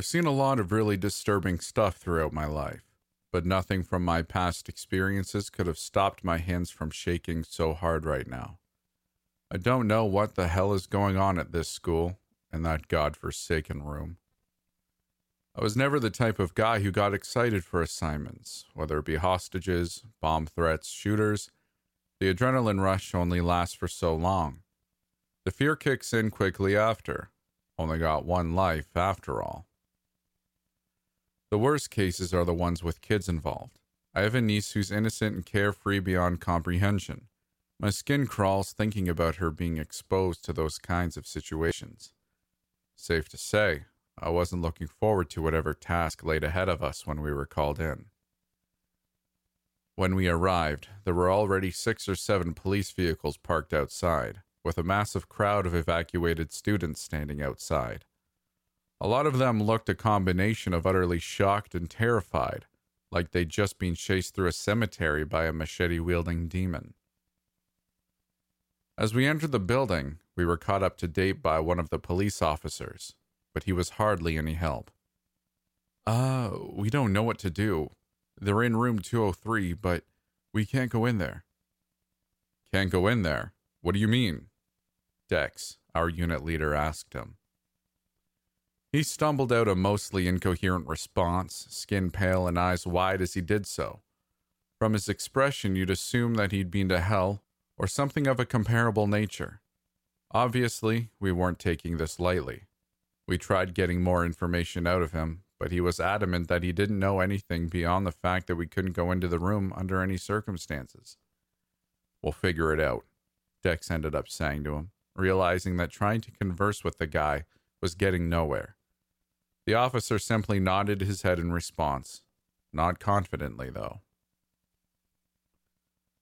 I've seen a lot of really disturbing stuff throughout my life, but nothing from my past experiences could have stopped my hands from shaking so hard right now. I don't know what the hell is going on at this school in that god-forsaken room. I was never the type of guy who got excited for assignments, whether it be hostages, bomb threats, shooters. The adrenaline rush only lasts for so long. The fear kicks in quickly after. Only got one life after all. The worst cases are the ones with kids involved. I have a niece who's innocent and carefree beyond comprehension. My skin crawls thinking about her being exposed to those kinds of situations. Safe to say, I wasn't looking forward to whatever task laid ahead of us when we were called in. When we arrived, there were already six or seven police vehicles parked outside, with a massive crowd of evacuated students standing outside. A lot of them looked a combination of utterly shocked and terrified, like they'd just been chased through a cemetery by a machete wielding demon. As we entered the building, we were caught up to date by one of the police officers, but he was hardly any help. Uh, we don't know what to do. They're in room 203, but we can't go in there. Can't go in there? What do you mean? Dex, our unit leader, asked him. He stumbled out a mostly incoherent response, skin pale and eyes wide as he did so. From his expression, you'd assume that he'd been to hell or something of a comparable nature. Obviously, we weren't taking this lightly. We tried getting more information out of him, but he was adamant that he didn't know anything beyond the fact that we couldn't go into the room under any circumstances. We'll figure it out, Dex ended up saying to him, realizing that trying to converse with the guy was getting nowhere. The officer simply nodded his head in response, not confidently, though.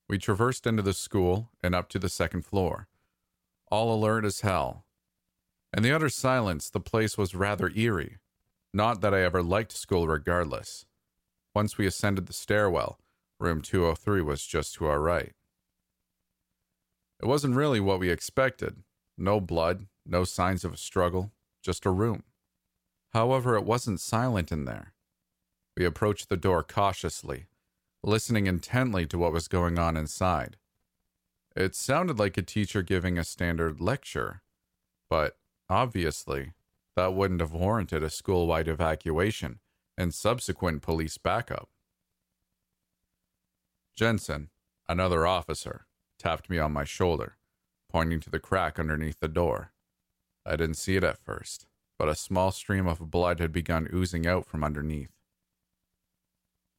We traversed into the school and up to the second floor, all alert as hell. In the utter silence, the place was rather eerie. Not that I ever liked school regardless. Once we ascended the stairwell, room 203 was just to our right. It wasn't really what we expected. No blood, no signs of a struggle, just a room. However, it wasn't silent in there. We approached the door cautiously, listening intently to what was going on inside. It sounded like a teacher giving a standard lecture, but obviously, that wouldn't have warranted a school wide evacuation and subsequent police backup. Jensen, another officer, tapped me on my shoulder, pointing to the crack underneath the door. I didn't see it at first but a small stream of blood had begun oozing out from underneath.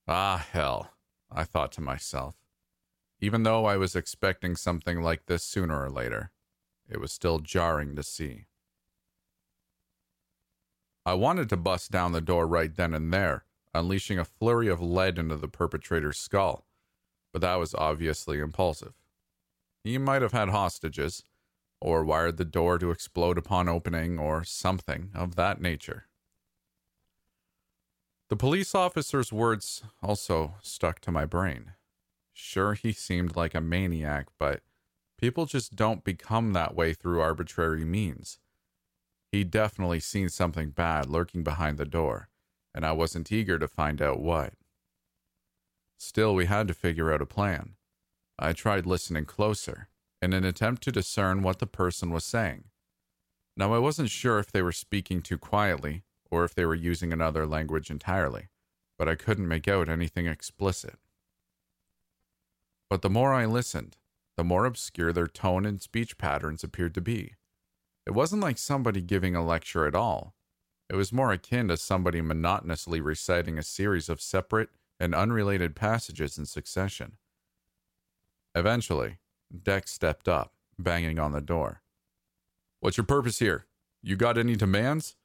Ah, hell, I thought to myself. Even though I was expecting something like this sooner or later, it was still jarring to see. I wanted to bust down the door right then and there, unleashing a flurry of lead into the perpetrator's skull, but that was obviously impulsive. He might have had hostages, or wired the door to explode upon opening, or something of that nature. The police officer's words also stuck to my brain. Sure, he seemed like a maniac, but people just don't become that way through arbitrary means. He'd definitely seen something bad lurking behind the door, and I wasn't eager to find out what. Still, we had to figure out a plan. I tried listening closer, in an attempt to discern what the person was saying. Now, I wasn't sure if they were speaking too quietly or if they were using another language entirely, but I couldn't make out anything explicit. But the more I listened, the more obscure their tone and speech patterns appeared to be. It wasn't like somebody giving a lecture at all. It was more akin to somebody monotonously reciting a series of separate and unrelated passages in succession. Eventually, Dex stepped up, banging on the door. What's your purpose here? You got any demands?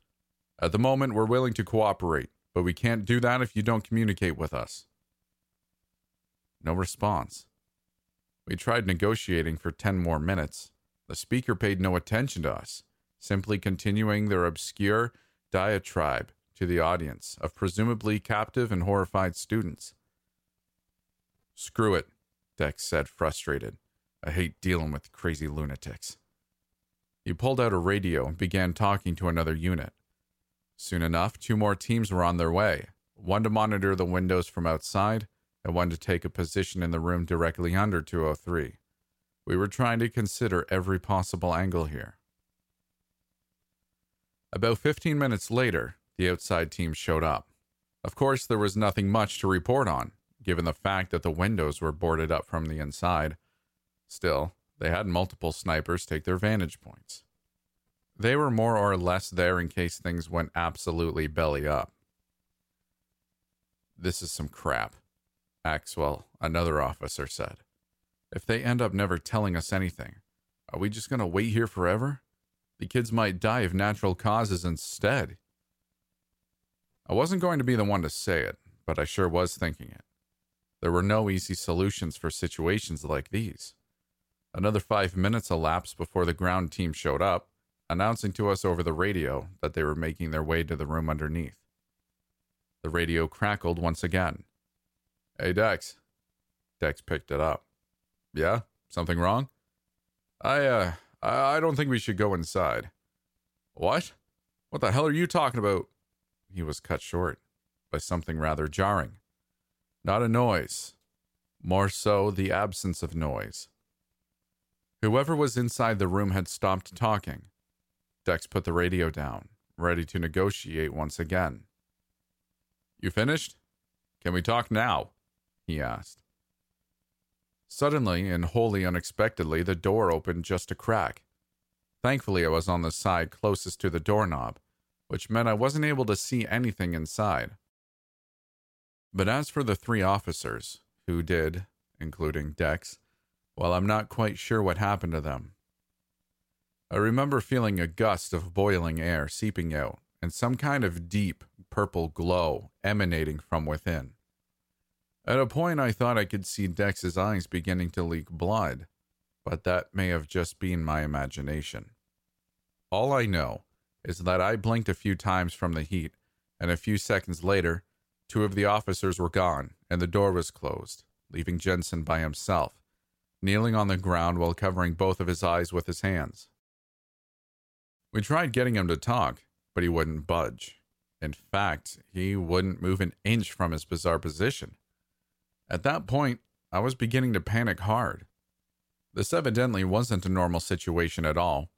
At the moment, we're willing to cooperate, but we can't do that if you don't communicate with us. No response. We tried negotiating for 10 more minutes. The speaker paid no attention to us, simply continuing their obscure diatribe to the audience of presumably captive and horrified students. Screw it, Dex said, frustrated. I hate dealing with crazy lunatics. He pulled out a radio and began talking to another unit. Soon enough, two more teams were on their way one to monitor the windows from outside, and one to take a position in the room directly under 203. We were trying to consider every possible angle here. About 15 minutes later, the outside team showed up. Of course, there was nothing much to report on, given the fact that the windows were boarded up from the inside. Still, they had multiple snipers take their vantage points. They were more or less there in case things went absolutely belly up. This is some crap, Axwell, another officer, said. If they end up never telling us anything, are we just going to wait here forever? The kids might die of natural causes instead. I wasn't going to be the one to say it, but I sure was thinking it. There were no easy solutions for situations like these. Another five minutes elapsed before the ground team showed up, announcing to us over the radio that they were making their way to the room underneath. The radio crackled once again. Hey, Dex. Dex picked it up. Yeah? Something wrong? I, uh, I don't think we should go inside. What? What the hell are you talking about? He was cut short by something rather jarring. Not a noise, more so the absence of noise. Whoever was inside the room had stopped talking. Dex put the radio down, ready to negotiate once again. You finished? Can we talk now? he asked. Suddenly and wholly unexpectedly, the door opened just a crack. Thankfully, I was on the side closest to the doorknob, which meant I wasn't able to see anything inside. But as for the three officers, who did, including Dex, well, I'm not quite sure what happened to them. I remember feeling a gust of boiling air seeping out and some kind of deep purple glow emanating from within. At a point, I thought I could see Dex's eyes beginning to leak blood, but that may have just been my imagination. All I know is that I blinked a few times from the heat, and a few seconds later, two of the officers were gone and the door was closed, leaving Jensen by himself, kneeling on the ground while covering both of his eyes with his hands. We tried getting him to talk, but he wouldn't budge. In fact, he wouldn't move an inch from his bizarre position. At that point, I was beginning to panic hard. This evidently wasn't a normal situation at all.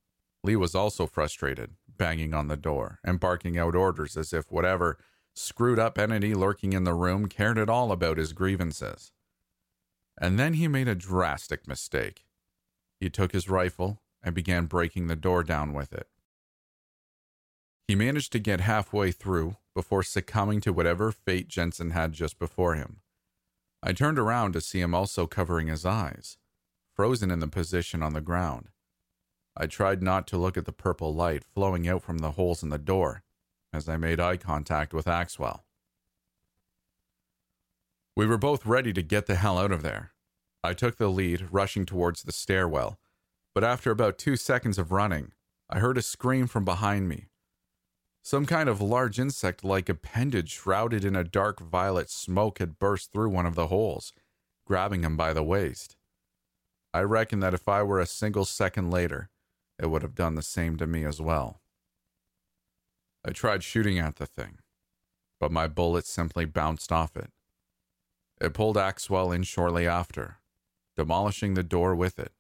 Lee was also frustrated, banging on the door and barking out orders as if whatever screwed up entity lurking in the room cared at all about his grievances. And then he made a drastic mistake. He took his rifle and began breaking the door down with it. He managed to get halfway through before succumbing to whatever fate Jensen had just before him. I turned around to see him also covering his eyes, frozen in the position on the ground. I tried not to look at the purple light flowing out from the holes in the door as I made eye contact with Axwell. We were both ready to get the hell out of there. I took the lead, rushing towards the stairwell, but after about two seconds of running, I heard a scream from behind me. Some kind of large insect like appendage shrouded in a dark violet smoke had burst through one of the holes, grabbing him by the waist. I reckon that if I were a single second later, it would have done the same to me as well. I tried shooting at the thing, but my bullet simply bounced off it. It pulled Axwell in shortly after, demolishing the door with it.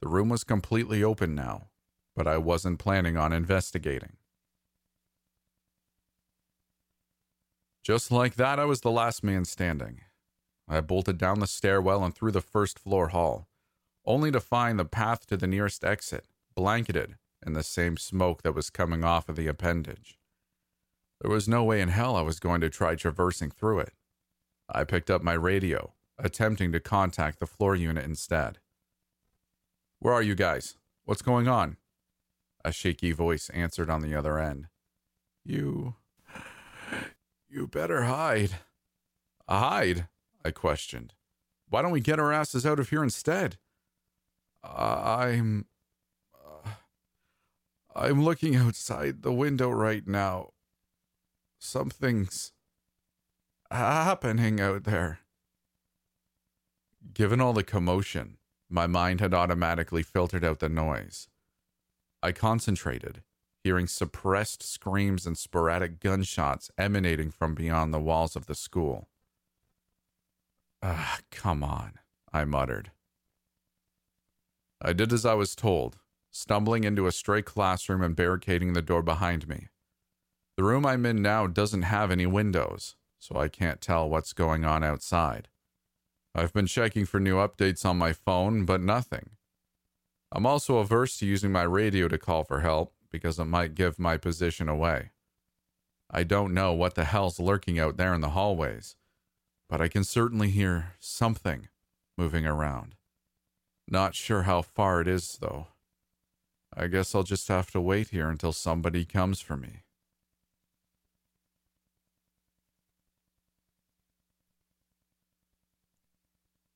The room was completely open now, but I wasn't planning on investigating. Just like that, I was the last man standing. I bolted down the stairwell and through the first floor hall, only to find the path to the nearest exit blanketed in the same smoke that was coming off of the appendage. There was no way in hell I was going to try traversing through it. I picked up my radio, attempting to contact the floor unit instead. Where are you guys? What's going on? A shaky voice answered on the other end. You. You better hide. Hide? I questioned. Why don't we get our asses out of here instead? I'm. Uh, I'm looking outside the window right now. Something's happening out there. Given all the commotion, my mind had automatically filtered out the noise. I concentrated, hearing suppressed screams and sporadic gunshots emanating from beyond the walls of the school. Ah, come on, I muttered. I did as I was told, stumbling into a stray classroom and barricading the door behind me. The room I'm in now doesn't have any windows, so I can't tell what's going on outside. I've been checking for new updates on my phone, but nothing. I'm also averse to using my radio to call for help because it might give my position away. I don't know what the hell's lurking out there in the hallways, but I can certainly hear something moving around. Not sure how far it is, though. I guess I'll just have to wait here until somebody comes for me.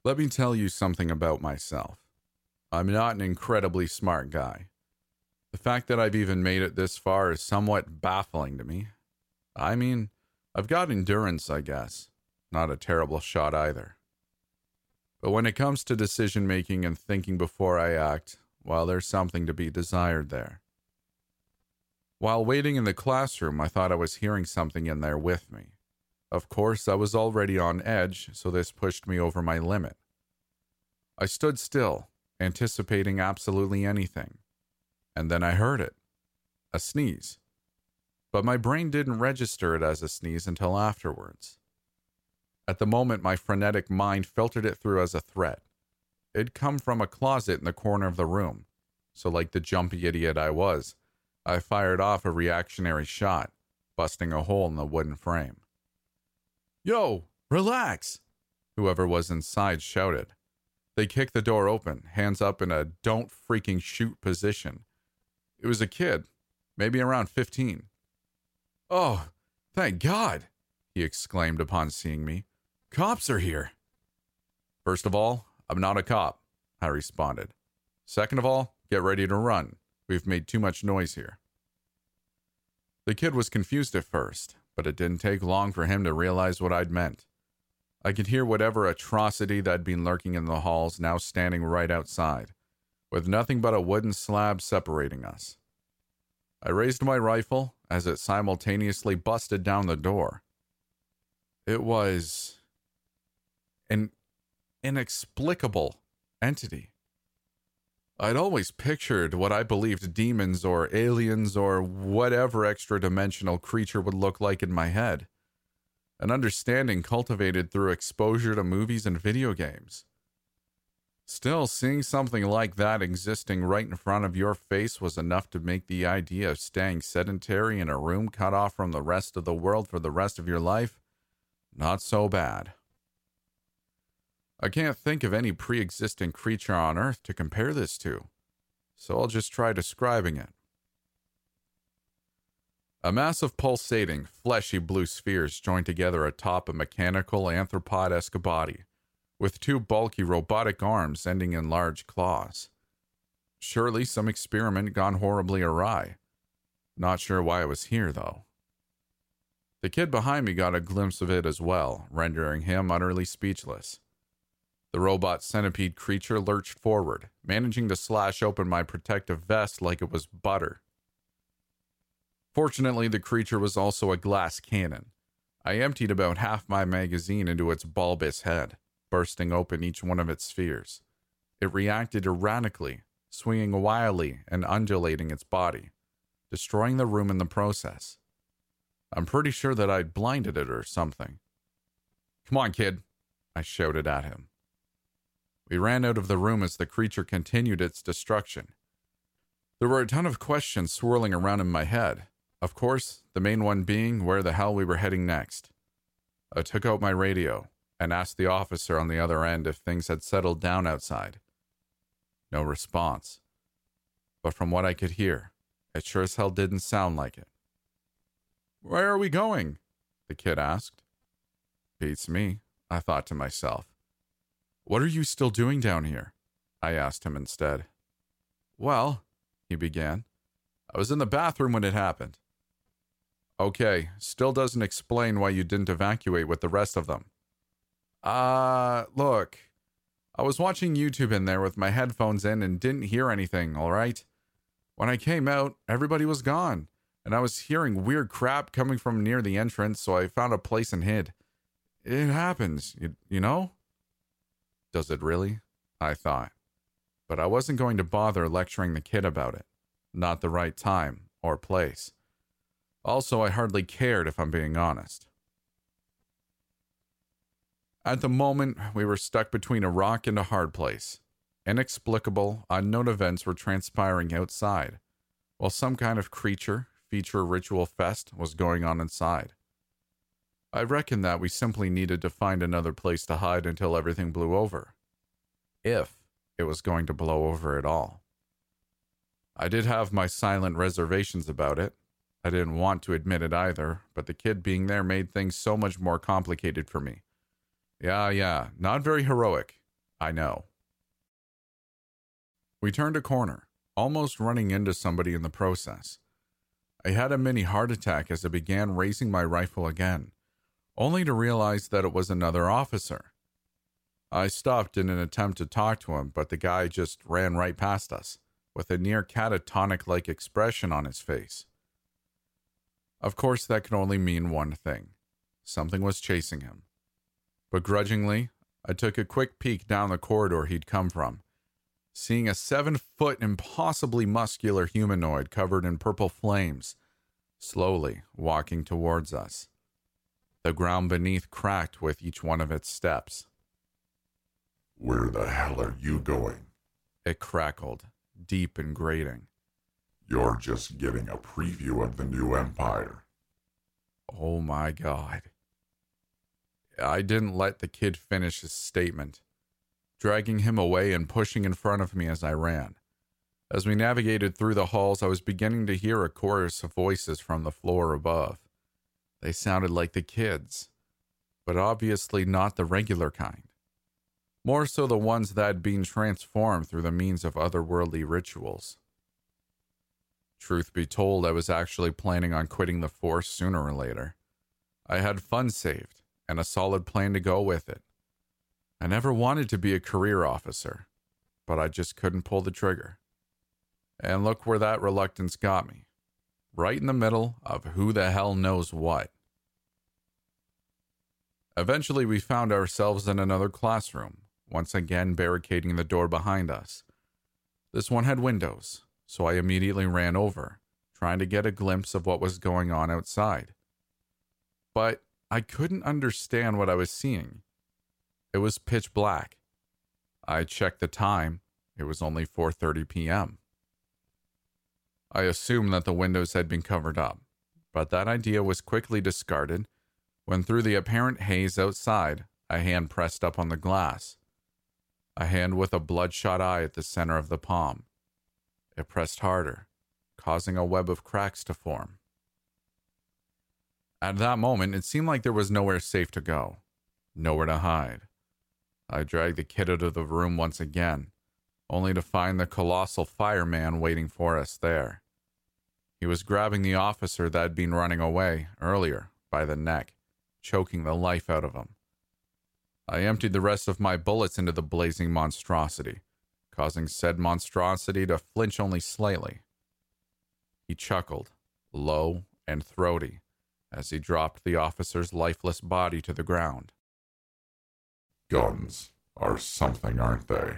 Let me tell you something about myself. I'm not an incredibly smart guy. The fact that I've even made it this far is somewhat baffling to me. I mean, I've got endurance, I guess. Not a terrible shot either. But when it comes to decision making and thinking before I act, well, there's something to be desired there. While waiting in the classroom, I thought I was hearing something in there with me. Of course, I was already on edge, so this pushed me over my limit. I stood still, anticipating absolutely anything. And then I heard it a sneeze. But my brain didn't register it as a sneeze until afterwards. At the moment, my frenetic mind filtered it through as a threat. It'd come from a closet in the corner of the room, so, like the jumpy idiot I was, I fired off a reactionary shot, busting a hole in the wooden frame. Yo, relax! Whoever was inside shouted. They kicked the door open, hands up in a don't freaking shoot position. It was a kid, maybe around 15. Oh, thank God, he exclaimed upon seeing me. Cops are here. First of all, I'm not a cop, I responded. Second of all, get ready to run. We've made too much noise here. The kid was confused at first, but it didn't take long for him to realize what I'd meant. I could hear whatever atrocity that'd been lurking in the halls now standing right outside, with nothing but a wooden slab separating us. I raised my rifle as it simultaneously busted down the door. It was an inexplicable entity. I'd always pictured what I believed demons or aliens or whatever extra dimensional creature would look like in my head. An understanding cultivated through exposure to movies and video games. Still, seeing something like that existing right in front of your face was enough to make the idea of staying sedentary in a room cut off from the rest of the world for the rest of your life not so bad. I can't think of any pre existing creature on Earth to compare this to, so I'll just try describing it. A mass of pulsating, fleshy blue spheres joined together atop a mechanical arthropod esque body, with two bulky robotic arms ending in large claws. Surely some experiment gone horribly awry. Not sure why it was here, though. The kid behind me got a glimpse of it as well, rendering him utterly speechless. The robot centipede creature lurched forward, managing to slash open my protective vest like it was butter. Fortunately, the creature was also a glass cannon. I emptied about half my magazine into its bulbous head, bursting open each one of its spheres. It reacted erratically, swinging wildly and undulating its body, destroying the room in the process. I'm pretty sure that I'd blinded it or something. Come on, kid, I shouted at him. We ran out of the room as the creature continued its destruction. There were a ton of questions swirling around in my head. Of course, the main one being where the hell we were heading next. I took out my radio and asked the officer on the other end if things had settled down outside. No response. But from what I could hear, It sure as hell didn't sound like it. Where are we going? the kid asked. Beats me, I thought to myself. What are you still doing down here? I asked him instead. Well, he began, I was in the bathroom when it happened. Okay, still doesn't explain why you didn't evacuate with the rest of them. Uh, look, I was watching YouTube in there with my headphones in and didn't hear anything, all right? When I came out, everybody was gone, and I was hearing weird crap coming from near the entrance, so I found a place and hid. It happens, you, you know? Does it really? I thought. But I wasn't going to bother lecturing the kid about it. Not the right time or place. Also, I hardly cared if I'm being honest. At the moment, we were stuck between a rock and a hard place. Inexplicable, unknown events were transpiring outside, while some kind of creature, feature, ritual fest was going on inside. I reckon that we simply needed to find another place to hide until everything blew over. If it was going to blow over at all. I did have my silent reservations about it. I didn't want to admit it either, but the kid being there made things so much more complicated for me. Yeah, yeah, not very heroic. I know. We turned a corner, almost running into somebody in the process. I had a mini heart attack as I began raising my rifle again, only to realize that it was another officer. I stopped in an attempt to talk to him, but the guy just ran right past us, with a near catatonic like expression on his face. Of course, that could only mean one thing something was chasing him. Begrudgingly, I took a quick peek down the corridor he'd come from, seeing a seven foot, impossibly muscular humanoid covered in purple flames, slowly walking towards us. The ground beneath cracked with each one of its steps. Where the hell are you going? It crackled, deep and grating. You're just getting a preview of the new empire. Oh my god. I didn't let the kid finish his statement, dragging him away and pushing in front of me as I ran. As we navigated through the halls, I was beginning to hear a chorus of voices from the floor above. They sounded like the kids, but obviously not the regular kind. More so the ones that had been transformed through the means of otherworldly rituals. Truth be told, I was actually planning on quitting the force sooner or later. I had funds saved, and a solid plan to go with it. I never wanted to be a career officer, but I just couldn't pull the trigger. And look where that reluctance got me right in the middle of who the hell knows what. Eventually, we found ourselves in another classroom, once again barricading the door behind us. This one had windows, so I immediately ran over, trying to get a glimpse of what was going on outside. But I couldn't understand what I was seeing. It was pitch black. I checked the time. It was only 4:30 p.m. I assumed that the windows had been covered up, but that idea was quickly discarded when through the apparent haze outside, a hand pressed up on the glass. A hand with a bloodshot eye at the center of the palm. It pressed harder, causing a web of cracks to form. At that moment, it seemed like there was nowhere safe to go, nowhere to hide. I dragged the kid out of the room once again, only to find the colossal fireman waiting for us there. He was grabbing the officer that had been running away earlier by the neck, choking the life out of him. I emptied the rest of my bullets into the blazing monstrosity, causing said monstrosity to flinch only slightly. He chuckled, low and throaty, as he dropped the officer's lifeless body to the ground. Guns are something, aren't they?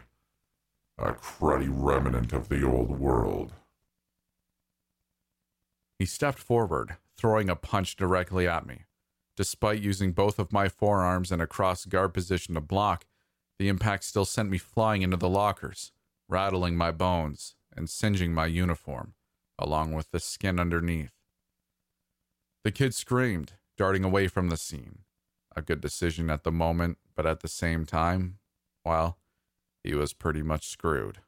A cruddy remnant of the old world. He stepped forward, throwing a punch directly at me. Despite using both of my forearms in a cross guard position to block, the impact still sent me flying into the lockers, rattling my bones and singeing my uniform, along with the skin underneath. The kid screamed, darting away from the scene. A good decision at the moment, but at the same time, well, he was pretty much screwed.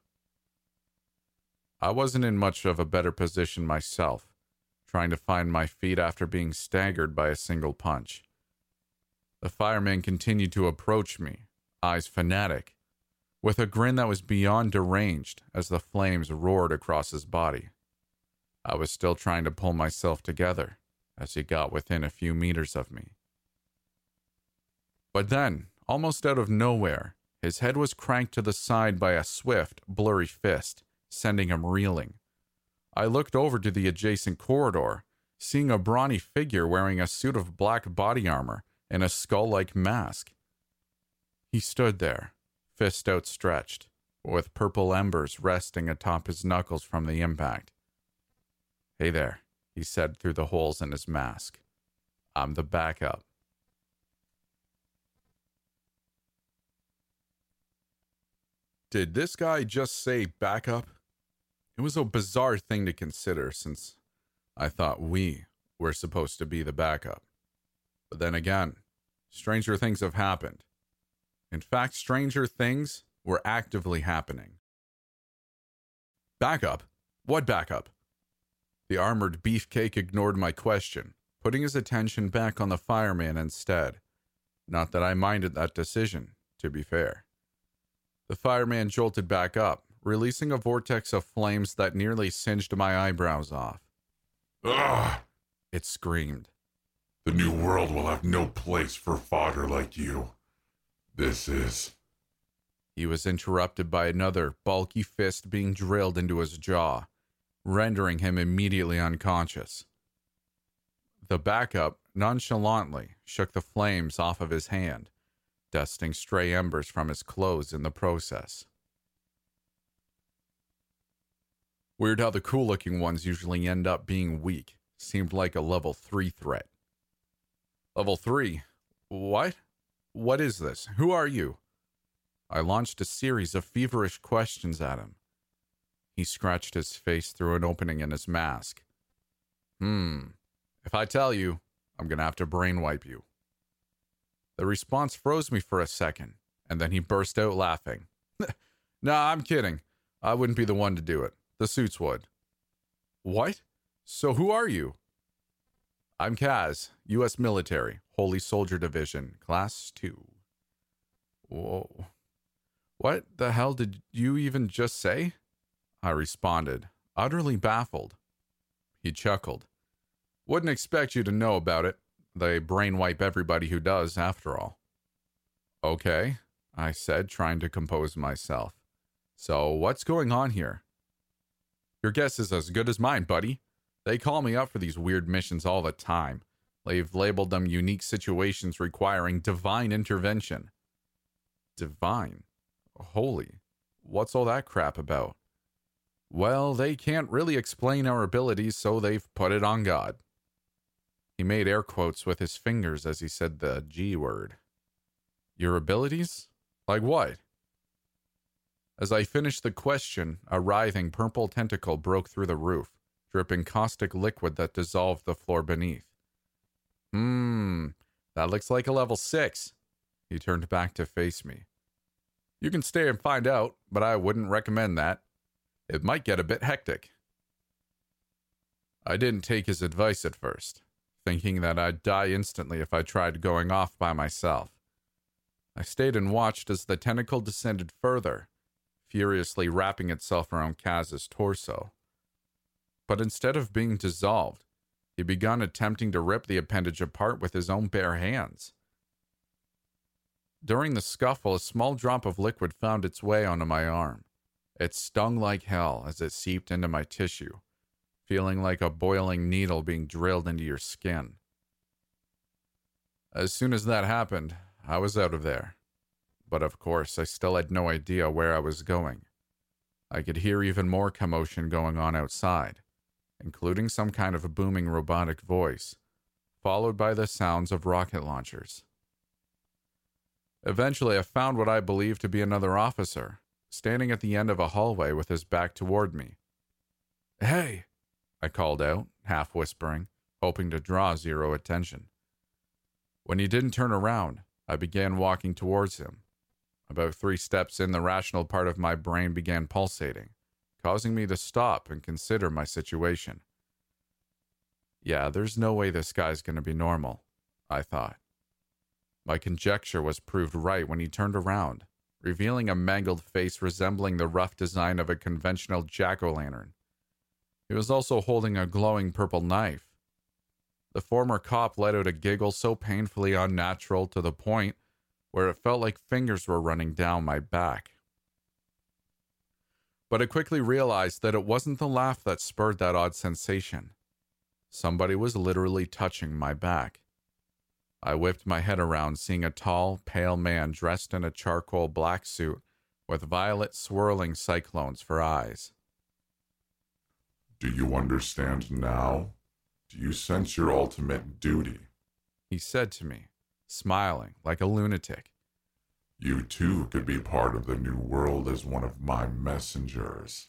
I wasn't in much of a better position myself, trying to find my feet after being staggered by a single punch. The fireman continued to approach me, eyes fanatic, with a grin that was beyond deranged as the flames roared across his body. I was still trying to pull myself together as he got within a few meters of me. But then, almost out of nowhere, his head was cranked to the side by a swift, blurry fist, sending him reeling. I looked over to the adjacent corridor, seeing a brawny figure wearing a suit of black body armor and a skull like mask. He stood there, fist outstretched, with purple embers resting atop his knuckles from the impact. Hey there, he said through the holes in his mask. I'm the backup. Did this guy just say backup? It was a bizarre thing to consider since I thought we were supposed to be the backup. But then again, stranger things have happened. In fact, stranger things were actively happening. Backup? What backup? The armored beefcake ignored my question, putting his attention back on the fireman instead. Not that I minded that decision, to be fair. The fireman jolted back up, releasing a vortex of flames that nearly singed my eyebrows off. Ugh! It screamed. The new world will have no place for fodder like you. This is. He was interrupted by another bulky fist being drilled into his jaw, rendering him immediately unconscious. The backup nonchalantly shook the flames off of his hand, dusting stray embers from his clothes in the process. Weird how the cool looking ones usually end up being weak. Seemed like a level 3 threat. Level 3? What? What is this? Who are you? I launched a series of feverish questions at him. He scratched his face through an opening in his mask. Hmm. If I tell you, I'm going to have to brainwipe you. The response froze me for a second, and then he burst out laughing. nah, I'm kidding. I wouldn't be the one to do it. The suits would. What? So who are you? I'm Kaz, U.S. Military, Holy Soldier Division, Class 2. Whoa. What the hell did you even just say? I responded, utterly baffled. He chuckled. Wouldn't expect you to know about it. They brainwipe everybody who does, after all. Okay, I said, trying to compose myself. So, what's going on here? Your guess is as good as mine, buddy. They call me up for these weird missions all the time. They've labeled them unique situations requiring divine intervention. Divine? Holy. What's all that crap about? Well, they can't really explain our abilities, so they've put it on God. He made air quotes with his fingers as he said the G word. Your abilities? Like what? As I finished the question, a writhing purple tentacle broke through the roof, dripping caustic liquid that dissolved the floor beneath. Hmm, that looks like a level 6. He turned back to face me. You can stay and find out, but I wouldn't recommend that. It might get a bit hectic. I didn't take his advice at first, thinking that I'd die instantly if I tried going off by myself. I stayed and watched as the tentacle descended further, furiously wrapping itself around Kaz's torso. But instead of being dissolved, he began attempting to rip the appendage apart with his own bare hands. During the scuffle, a small drop of liquid found its way onto my arm. It stung like hell as it seeped into my tissue, feeling like a boiling needle being drilled into your skin. As soon as that happened, I was out of there. But of course, I still had no idea where I was going. I could hear even more commotion going on outside, including some kind of a booming robotic voice, followed by the sounds of rocket launchers. Eventually, I found what I believed to be another officer, standing at the end of a hallway with his back toward me. Hey, I called out, half whispering, hoping to draw zero attention. When he didn't turn around, I began walking towards him. About three steps in, the rational part of my brain began pulsating, causing me to stop and consider my situation. Yeah, there's no way this guy's going to be normal, I thought. My conjecture was proved right when he turned around, revealing a mangled face resembling the rough design of a conventional jack o' lantern. He was also holding a glowing purple knife. The former cop let out a giggle so painfully unnatural to the point where it felt like fingers were running down my back. But I quickly realized that it wasn't the laugh that spurred that odd sensation. Somebody was literally touching my back. I whipped my head around, seeing a tall, pale man dressed in a charcoal black suit with violet swirling cyclones for eyes. Do you understand now? Do you sense your ultimate duty? He said to me, smiling like a lunatic. You too could be part of the new world as one of my messengers.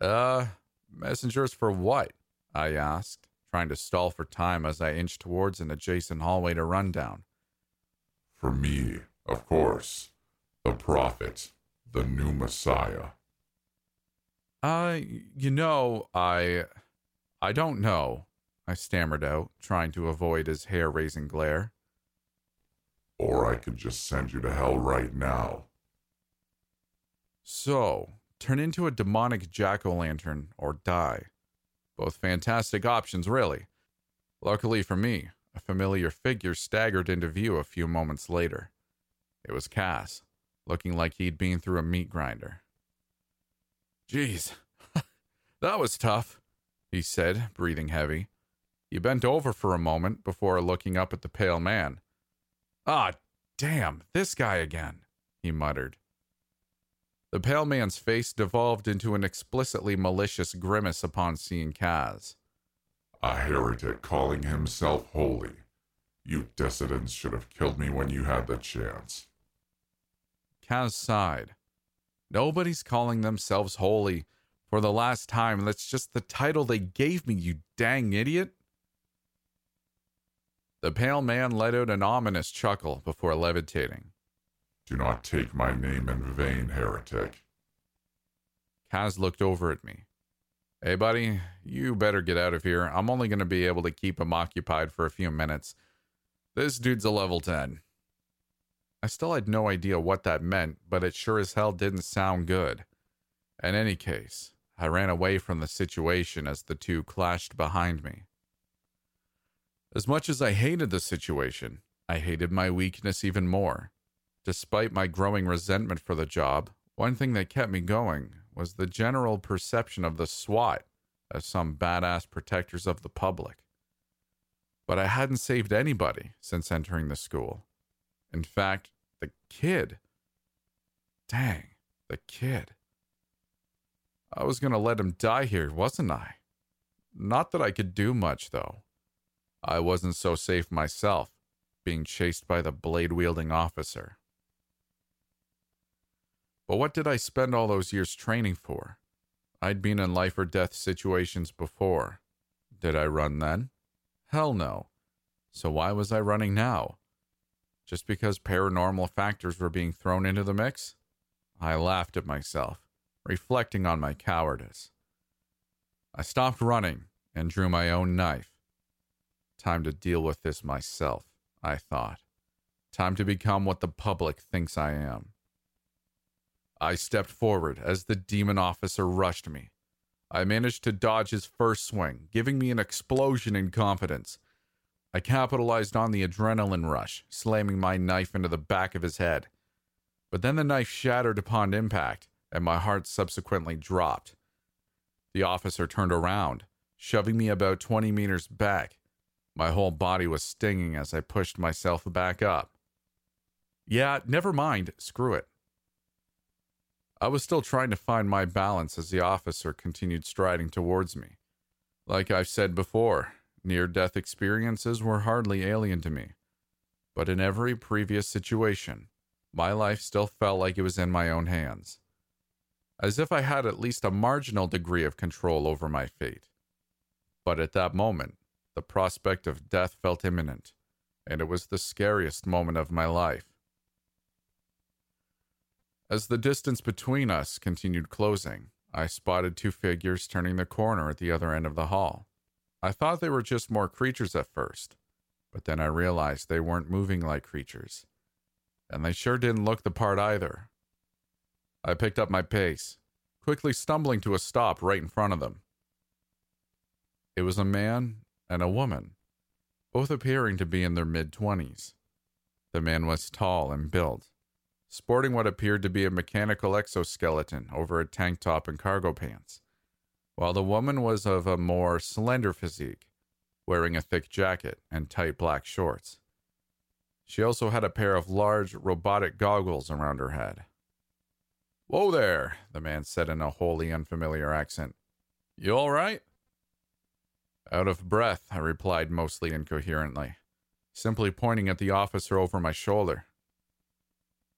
Uh, messengers for what? I asked, trying to stall for time as I inched towards an adjacent hallway to run down. For me, of course. The prophet, the new Messiah. Uh, you know, I. I don't know, I stammered out, trying to avoid his hair raising glare. Or I could just send you to hell right now. So, turn into a demonic jack o' lantern or die. Both fantastic options, really. Luckily for me, a familiar figure staggered into view a few moments later. It was Kaz, looking like he'd been through a meat grinder. Geez, that was tough, he said, breathing heavy. He bent over for a moment before looking up at the pale man. Ah, damn, this guy again, he muttered. The pale man's face devolved into an explicitly malicious grimace upon seeing Kaz. A heretic calling himself holy. You dissidents should have killed me when you had the chance. Kaz sighed. Nobody's calling themselves holy for the last time. That's just the title they gave me, you dang idiot. The pale man let out an ominous chuckle before levitating. Do not take my name in vain, heretic. Kaz looked over at me. Hey, buddy, you better get out of here. I'm only going to be able to keep him occupied for a few minutes. This dude's a level 10. I still had no idea what that meant, but it sure as hell didn't sound good. In any case, I ran away from the situation as the two clashed behind me. As much as I hated the situation, I hated my weakness even more. Despite my growing resentment for the job, one thing that kept me going was the general perception of the SWAT as some badass protectors of the public. But I hadn't saved anybody since entering the school. In fact, the kid. Dang, the kid. I was going to let him die here, wasn't I? Not that I could do much, though. I wasn't so safe myself, being chased by the blade wielding officer. But what did I spend all those years training for? I'd been in life or death situations before. Did I run then? Hell no. So why was I running now? Just because paranormal factors were being thrown into the mix? I laughed at myself, reflecting on my cowardice. I stopped running and drew my own knife. Time to deal with this myself, I thought. Time to become what the public thinks I am. I stepped forward as the demon officer rushed me. I managed to dodge his first swing, giving me an explosion in confidence. I capitalized on the adrenaline rush, slamming my knife into the back of his head. But then the knife shattered upon impact, and my heart subsequently dropped. The officer turned around, shoving me about 20 meters back. My whole body was stinging as I pushed myself back up. Yeah, never mind, screw it. I was still trying to find my balance as the officer continued striding towards me. Like I've said before, near death experiences were hardly alien to me. But in every previous situation, my life still felt like it was in my own hands. As if I had at least a marginal degree of control over my fate. But at that moment, the prospect of death felt imminent, and it was the scariest moment of my life. As the distance between us continued closing, I spotted two figures turning the corner at the other end of the hall. I thought they were just more creatures at first, but then I realized they weren't moving like creatures. And they sure didn't look the part either. I picked up my pace, quickly stumbling to a stop right in front of them. It was a man and a woman, both appearing to be in their mid 20s. The man was tall and built, sporting what appeared to be a mechanical exoskeleton over a tank top and cargo pants while the woman was of a more slender physique, wearing a thick jacket and tight black shorts. She also had a pair of large robotic goggles around her head. Whoa there, the man said in a wholly unfamiliar accent. You all right? Out of breath, I replied mostly incoherently, simply pointing at the officer over my shoulder.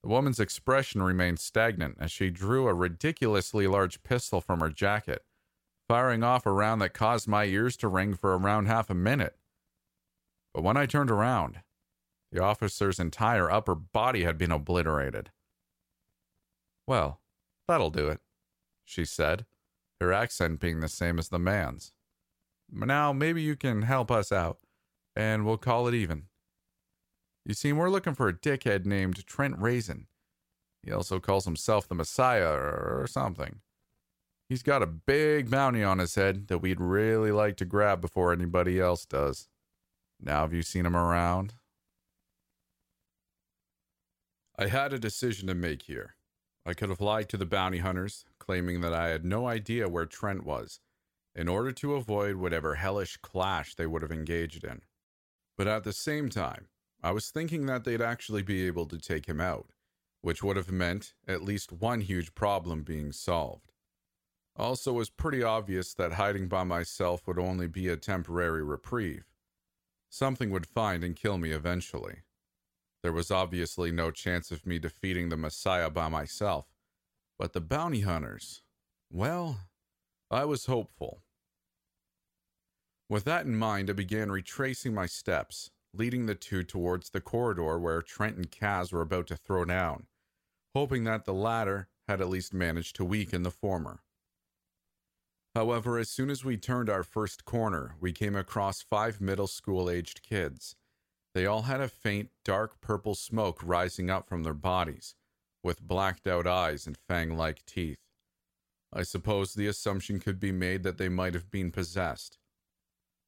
The woman's expression remained stagnant as she drew a ridiculously large pistol from her jacket firing off a round that caused my ears to ring for around half a minute. But when I turned around, the officer's entire upper body had been obliterated. Well, that'll do it, she said, her accent being the same as the man's. Now, maybe you can help us out, and we'll call it even. You see, we're looking for a dickhead named Trent Raisin. He also calls himself the Messiah or something. He's got a big bounty on his head that we'd really like to grab before anybody else does. Now, have you seen him around? I had a decision to make here. I could have lied to the bounty hunters, claiming that I had no idea where Trent was, in order to avoid whatever hellish clash they would have engaged in. But at the same time, I was thinking that they'd actually be able to take him out, which would have meant at least one huge problem being solved. Also, it was pretty obvious that hiding by myself would only be a temporary reprieve. Something would find and kill me eventually. There was obviously no chance of me defeating the Messiah by myself, but the bounty hunters, well, I was hopeful. With that in mind, I began retracing my steps, leading the two towards the corridor where Trent and Kaz were about to throw down, hoping that the latter had at least managed to weaken the former. However, as soon as we turned our first corner, we came across five middle school aged kids. They all had a faint, dark purple smoke rising up from their bodies, with blacked out eyes and fang like teeth. I suppose the assumption could be made that they might have been possessed.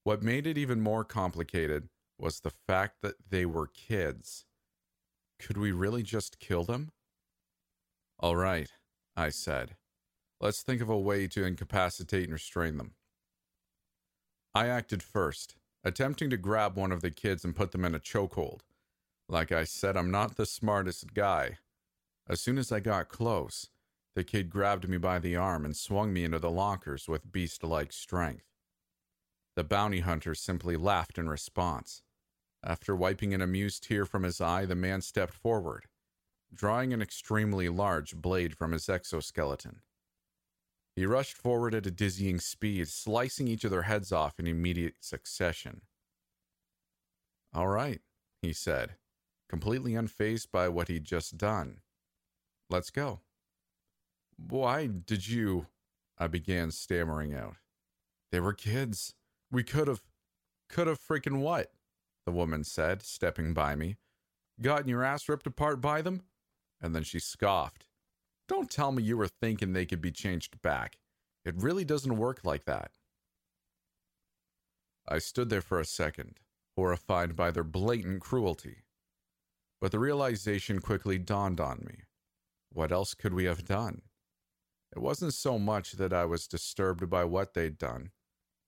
What made it even more complicated was the fact that they were kids. Could we really just kill them? All right, I said. Let's think of a way to incapacitate and restrain them. I acted first, attempting to grab one of the kids and put them in a chokehold. Like I said, I'm not the smartest guy. As soon as I got close, the kid grabbed me by the arm and swung me into the lockers with beast like strength. The bounty hunter simply laughed in response. After wiping an amused tear from his eye, the man stepped forward, drawing an extremely large blade from his exoskeleton. He rushed forward at a dizzying speed, slicing each of their heads off in immediate succession. All right, he said, completely unfazed by what he'd just done. Let's go. Why did you? I began stammering out. They were kids. We could have. Could have freaking what? The woman said, stepping by me. Gotten your ass ripped apart by them? And then she scoffed. Don't tell me you were thinking they could be changed back. It really doesn't work like that. I stood there for a second, horrified by their blatant cruelty. But the realization quickly dawned on me. What else could we have done? It wasn't so much that I was disturbed by what they'd done.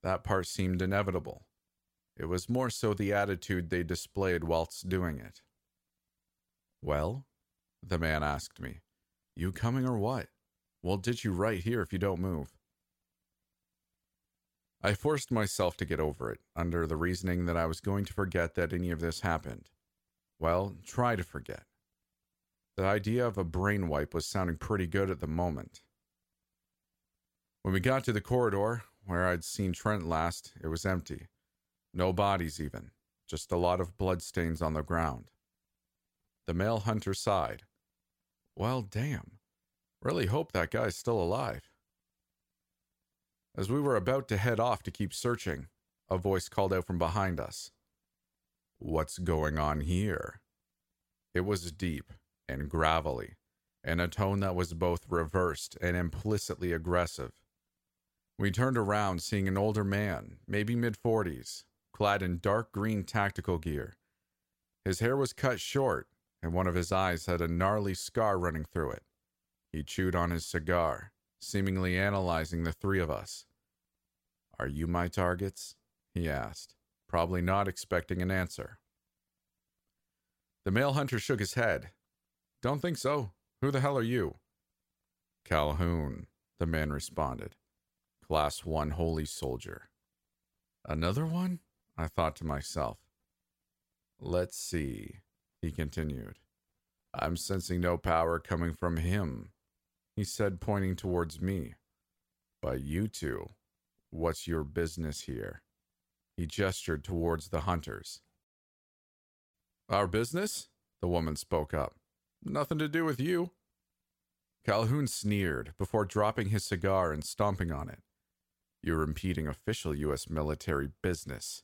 That part seemed inevitable. It was more so the attitude they displayed whilst doing it. Well? The man asked me. You coming or what? We'll ditch you right here if you don't move. I forced myself to get over it, under the reasoning that I was going to forget that any of this happened. Well, try to forget. The idea of a brain wipe was sounding pretty good at the moment. When we got to the corridor, where I'd seen Trent last, it was empty. No bodies, even, just a lot of bloodstains on the ground. The male hunter sighed. Well, damn. Really hope that guy's still alive. As we were about to head off to keep searching, a voice called out from behind us. What's going on here? It was deep and gravelly, in a tone that was both reversed and implicitly aggressive. We turned around, seeing an older man, maybe mid 40s, clad in dark green tactical gear. His hair was cut short, and one of his eyes had a gnarly scar running through it. He chewed on his cigar, seemingly analyzing the three of us. Are you my targets? he asked, probably not expecting an answer. The male hunter shook his head. Don't think so. Who the hell are you? Calhoun, the man responded. Class 1 holy soldier. Another one? I thought to myself. Let's see, he continued. I'm sensing no power coming from him, he said, pointing towards me. But you two, what's your business here? He gestured towards the hunters. Our business? The woman spoke up. Nothing to do with you. Calhoun sneered before dropping his cigar and stomping on it. You're impeding official U.S. military business.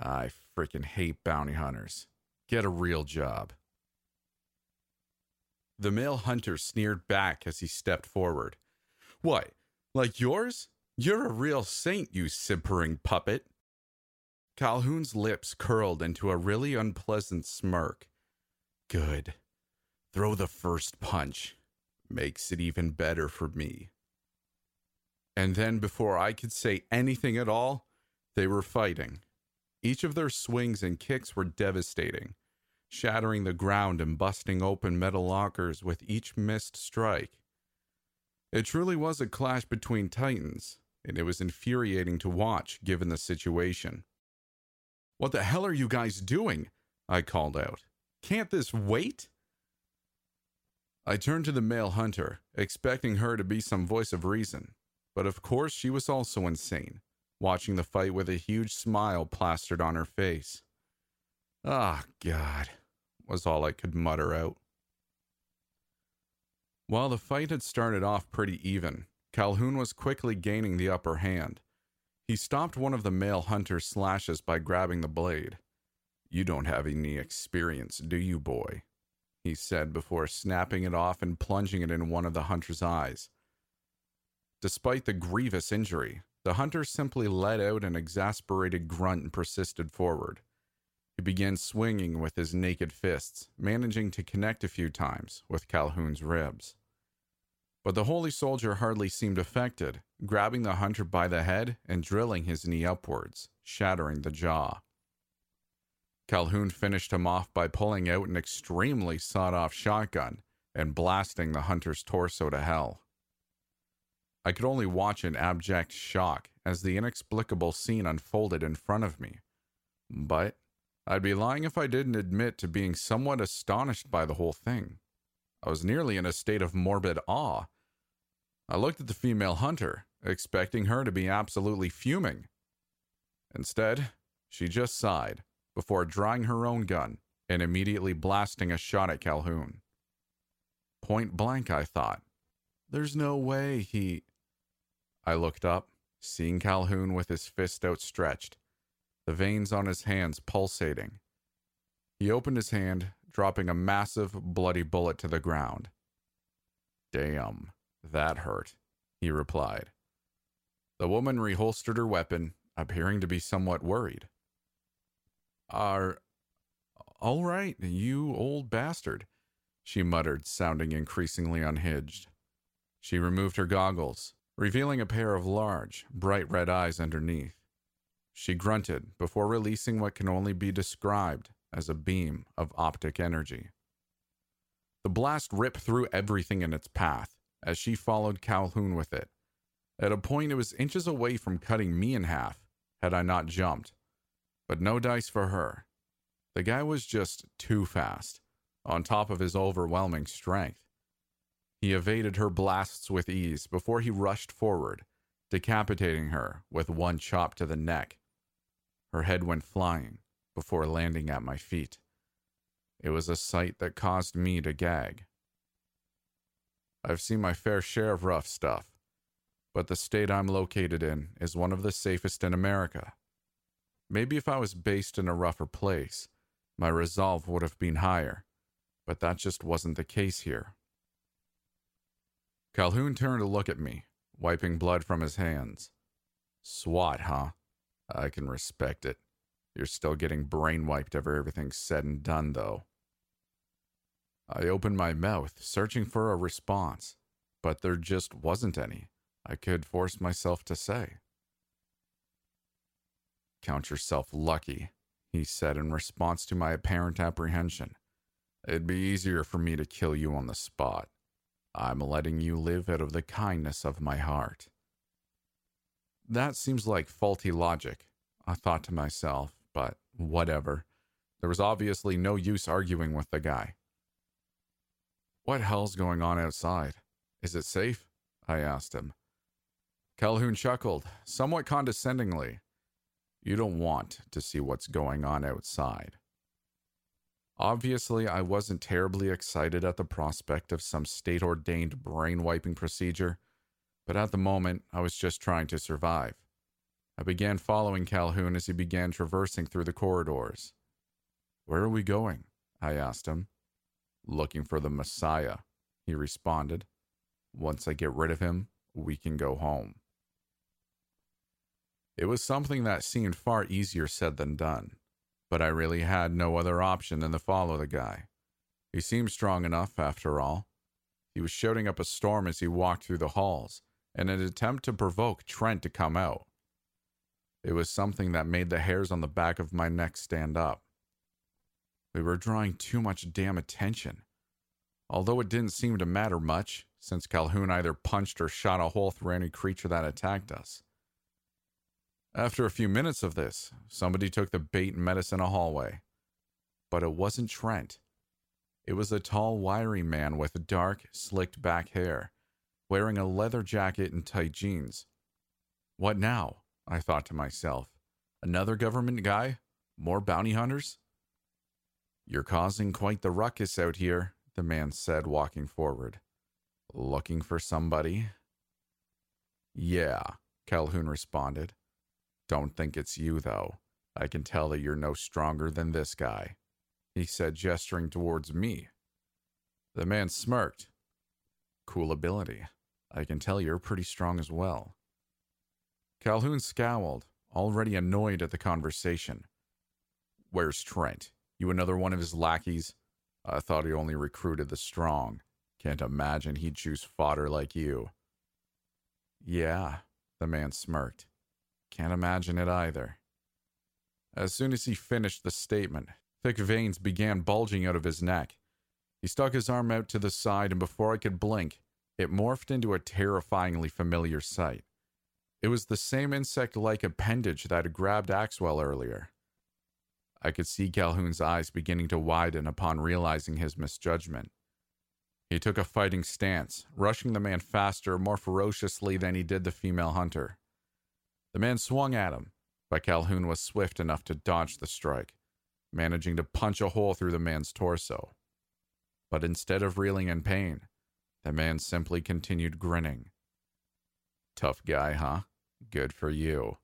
I freaking hate bounty hunters. Get a real job. The male hunter sneered back as he stepped forward. What, like yours? You're a real saint, you simpering puppet. Calhoun's lips curled into a really unpleasant smirk. Good. Throw the first punch. Makes it even better for me. And then, before I could say anything at all, they were fighting. Each of their swings and kicks were devastating, shattering the ground and busting open metal lockers with each missed strike. It truly was a clash between titans, and it was infuriating to watch given the situation. What the hell are you guys doing? I called out. Can't this wait? I turned to the male hunter, expecting her to be some voice of reason, but of course, she was also insane, watching the fight with a huge smile plastered on her face. Ah, oh, God, was all I could mutter out. While the fight had started off pretty even, Calhoun was quickly gaining the upper hand. He stopped one of the male hunter's slashes by grabbing the blade. You don't have any experience, do you, boy? He said before snapping it off and plunging it in one of the hunter's eyes. Despite the grievous injury, the hunter simply let out an exasperated grunt and persisted forward. He began swinging with his naked fists, managing to connect a few times with Calhoun's ribs. But the holy soldier hardly seemed affected, grabbing the hunter by the head and drilling his knee upwards, shattering the jaw. Calhoun finished him off by pulling out an extremely sawed off shotgun and blasting the hunter's torso to hell. I could only watch in abject shock as the inexplicable scene unfolded in front of me. But I'd be lying if I didn't admit to being somewhat astonished by the whole thing. I was nearly in a state of morbid awe. I looked at the female hunter, expecting her to be absolutely fuming. Instead, she just sighed before drawing her own gun and immediately blasting a shot at Calhoun. Point blank, I thought. There's no way he. I looked up, seeing Calhoun with his fist outstretched, the veins on his hands pulsating. He opened his hand, dropping a massive, bloody bullet to the ground. Damn, that hurt, he replied. The woman reholstered her weapon, appearing to be somewhat worried. Are. All right, you old bastard, she muttered, sounding increasingly unhinged. She removed her goggles, revealing a pair of large, bright red eyes underneath. She grunted before releasing what can only be described as a beam of optic energy. The blast ripped through everything in its path as she followed Calhoun with it. At a point, it was inches away from cutting me in half had I not jumped. But no dice for her. The guy was just too fast, on top of his overwhelming strength. He evaded her blasts with ease before he rushed forward, decapitating her with one chop to the neck. Her head went flying before landing at my feet. It was a sight that caused me to gag. I've seen my fair share of rough stuff, but the state I'm located in is one of the safest in America. Maybe if I was based in a rougher place, my resolve would have been higher, but that just wasn't the case here. Calhoun turned to look at me, wiping blood from his hands. SWAT, huh? I can respect it. You're still getting brain wiped after everything's said and done, though. I opened my mouth, searching for a response, but there just wasn't any I could force myself to say. Count yourself lucky, he said in response to my apparent apprehension. It'd be easier for me to kill you on the spot. I'm letting you live out of the kindness of my heart. That seems like faulty logic, I thought to myself, but whatever. There was obviously no use arguing with the guy. What hell's going on outside? Is it safe? I asked him. Calhoun chuckled, somewhat condescendingly. You don't want to see what's going on outside. Obviously, I wasn't terribly excited at the prospect of some state ordained brain wiping procedure, but at the moment, I was just trying to survive. I began following Calhoun as he began traversing through the corridors. Where are we going? I asked him. Looking for the Messiah, he responded. Once I get rid of him, we can go home. It was something that seemed far easier said than done but I really had no other option than to follow the guy. He seemed strong enough, after all. He was shouting up a storm as he walked through the halls, in an attempt to provoke Trent to come out. It was something that made the hairs on the back of my neck stand up. We were drawing too much damn attention. Although it didn't seem to matter much, since Calhoun either punched or shot a hole through any creature that attacked us. After a few minutes of this, somebody took the bait and met us in a hallway. But it wasn't Trent. It was a tall, wiry man with dark, slicked back hair, wearing a leather jacket and tight jeans. What now? I thought to myself. Another government guy? More bounty hunters? You're causing quite the ruckus out here, the man said, walking forward. Looking for somebody? Yeah, Calhoun responded. Don't think it's you, though. I can tell that you're no stronger than this guy, he said, gesturing towards me. The man smirked. Cool ability. I can tell you're pretty strong as well. Calhoun scowled, already annoyed at the conversation. Where's Trent? You another one of his lackeys? I thought he only recruited the strong. Can't imagine he'd choose fodder like you. Yeah, the man smirked. Can't imagine it either. As soon as he finished the statement, thick veins began bulging out of his neck. He stuck his arm out to the side, and before I could blink, it morphed into a terrifyingly familiar sight. It was the same insect like appendage that had grabbed Axwell earlier. I could see Calhoun's eyes beginning to widen upon realizing his misjudgment. He took a fighting stance, rushing the man faster, more ferociously than he did the female hunter. The man swung at him, but Calhoun was swift enough to dodge the strike, managing to punch a hole through the man's torso. But instead of reeling in pain, the man simply continued grinning. Tough guy, huh? Good for you.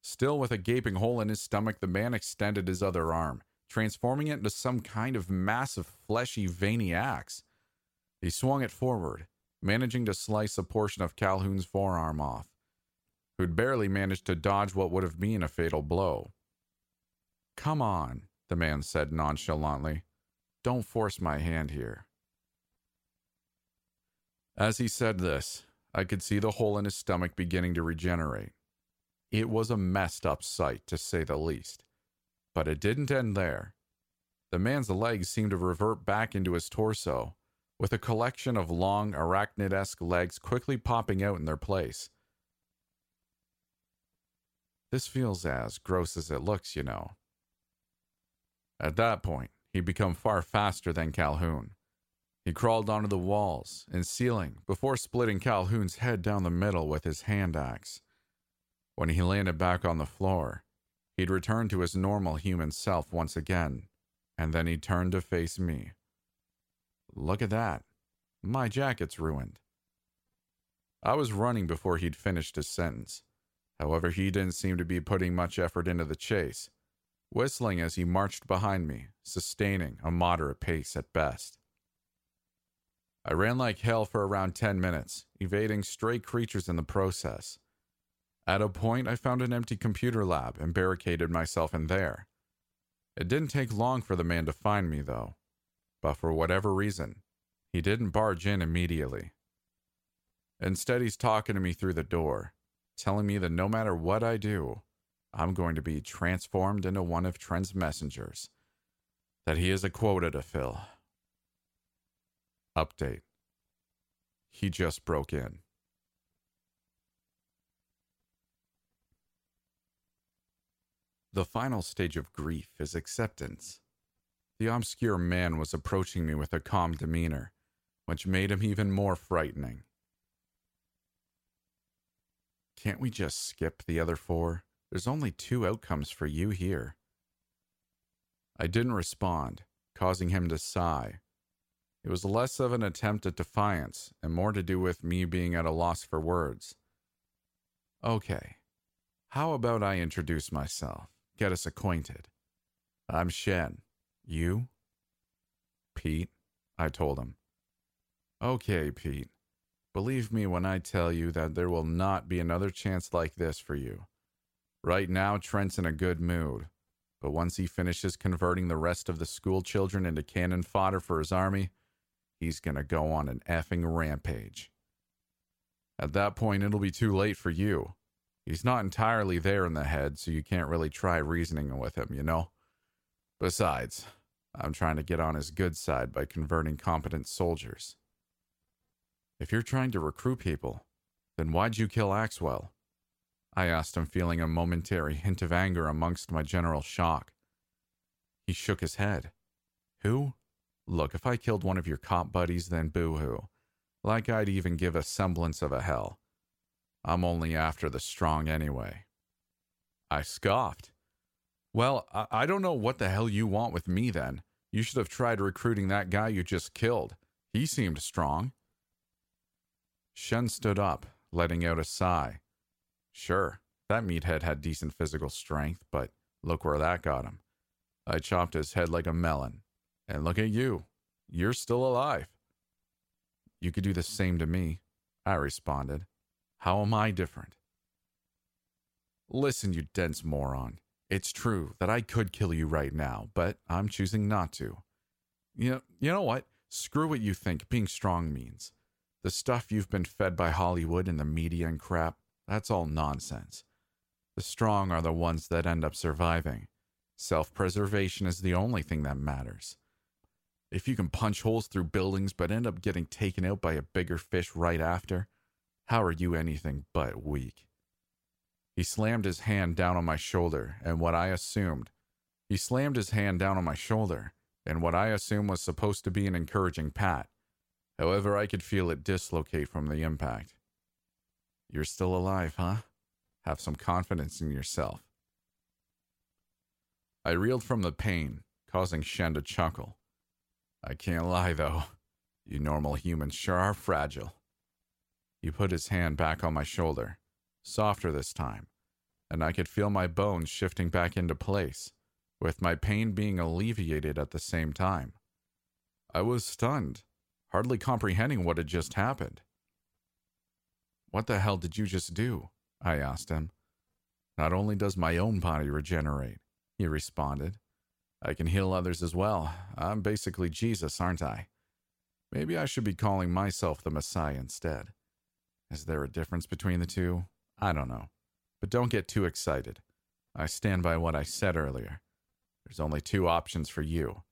Still with a gaping hole in his stomach, the man extended his other arm, transforming it into some kind of massive, fleshy, veiny axe. He swung it forward, managing to slice a portion of Calhoun's forearm off who'd barely managed to dodge what would have been a fatal blow. Come on, the man said nonchalantly. Don't force my hand here. As he said this, I could see the hole in his stomach beginning to regenerate. It was a messed up sight, to say the least. But it didn't end there. The man's legs seemed to revert back into his torso, with a collection of long, arachnid esque legs quickly popping out in their place. This feels as gross as it looks, you know. At that point, he'd become far faster than Calhoun. He crawled onto the walls and ceiling before splitting Calhoun's head down the middle with his hand axe. When he landed back on the floor, he'd return to his normal human self once again, and then he turned to face me. Look at that. My jacket's ruined. I was running before he'd finished his sentence. However, he didn't seem to be putting much effort into the chase, whistling as he marched behind me, sustaining a moderate pace at best. I ran like hell for around 10 minutes, evading stray creatures in the process. At a point, I found an empty computer lab and barricaded myself in there. It didn't take long for the man to find me, though, but for whatever reason, he didn't barge in immediately. Instead, he's talking to me through the door, telling me that no matter what I do, I'm going to be transformed into one of Trent's messengers, that he has a quota to fill. Update. He just broke in. The final stage of grief is acceptance. The obscure man was approaching me with a calm demeanor, which made him even more frightening. Can't we just skip the other four? There's only two outcomes for you here. I didn't respond, causing him to sigh. It was less of an attempt at defiance and more to do with me being at a loss for words. Okay, how about I introduce myself, get us acquainted? I'm Shen. You? Pete, I told him. Okay, Pete. Believe me when I tell you that there will not be another chance like this for you. Right now, Trent's in a good mood, but once he finishes converting the rest of the school children into cannon fodder for his army, he's gonna go on an effing rampage. At that point, it'll be too late for you. He's not entirely there in the head, so you can't really try reasoning with him, you know? Besides, I'm trying to get on his good side by converting competent soldiers. If you're trying to recruit people, then why'd you kill Axwell? I asked him, feeling a momentary hint of anger amongst my general shock. He shook his head. Who? Look, if I killed one of your cop buddies, then boo hoo. Like I'd even give a semblance of a hell. I'm only after the strong anyway. I scoffed. Well, I, I don't know what the hell you want with me then. You should have tried recruiting that guy you just killed. He seemed strong. Shen stood up, letting out a sigh. Sure, that meathead had decent physical strength, but look where that got him. I chopped his head like a melon. And look at you. You're still alive. You could do the same to me, I responded. How am I different? Listen, you dense moron. It's true that I could kill you right now, but I'm choosing not to. You know, you know what? Screw what you think being strong means. The stuff you've been fed by Hollywood and the media and crap, that's all nonsense. The strong are the ones that end up surviving. Self preservation is the only thing that matters. If you can punch holes through buildings but end up getting taken out by a bigger fish right after, how are you anything but weak? He slammed his hand down on my shoulder, and what I assumed, he slammed his hand down on my shoulder, and what I assumed was supposed to be an encouraging pat. However, I could feel it dislocate from the impact. You're still alive, huh? Have some confidence in yourself. I reeled from the pain, causing Shen to chuckle. I can't lie, though. You normal humans sure are fragile. He put his hand back on my shoulder, softer this time, and I could feel my bones shifting back into place, with my pain being alleviated at the same time. I was stunned hardly comprehending what had just happened. What the hell did you just do? I asked him. Not only does my own body regenerate, he responded, I can heal others as well. I'm basically Jesus, aren't I? Maybe I should be calling myself the Messiah instead. Is there a difference between the two? I don't know. But don't get too excited. I stand by what I said earlier. There's only two options for you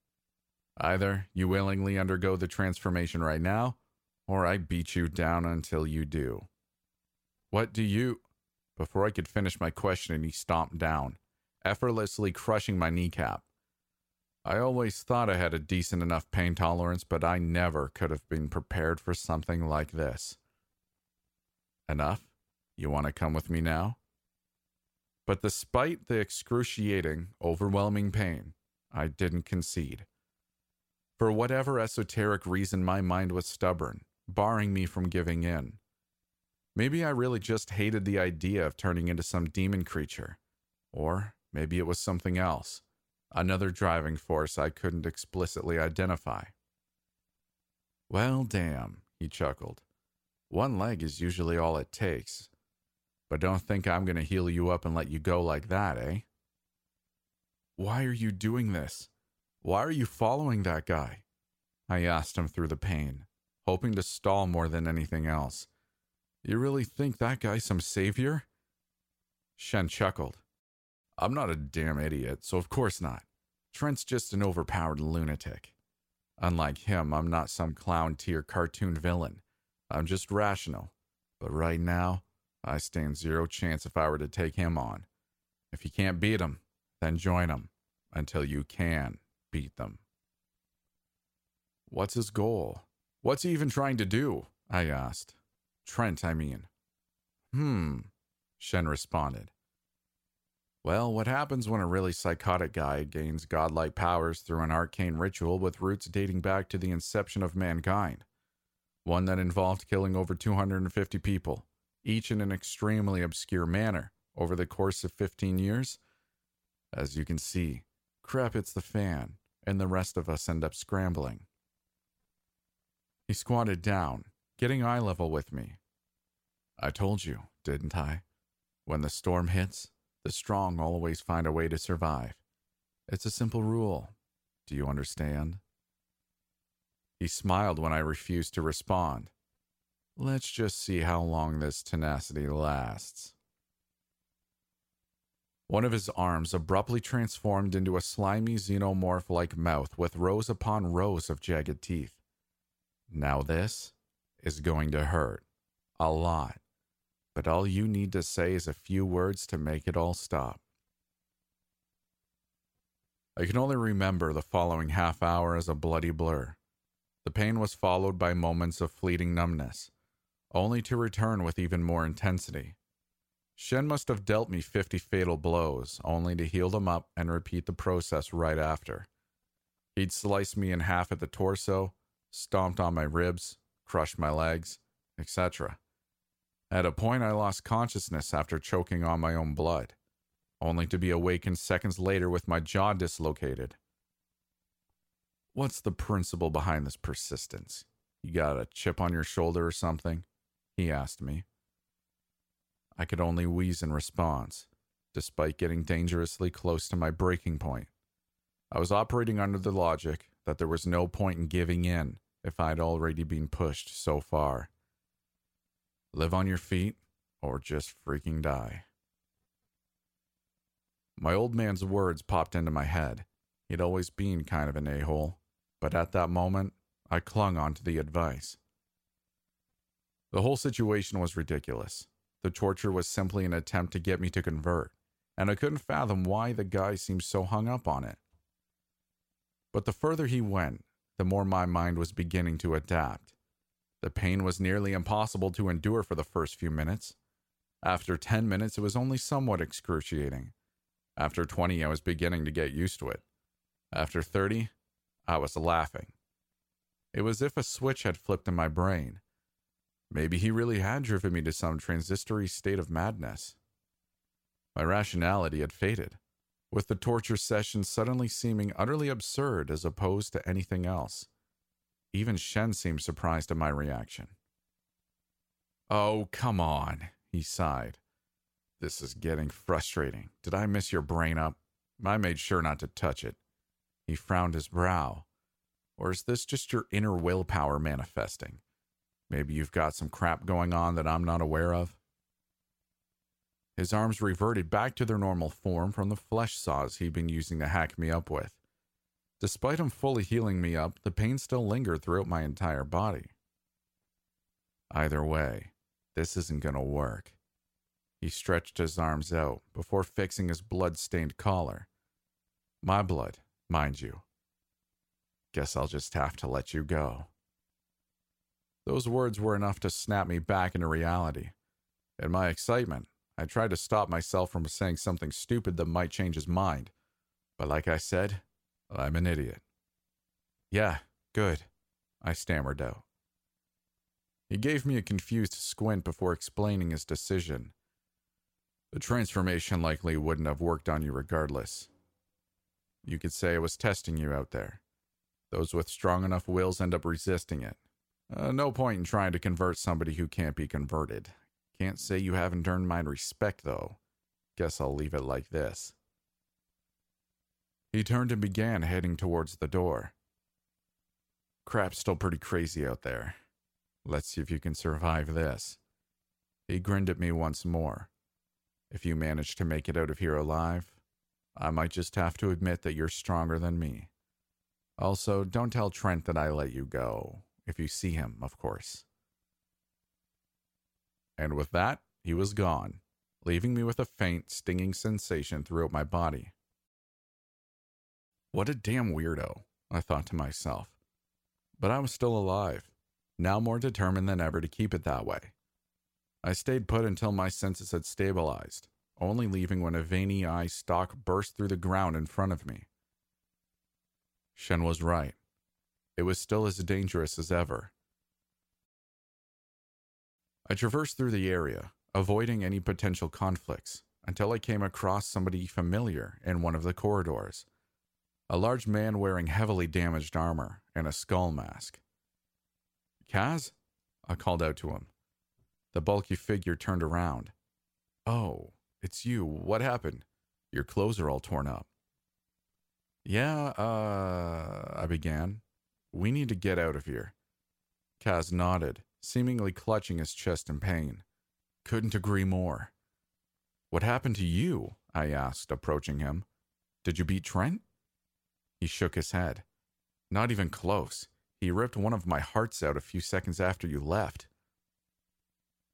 Either you willingly undergo the transformation right now, or I beat you down until you do. What do you. Before I could finish my question, he stomped down, effortlessly crushing my kneecap. I always thought I had a decent enough pain tolerance, but I never could have been prepared for something like this. Enough? You want to come with me now? But despite the excruciating, overwhelming pain, I didn't concede. For whatever esoteric reason, my mind was stubborn, barring me from giving in. Maybe I really just hated the idea of turning into some demon creature. Or maybe it was something else, another driving force I couldn't explicitly identify. Well, damn, he chuckled. One leg is usually all it takes. But don't think I'm going to heal you up and let you go like that, eh? Why are you doing this? Why are you following that guy? I asked him through the pain, hoping to stall more than anything else. You really think that guy's some savior? Shen chuckled. I'm not a damn idiot, so of course not. Trent's just an overpowered lunatic. Unlike him, I'm not some clown tier cartoon villain. I'm just rational. But right now, I stand zero chance if I were to take him on. If you can't beat him, then join him until you can beat them. What's his goal? What's he even trying to do? I asked. Trent, I mean. Hmm, Shen responded. Well, what happens when a really psychotic guy gains godlike powers through an arcane ritual with roots dating back to the inception of mankind? One that involved killing over 250 people, each in an extremely obscure manner, over the course of 15 years? As you can see, crap hits the fan, and the rest of us end up scrambling. He squatted down, getting eye level with me. I told you, didn't I? When the storm hits, the strong always find a way to survive. It's a simple rule. Do you understand? He smiled when I refused to respond. Let's just see how long this tenacity lasts. One of his arms abruptly transformed into a slimy xenomorph like mouth with rows upon rows of jagged teeth. Now, this is going to hurt. A lot but all you need to say is a few words to make it all stop. I can only remember the following half hour as a bloody blur. The pain was followed by moments of fleeting numbness, only to return with even more intensity. Shen must have dealt me 50 fatal blows, only to heal them up and repeat the process right after. He'd sliced me in half at the torso, stomped on my ribs, crushed my legs, etc. At a point, I lost consciousness after choking on my own blood, only to be awakened seconds later with my jaw dislocated. What's the principle behind this persistence? You got a chip on your shoulder or something? He asked me. I could only wheeze in response, despite getting dangerously close to my breaking point. I was operating under the logic that there was no point in giving in if I'd already been pushed so far. Live on your feet or just freaking die. My old man's words popped into my head. He'd always been kind of an a hole, but at that moment, I clung on to the advice. The whole situation was ridiculous. The torture was simply an attempt to get me to convert, and I couldn't fathom why the guy seemed so hung up on it. But the further he went, the more my mind was beginning to adapt. The pain was nearly impossible to endure for the first few minutes. After 10 minutes, it was only somewhat excruciating. After 20, I was beginning to get used to it. After 30, I was laughing. It was as if a switch had flipped in my brain. Maybe he really had driven me to some transitory state of madness. My rationality had faded, with the torture session suddenly seeming utterly absurd as opposed to anything else. Even Shen seemed surprised at my reaction. Oh, come on, he sighed. This is getting frustrating. Did I miss your brain up? I made sure not to touch it. He frowned his brow. Or is this just your inner willpower manifesting? Maybe you've got some crap going on that I'm not aware of? His arms reverted back to their normal form from the flesh saws he'd been using to hack me up with. Despite him fully healing me up, the pain still lingered throughout my entire body. Either way, this isn't going to work. He stretched his arms out before fixing his blood stained collar. My blood, mind you. Guess I'll just have to let you go. Those words were enough to snap me back into reality. In my excitement, I tried to stop myself from saying something stupid that might change his mind. But like I said, I'm an idiot. Yeah, good, I stammered out. He gave me a confused squint before explaining his decision. The transformation likely wouldn't have worked on you regardless. You could say it was testing you out there. Those with strong enough wills end up resisting it. Uh, no point in trying to convert somebody who can't be converted. Can't say you haven't earned my respect, though. Guess I'll leave it like this. He turned and began heading towards the door. Crap's still pretty crazy out there. Let's see if you can survive this. He grinned at me once more. If you manage to make it out of here alive, I might just have to admit that you're stronger than me. Also, don't tell Trent that I let you go. If you see him, of course. And with that, he was gone, leaving me with a faint, stinging sensation throughout my body. What a damn weirdo, I thought to myself. But I was still alive, now more determined than ever to keep it that way. I stayed put until my senses had stabilized, only leaving when a veiny eye stalk burst through the ground in front of me. Shen was right. It was still as dangerous as ever. I traversed through the area, avoiding any potential conflicts, until I came across somebody familiar in one of the corridors a large man wearing heavily damaged armor and a skull mask. Kaz? I called out to him. The bulky figure turned around. Oh, it's you. What happened? Your clothes are all torn up. Yeah, uh, I began. We need to get out of here. Kaz nodded, seemingly clutching his chest in pain. Couldn't agree more. What happened to you? I asked, approaching him. Did you beat Trent? He shook his head. Not even close. He ripped one of my hearts out a few seconds after you left.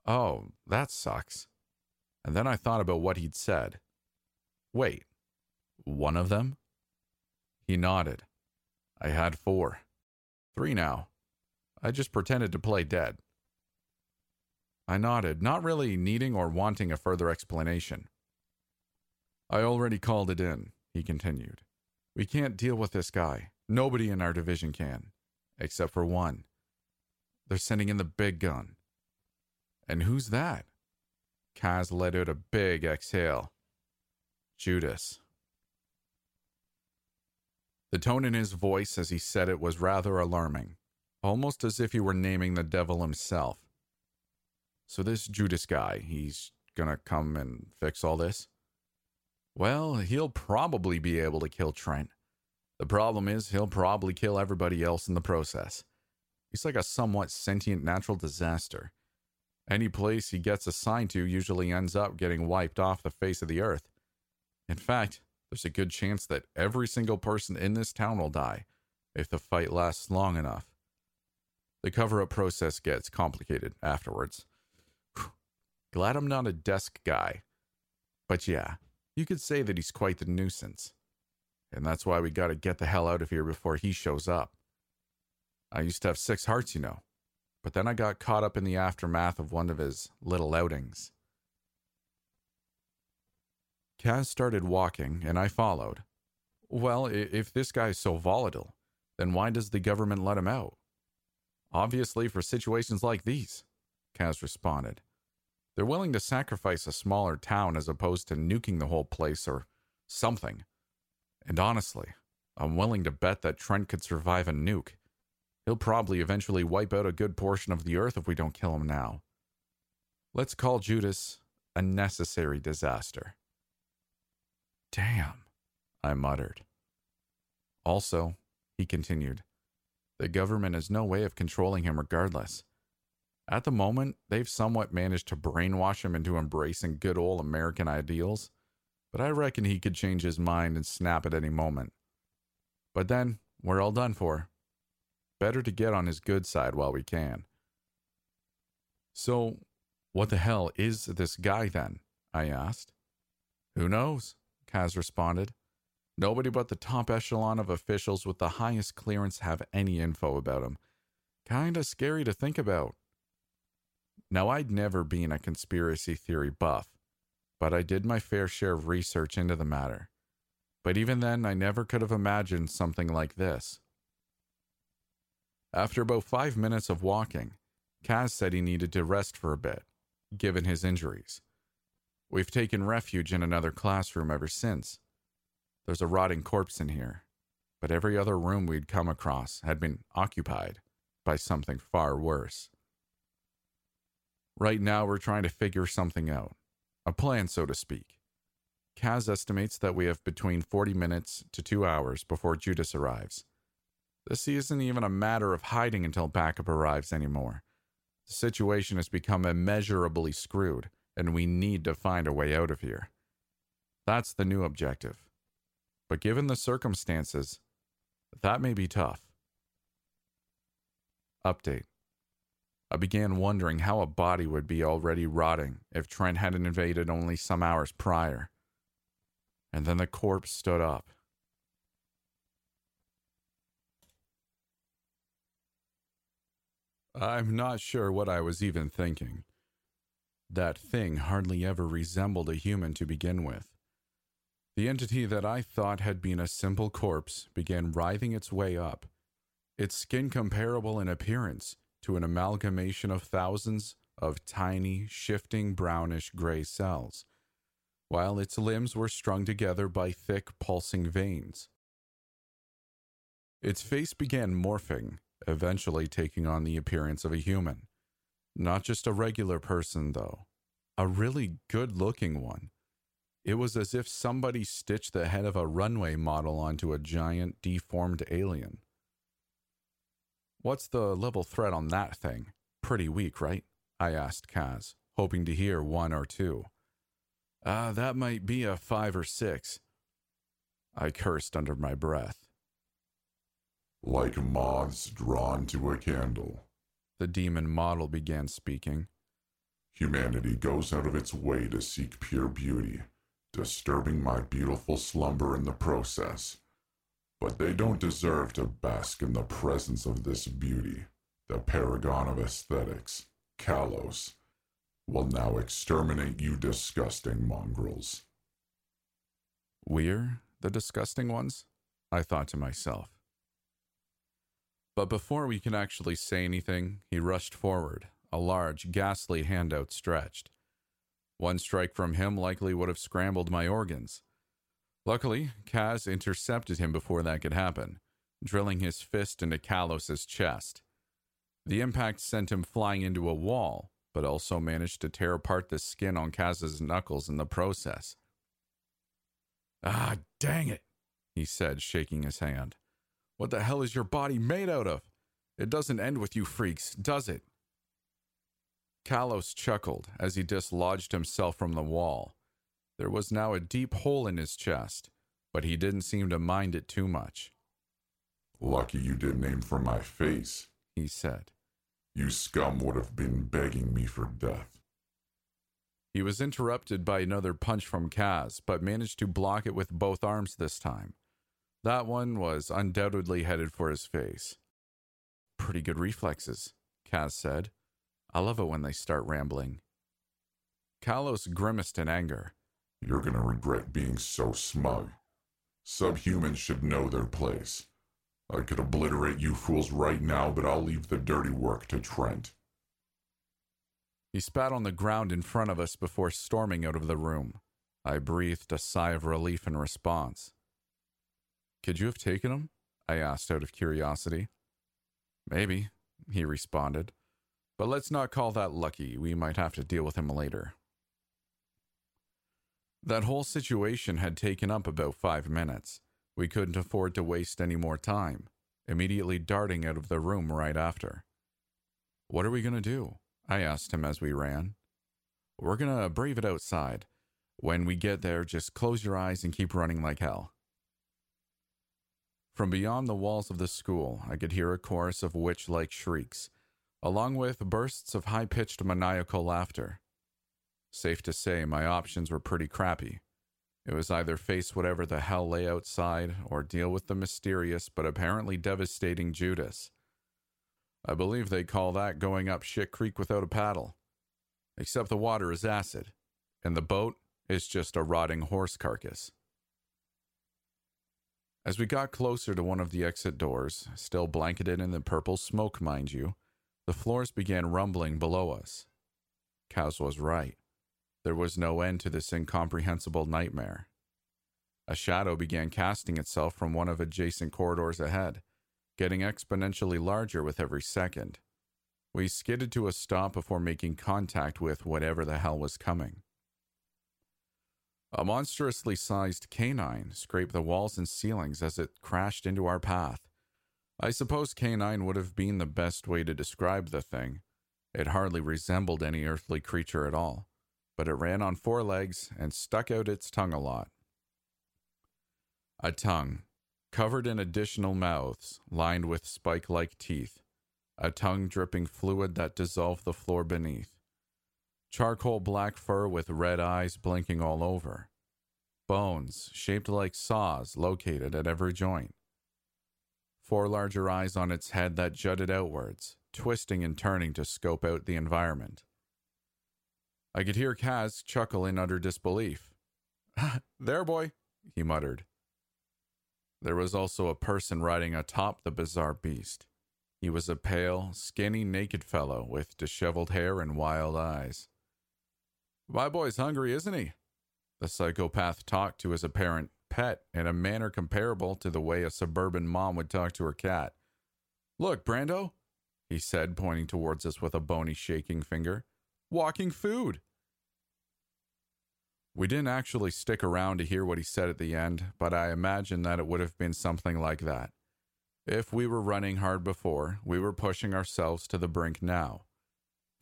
Oh, that sucks. And then I thought about what he'd said. Wait, one of them? He nodded. I had four. Three now. I just pretended to play dead. I nodded, not really needing or wanting a further explanation. I already called it in, he continued. We can't deal with this guy. Nobody in our division can, except for one. They're sending in the big gun. And who's that? Kaz let out a big exhale. Judas. The tone in his voice as he said it was rather alarming, almost as if he were naming the devil himself. So, this Judas guy, he's gonna come and fix all this? Well, he'll probably be able to kill Trent. The problem is, he'll probably kill everybody else in the process. He's like a somewhat sentient natural disaster. Any place he gets assigned to usually ends up getting wiped off the face of the earth. In fact, there's a good chance that every single person in this town will die if the fight lasts long enough. The cover up process gets complicated afterwards. Glad I'm not a desk guy. But yeah, you could say that he's quite the nuisance. And that's why we got to get the hell out of here before he shows up. I used to have six hearts, you know, but then I got caught up in the aftermath of one of his little outings. Kaz started walking, and I followed. Well, if this guy's so volatile, then why does the government let him out? Obviously, for situations like these, Kaz responded. They're willing to sacrifice a smaller town as opposed to nuking the whole place or something. And honestly, I'm willing to bet that Trent could survive a nuke. He'll probably eventually wipe out a good portion of the Earth if we don't kill him now. Let's call Judas a necessary disaster. Damn, I muttered. Also, he continued, the government has no way of controlling him regardless. At the moment, they've somewhat managed to brainwash him into embracing good old American ideals, but I reckon he could change his mind and snap at any moment. But then, we're all done for. Better to get on his good side while we can. So, what the hell is this guy then? I asked. Who knows? Kaz responded. Nobody but the top echelon of officials with the highest clearance have any info about him. Kinda scary to think about. Now, I'd never been a conspiracy theory buff, but I did my fair share of research into the matter. But even then, I never could have imagined something like this. After about five minutes of walking, Kaz said he needed to rest for a bit, given his injuries. We've taken refuge in another classroom ever since. There's a rotting corpse in here, but every other room we'd come across had been occupied by something far worse. Right now, we're trying to figure something out, a plan, so to speak. Kaz estimates that we have between 40 minutes to two hours before Judas arrives. This isn't even a matter of hiding until backup arrives anymore. The situation has become immeasurably screwed, and we need to find a way out of here. That's the new objective. But given the circumstances, that may be tough. Update I began wondering how a body would be already rotting if Trent hadn't invaded only some hours prior. And then the corpse stood up. I'm not sure what I was even thinking. That thing hardly ever resembled a human to begin with. The entity that I thought had been a simple corpse began writhing its way up, its skin comparable in appearance to an amalgamation of thousands of tiny, shifting brownish gray cells, while its limbs were strung together by thick, pulsing veins. Its face began morphing, eventually taking on the appearance of a human. Not just a regular person, though, a really good looking one. It was as if somebody stitched the head of a runway model onto a giant, deformed alien. What's the level threat on that thing? Pretty weak, right? I asked Kaz, hoping to hear one or two. Ah, uh, that might be a five or six. I cursed under my breath. Like moths drawn to a candle. The demon model began speaking. Humanity goes out of its way to seek pure beauty, disturbing my beautiful slumber in the process. But they don't deserve to bask in the presence of this beauty. The paragon of aesthetics, Kalos, will now exterminate you disgusting mongrels. We're the disgusting ones? I thought to myself. But before we could actually say anything, he rushed forward, a large, ghastly hand outstretched. One strike from him likely would have scrambled my organs. Luckily, Kaz intercepted him before that could happen, drilling his fist into Kalos's chest. The impact sent him flying into a wall, but also managed to tear apart the skin on Kaz's knuckles in the process. Ah, dang it, he said, shaking his hand. What the hell is your body made out of? It doesn't end with you freaks, does it? Kalos chuckled as he dislodged himself from the wall there was now a deep hole in his chest, but he didn't seem to mind it too much. Lucky you didn't aim for my face, he said. You scum would have been begging me for death. He was interrupted by another punch from Kaz, but managed to block it with both arms this time. That one was undoubtedly headed for his face. Pretty good reflexes, Kaz said. I love it when they start rambling. Kalos grimaced in anger. You're gonna regret being so smug. Subhumans should know their place. I could obliterate you fools right now, but I'll leave the dirty work to Trent. He spat on the ground in front of us before storming out of the room. I breathed a sigh of relief in response. Could you have taken him? I asked out of curiosity. Maybe, he responded. But let's not call that lucky. We might have to deal with him later. That whole situation had taken up about five minutes. We couldn't afford to waste any more time, immediately darting out of the room right after. What are we going to do? I asked him as we ran. We're going to brave it outside. When we get there, just close your eyes and keep running like hell. From beyond the walls of the school, I could hear a chorus of witch like shrieks, along with bursts of high pitched maniacal laughter. Safe to say, my options were pretty crappy. It was either face whatever the hell lay outside or deal with the mysterious but apparently devastating Judas. I believe they call that going up shit creek without a paddle. Except the water is acid, and the boat is just a rotting horse carcass. As we got closer to one of the exit doors, still blanketed in the purple smoke, mind you, The floors began rumbling below us. Kaz was right. There was no end to this incomprehensible nightmare. A shadow began casting itself from one of adjacent corridors ahead, getting exponentially larger with every second. We skidded to a stop before making contact with whatever the hell was coming. A monstrously sized canine scraped the walls and ceilings as it crashed into our path. I suppose canine would have been the best way to describe the thing. It hardly resembled any earthly creature at all, but it ran on four legs and stuck out its tongue a lot. A tongue, covered in additional mouths lined with spike like teeth, a tongue dripping fluid that dissolved the floor beneath. Charcoal black fur with red eyes blinking all over. Bones shaped like saws located at every joint. Four larger eyes on its head that jutted outwards, twisting and turning to scope out the environment. I could hear Kaz chuckle in utter disbelief. there, boy, he muttered. There was also a person riding atop the bizarre beast. He was a pale, skinny, naked fellow with disheveled hair and wild eyes. My boy's hungry, isn't he? The psychopath talked to his apparent pet in a manner comparable to the way a suburban mom would talk to her cat. Look, Brando, he said, pointing towards us with a bony, shaking finger. Walking food. We didn't actually stick around to hear what he said at the end, but I imagine that it would have been something like that. If we were running hard before, we were pushing ourselves to the brink now.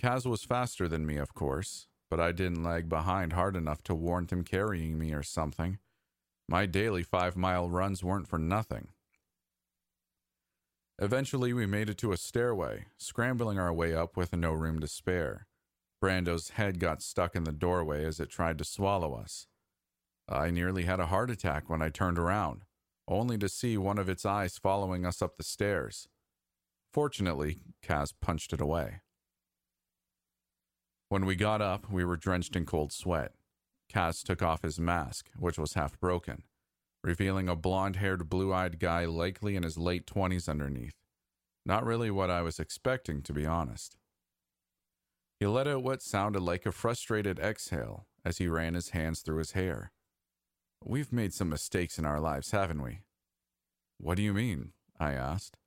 Kaz was faster than me, of course, but I didn't lag behind hard enough to warrant him carrying me or something. My daily five mile runs weren't for nothing. Eventually, we made it to a stairway, scrambling our way up with no room to spare. Brando's head got stuck in the doorway as it tried to swallow us. I nearly had a heart attack when I turned around, only to see one of its eyes following us up the stairs. Fortunately, Kaz punched it away. When we got up, we were drenched in cold sweat. Kaz took off his mask, which was half broken, revealing a blond haired, blue eyed guy likely in his late 20s underneath. Not really what I was expecting, to be honest. He let out what sounded like a frustrated exhale as he ran his hands through his hair. We've made some mistakes in our lives, haven't we? What do you mean? I asked.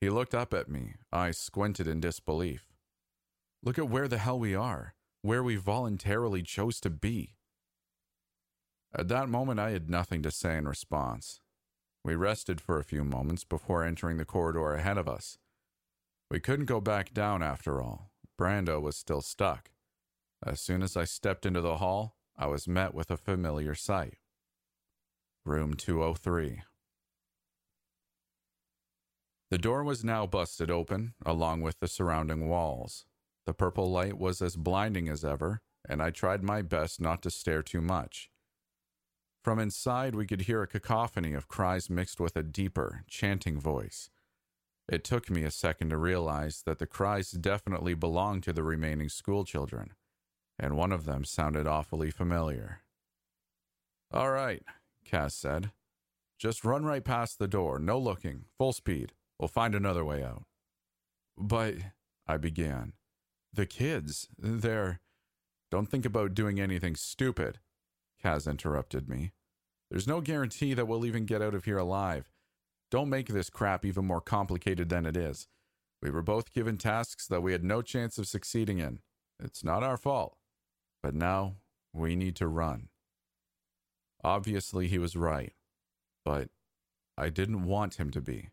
He looked up at me, eyes squinted in disbelief. Look at where the hell we are, where we voluntarily chose to be. At that moment, I had nothing to say in response. We rested for a few moments before entering the corridor ahead of us. We couldn't go back down after all. Brando was still stuck. As soon as I stepped into the hall, I was met with a familiar sight. Room 203. The door was now busted open, along with the surrounding walls. The purple light was as blinding as ever, and I tried my best not to stare too much. From inside, we could hear a cacophony of cries mixed with a deeper, chanting voice. It took me a second to realize that the cries definitely belonged to the remaining schoolchildren, and one of them sounded awfully familiar. All right, Kaz said. Just run right past the door, no looking, full speed. We'll find another way out. But, I began. The kids, they're. Don't think about doing anything stupid, Kaz interrupted me. There's no guarantee that we'll even get out of here alive. Don't make this crap even more complicated than it is. We were both given tasks that we had no chance of succeeding in. It's not our fault. But now we need to run. Obviously, he was right, but I didn't want him to be.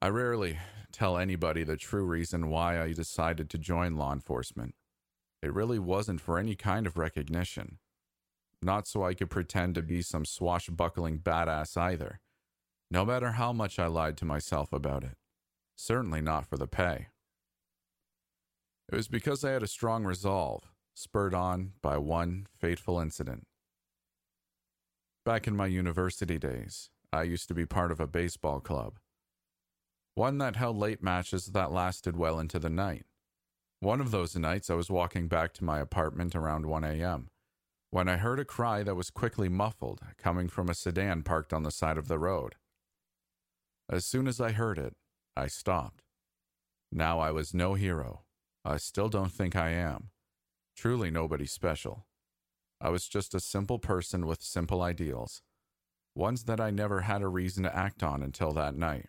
I rarely tell anybody the true reason why I decided to join law enforcement. It really wasn't for any kind of recognition. Not so I could pretend to be some swashbuckling badass either, no matter how much I lied to myself about it. Certainly not for the pay. It was because I had a strong resolve, spurred on by one fateful incident. Back in my university days, I used to be part of a baseball club. One that held late matches that lasted well into the night. One of those nights, I was walking back to my apartment around 1 a.m when I heard a cry that was quickly muffled coming from a sedan parked on the side of the road. As soon as I heard it, I stopped. Now I was no hero. I still don't think I am. Truly nobody special. I was just a simple person with simple ideals, ones that I never had a reason to act on until that night.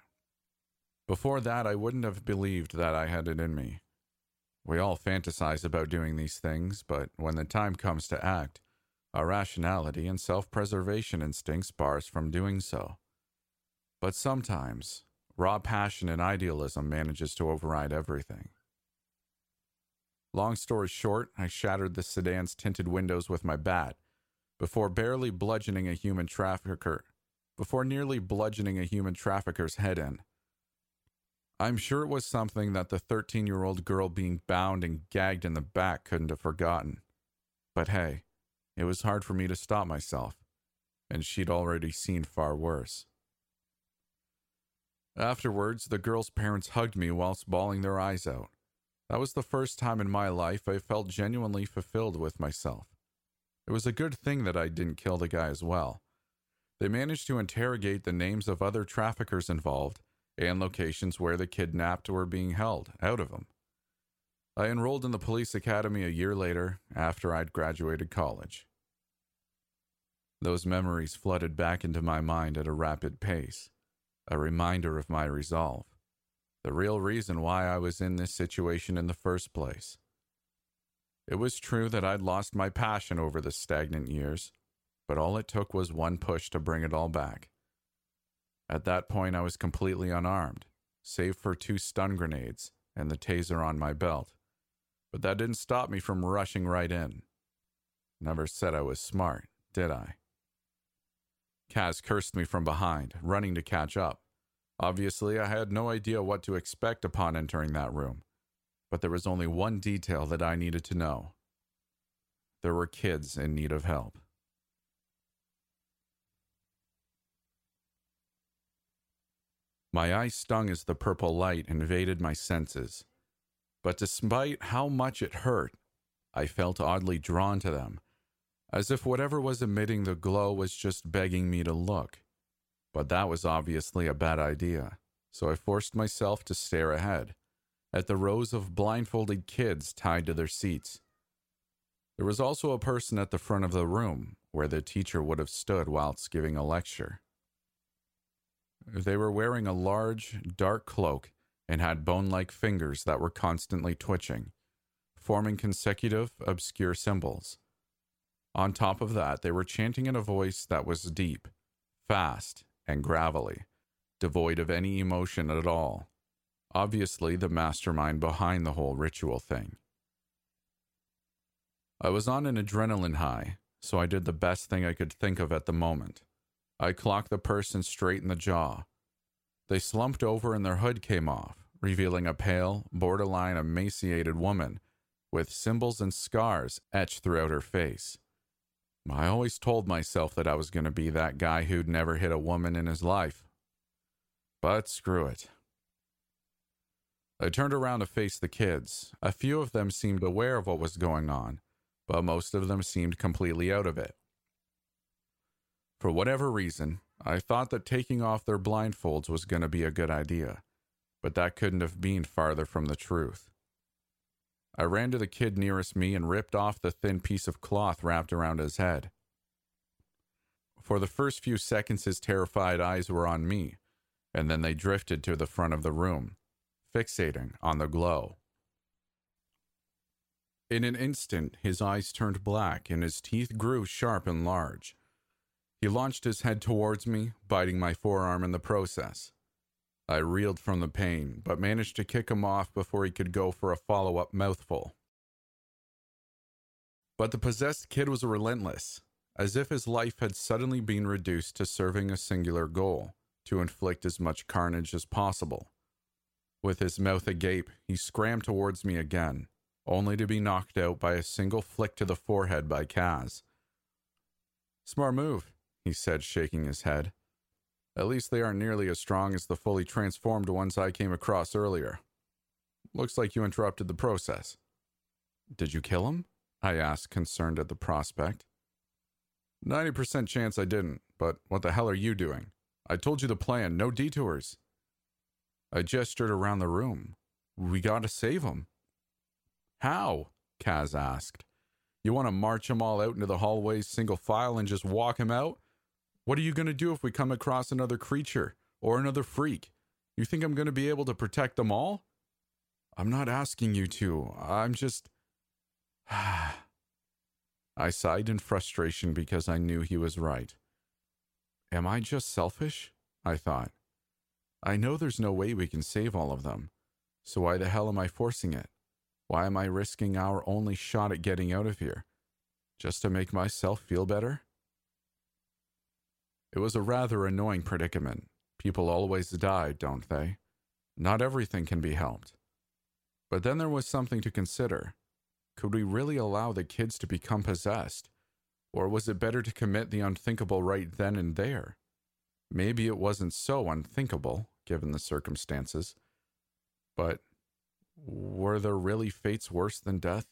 Before that, I wouldn't have believed that I had it in me. We all fantasize about doing these things, but when the time comes to act, our rationality and self preservation instincts bar us from doing so. But sometimes, raw passion and idealism manages to override everything. Long story short, I shattered the sedan's tinted windows with my bat before barely bludgeoning a human trafficker, before nearly bludgeoning a human trafficker's head in. I'm sure it was something that the 13 year old girl being bound and gagged in the back couldn't have forgotten. But hey, it was hard for me to stop myself, and she'd already seen far worse. Afterwards, the girl's parents hugged me whilst bawling their eyes out. That was the first time in my life I felt genuinely fulfilled with myself. It was a good thing that I didn't kill the guy as well. They managed to interrogate the names of other traffickers involved and locations where the kidnapped were being held out of them. I enrolled in the police academy a year later after I'd graduated college. Those memories flooded back into my mind at a rapid pace, a reminder of my resolve, the real reason why I was in this situation in the first place. It was true that I'd lost my passion over the stagnant years, but all it took was one push to bring it all back. At that point, I was completely unarmed, save for two stun grenades and the taser on my belt. But that didn't stop me from rushing right in. Never said I was smart, did I? Kaz cursed me from behind, running to catch up. Obviously, I had no idea what to expect upon entering that room, but there was only one detail that I needed to know. There were kids in need of help. My eyes stung as the purple light invaded my senses. But despite how much it hurt, I felt oddly drawn to them, as if whatever was emitting the glow was just begging me to look. But that was obviously a bad idea, so I forced myself to stare ahead, at the rows of blindfolded kids tied to their seats. There was also a person at the front of the room, where the teacher would have stood whilst giving a lecture. They were wearing a large, dark cloak and had bone like fingers that were constantly twitching, forming consecutive, obscure symbols. On top of that, they were chanting in a voice that was deep, fast, and gravelly, devoid of any emotion at all. Obviously, the mastermind behind the whole ritual thing. I was on an adrenaline high, so I did the best thing I could think of at the moment. I clocked the person straight in the jaw. They slumped over and their hood came off, revealing a pale, borderline emaciated woman with symbols and scars etched throughout her face. I always told myself that I was going to be that guy who'd never hit a woman in his life. But screw it. I turned around to face the kids. A few of them seemed aware of what was going on, but most of them seemed completely out of it. For whatever reason, I thought that taking off their blindfolds was going to be a good idea, but that couldn't have been farther from the truth. I ran to the kid nearest me and ripped off the thin piece of cloth wrapped around his head. For the first few seconds, his terrified eyes were on me, and then they drifted to the front of the room, fixating on the glow. In an instant, his eyes turned black and his teeth grew sharp and large. He launched his head towards me, biting my forearm in the process. I reeled from the pain, but managed to kick him off before he could go for a follow up mouthful. But the possessed kid was relentless, as if his life had suddenly been reduced to serving a singular goal to inflict as much carnage as possible. With his mouth agape, he scrammed towards me again, only to be knocked out by a single flick to the forehead by Kaz. Smart move, he said, shaking his head. At least they aren't nearly as strong as the fully transformed ones I came across earlier. Looks like you interrupted the process. Did you kill him? I asked, concerned at the prospect. 90% chance I didn't, but what the hell are you doing? I told you the plan, no detours. I gestured around the room. We gotta save him. How? Kaz asked. You want to march them all out into the hallways single file and just walk them out? What are you going to do if we come across another creature or another freak? You think I'm going to be able to protect them all? I'm not asking you to. I'm just. I sighed in frustration because I knew he was right. Am I just selfish? I thought. I know there's no way we can save all of them, so why the hell am I forcing it? Why am I risking our only shot at getting out of here? Just to make myself feel better? It was a rather annoying predicament. People always die, don't they? Not everything can be helped. But then there was something to consider. Could we really allow the kids to become possessed? Or was it better to commit the unthinkable right then and there? Maybe it wasn't so unthinkable, given the circumstances. But were there really fates worse than death?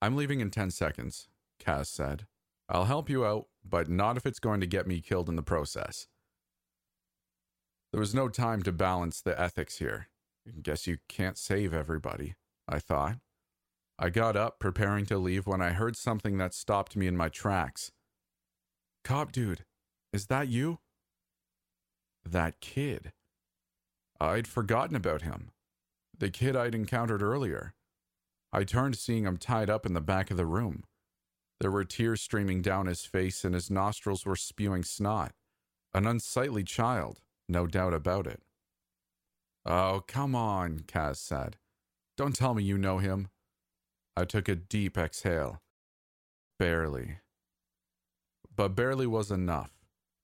I'm leaving in 10 seconds, Kaz said. I'll help you out, but not if it's going to get me killed in the process. There was no time to balance the ethics here. Guess you can't save everybody. I thought. I got up, preparing to leave, when I heard something that stopped me in my tracks. Cop dude, is that you? That kid. I'd forgotten about him. The kid I'd encountered earlier. I turned, seeing him tied up in the back of the room. There were tears streaming down his face, and his nostrils were spewing snot. An unsightly child, no doubt about it. Oh, come on, Kaz said. Don't tell me you know him. I took a deep exhale. Barely. But barely was enough.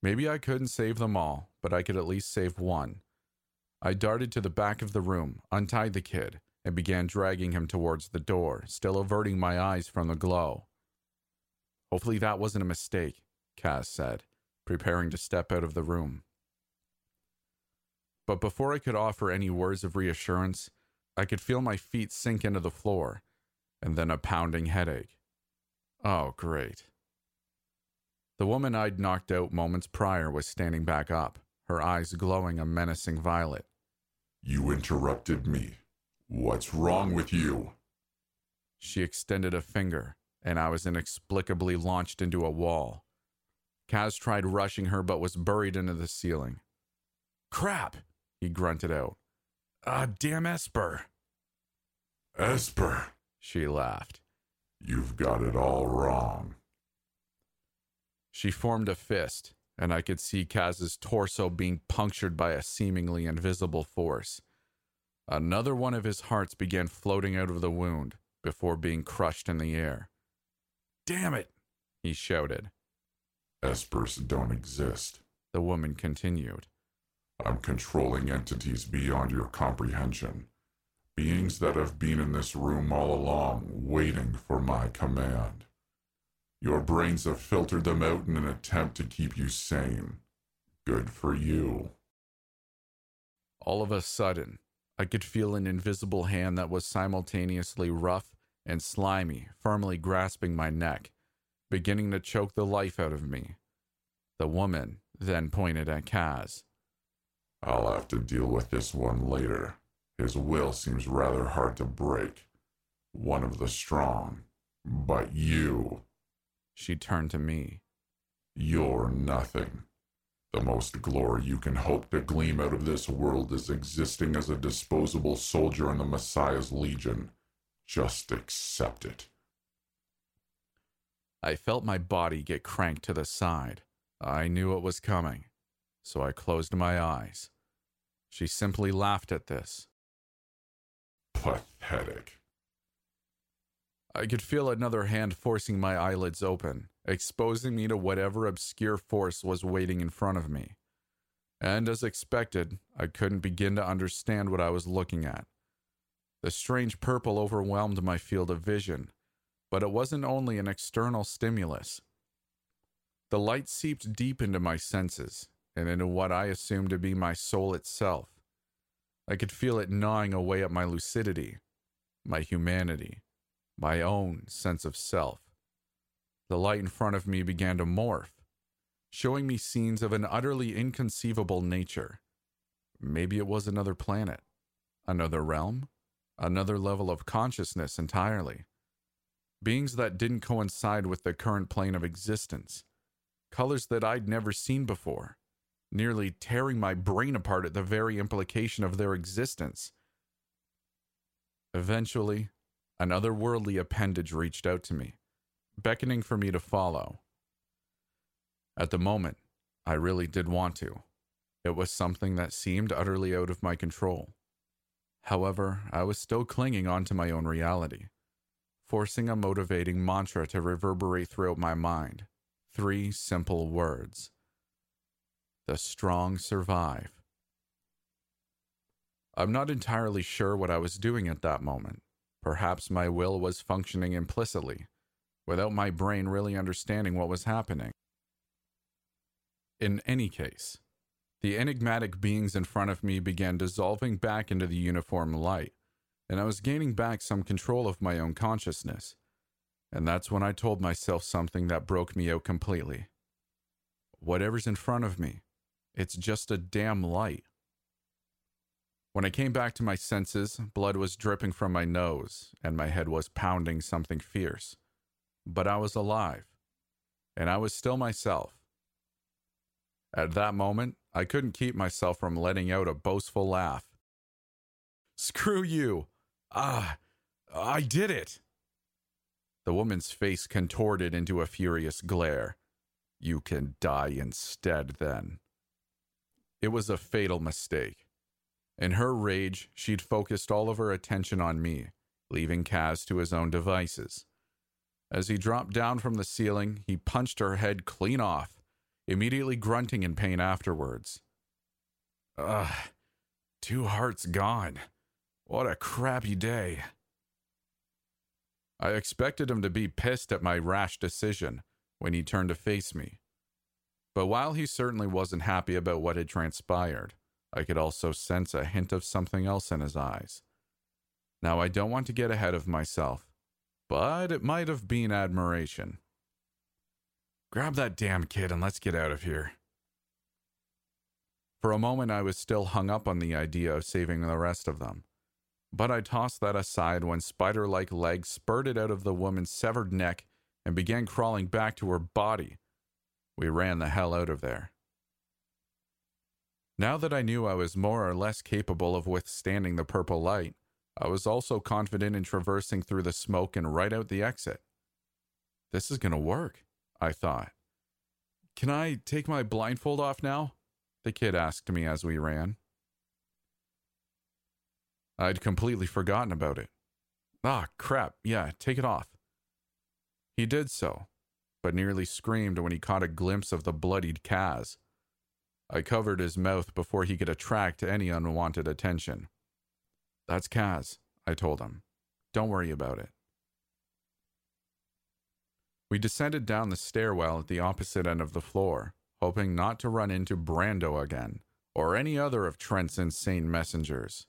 Maybe I couldn't save them all, but I could at least save one. I darted to the back of the room, untied the kid, and began dragging him towards the door, still averting my eyes from the glow. Hopefully that wasn't a mistake, Kaz said, preparing to step out of the room. But before I could offer any words of reassurance, I could feel my feet sink into the floor, and then a pounding headache. Oh, great. The woman I'd knocked out moments prior was standing back up, her eyes glowing a menacing violet. You interrupted me. What's wrong with you? She extended a finger, and I was inexplicably launched into a wall. Kaz tried rushing her, but was buried into the ceiling. Crap! he grunted out. Ah, damn Esper. Esper, she laughed. You've got it all wrong. She formed a fist, and I could see Kaz's torso being punctured by a seemingly invisible force. Another one of his hearts began floating out of the wound before being crushed in the air. Damn it, he shouted. Espers don't exist, the woman continued. I'm controlling entities beyond your comprehension. Beings that have been in this room all along, waiting for my command. Your brains have filtered them out in an attempt to keep you sane. Good for you. All of a sudden, I could feel an invisible hand that was simultaneously rough and slimy, firmly grasping my neck, beginning to choke the life out of me. The woman then pointed at Kaz. I'll have to deal with this one later. His will seems rather hard to break. One of the strong. But you. She turned to me. You're nothing. The most glory you can hope to glean out of this world is existing as a disposable soldier in the Messiah's Legion. Just accept it. I felt my body get cranked to the side. I knew it was coming, so I closed my eyes. She simply laughed at this. Pathetic. I could feel another hand forcing my eyelids open, exposing me to whatever obscure force was waiting in front of me. And as expected, I couldn't begin to understand what I was looking at. The strange purple overwhelmed my field of vision, but it wasn't only an external stimulus. The light seeped deep into my senses, and into what I assumed to be my soul itself. I could feel it gnawing away at my lucidity, my humanity, my own sense of self. The light in front of me began to morph, showing me scenes of an utterly inconceivable nature, maybe it was another planet, another realm, another level of consciousness entirely. Beings that didn't coincide with the current plane of existence, colors that I'd never seen before, nearly tearing my brain apart at the very implication of their existence. Eventually, an otherworldly appendage reached out to me, beckoning for me to follow. At the moment, I really did want to. It was something that seemed utterly out of my control. However, I was still clinging on to my own reality, forcing a motivating mantra to reverberate throughout my mind. Three simple words The strong survive. I'm not entirely sure what I was doing at that moment. Perhaps my will was functioning implicitly, without my brain really understanding what was happening. In any case, the enigmatic beings in front of me began dissolving back into the uniform light, and I was gaining back some control of my own consciousness. And that's when I told myself something that broke me out completely. Whatever's in front of me, it's just a damn light. When I came back to my senses, blood was dripping from my nose and my head was pounding something fierce. But I was alive, and I was still myself. At that moment, I couldn't keep myself from letting out a boastful laugh. Screw you! Ah, I did it! The woman's face contorted into a furious glare. You can die instead, then. It was a fatal mistake. In her rage, she'd focused all of her attention on me, leaving Kaz to his own devices. As he dropped down from the ceiling, he punched her head clean off, immediately grunting in pain afterwards. Ugh, two hearts gone. What a crappy day. I expected him to be pissed at my rash decision when he turned to face me. But while he certainly wasn't happy about what had transpired, I could also sense a hint of something else in his eyes. Now, I don't want to get ahead of myself, but it might have been admiration. Grab that damn kid and let's get out of here. For a moment, I was still hung up on the idea of saving the rest of them. But I tossed that aside when spider like legs spurted out of the woman's severed neck and began crawling back to her body. We ran the hell out of there. Now that I knew I was more or less capable of withstanding the purple light, I was also confident in traversing through the smoke and right out the exit. This is going to work, I thought. Can I take my blindfold off now? The kid asked me as we ran. I'd completely forgotten about it. Ah, crap, yeah, take it off. He did so, but nearly screamed when he caught a glimpse of the bloodied Kaz. I covered his mouth before he could attract any unwanted attention. That's Kaz, I told him. Don't worry about it. We descended down the stairwell at the opposite end of the floor, hoping not to run into Brando again, or any other of Trent's insane messengers.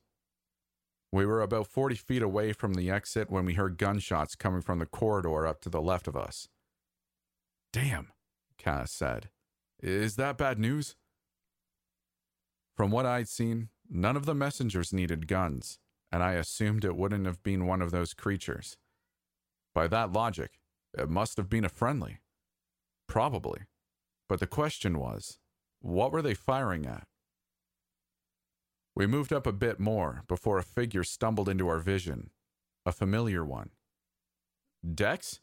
We were about 40 feet away from the exit when we heard gunshots coming from the corridor up to the left of us. Damn, Kaz said. Is that bad news? From what I'd seen, none of the messengers needed guns, and I assumed it wouldn't have been one of those creatures. By that logic, it must have been a friendly. Probably. But the question was, what were they firing at? We moved up a bit more before a figure stumbled into our vision, a familiar one. Dex?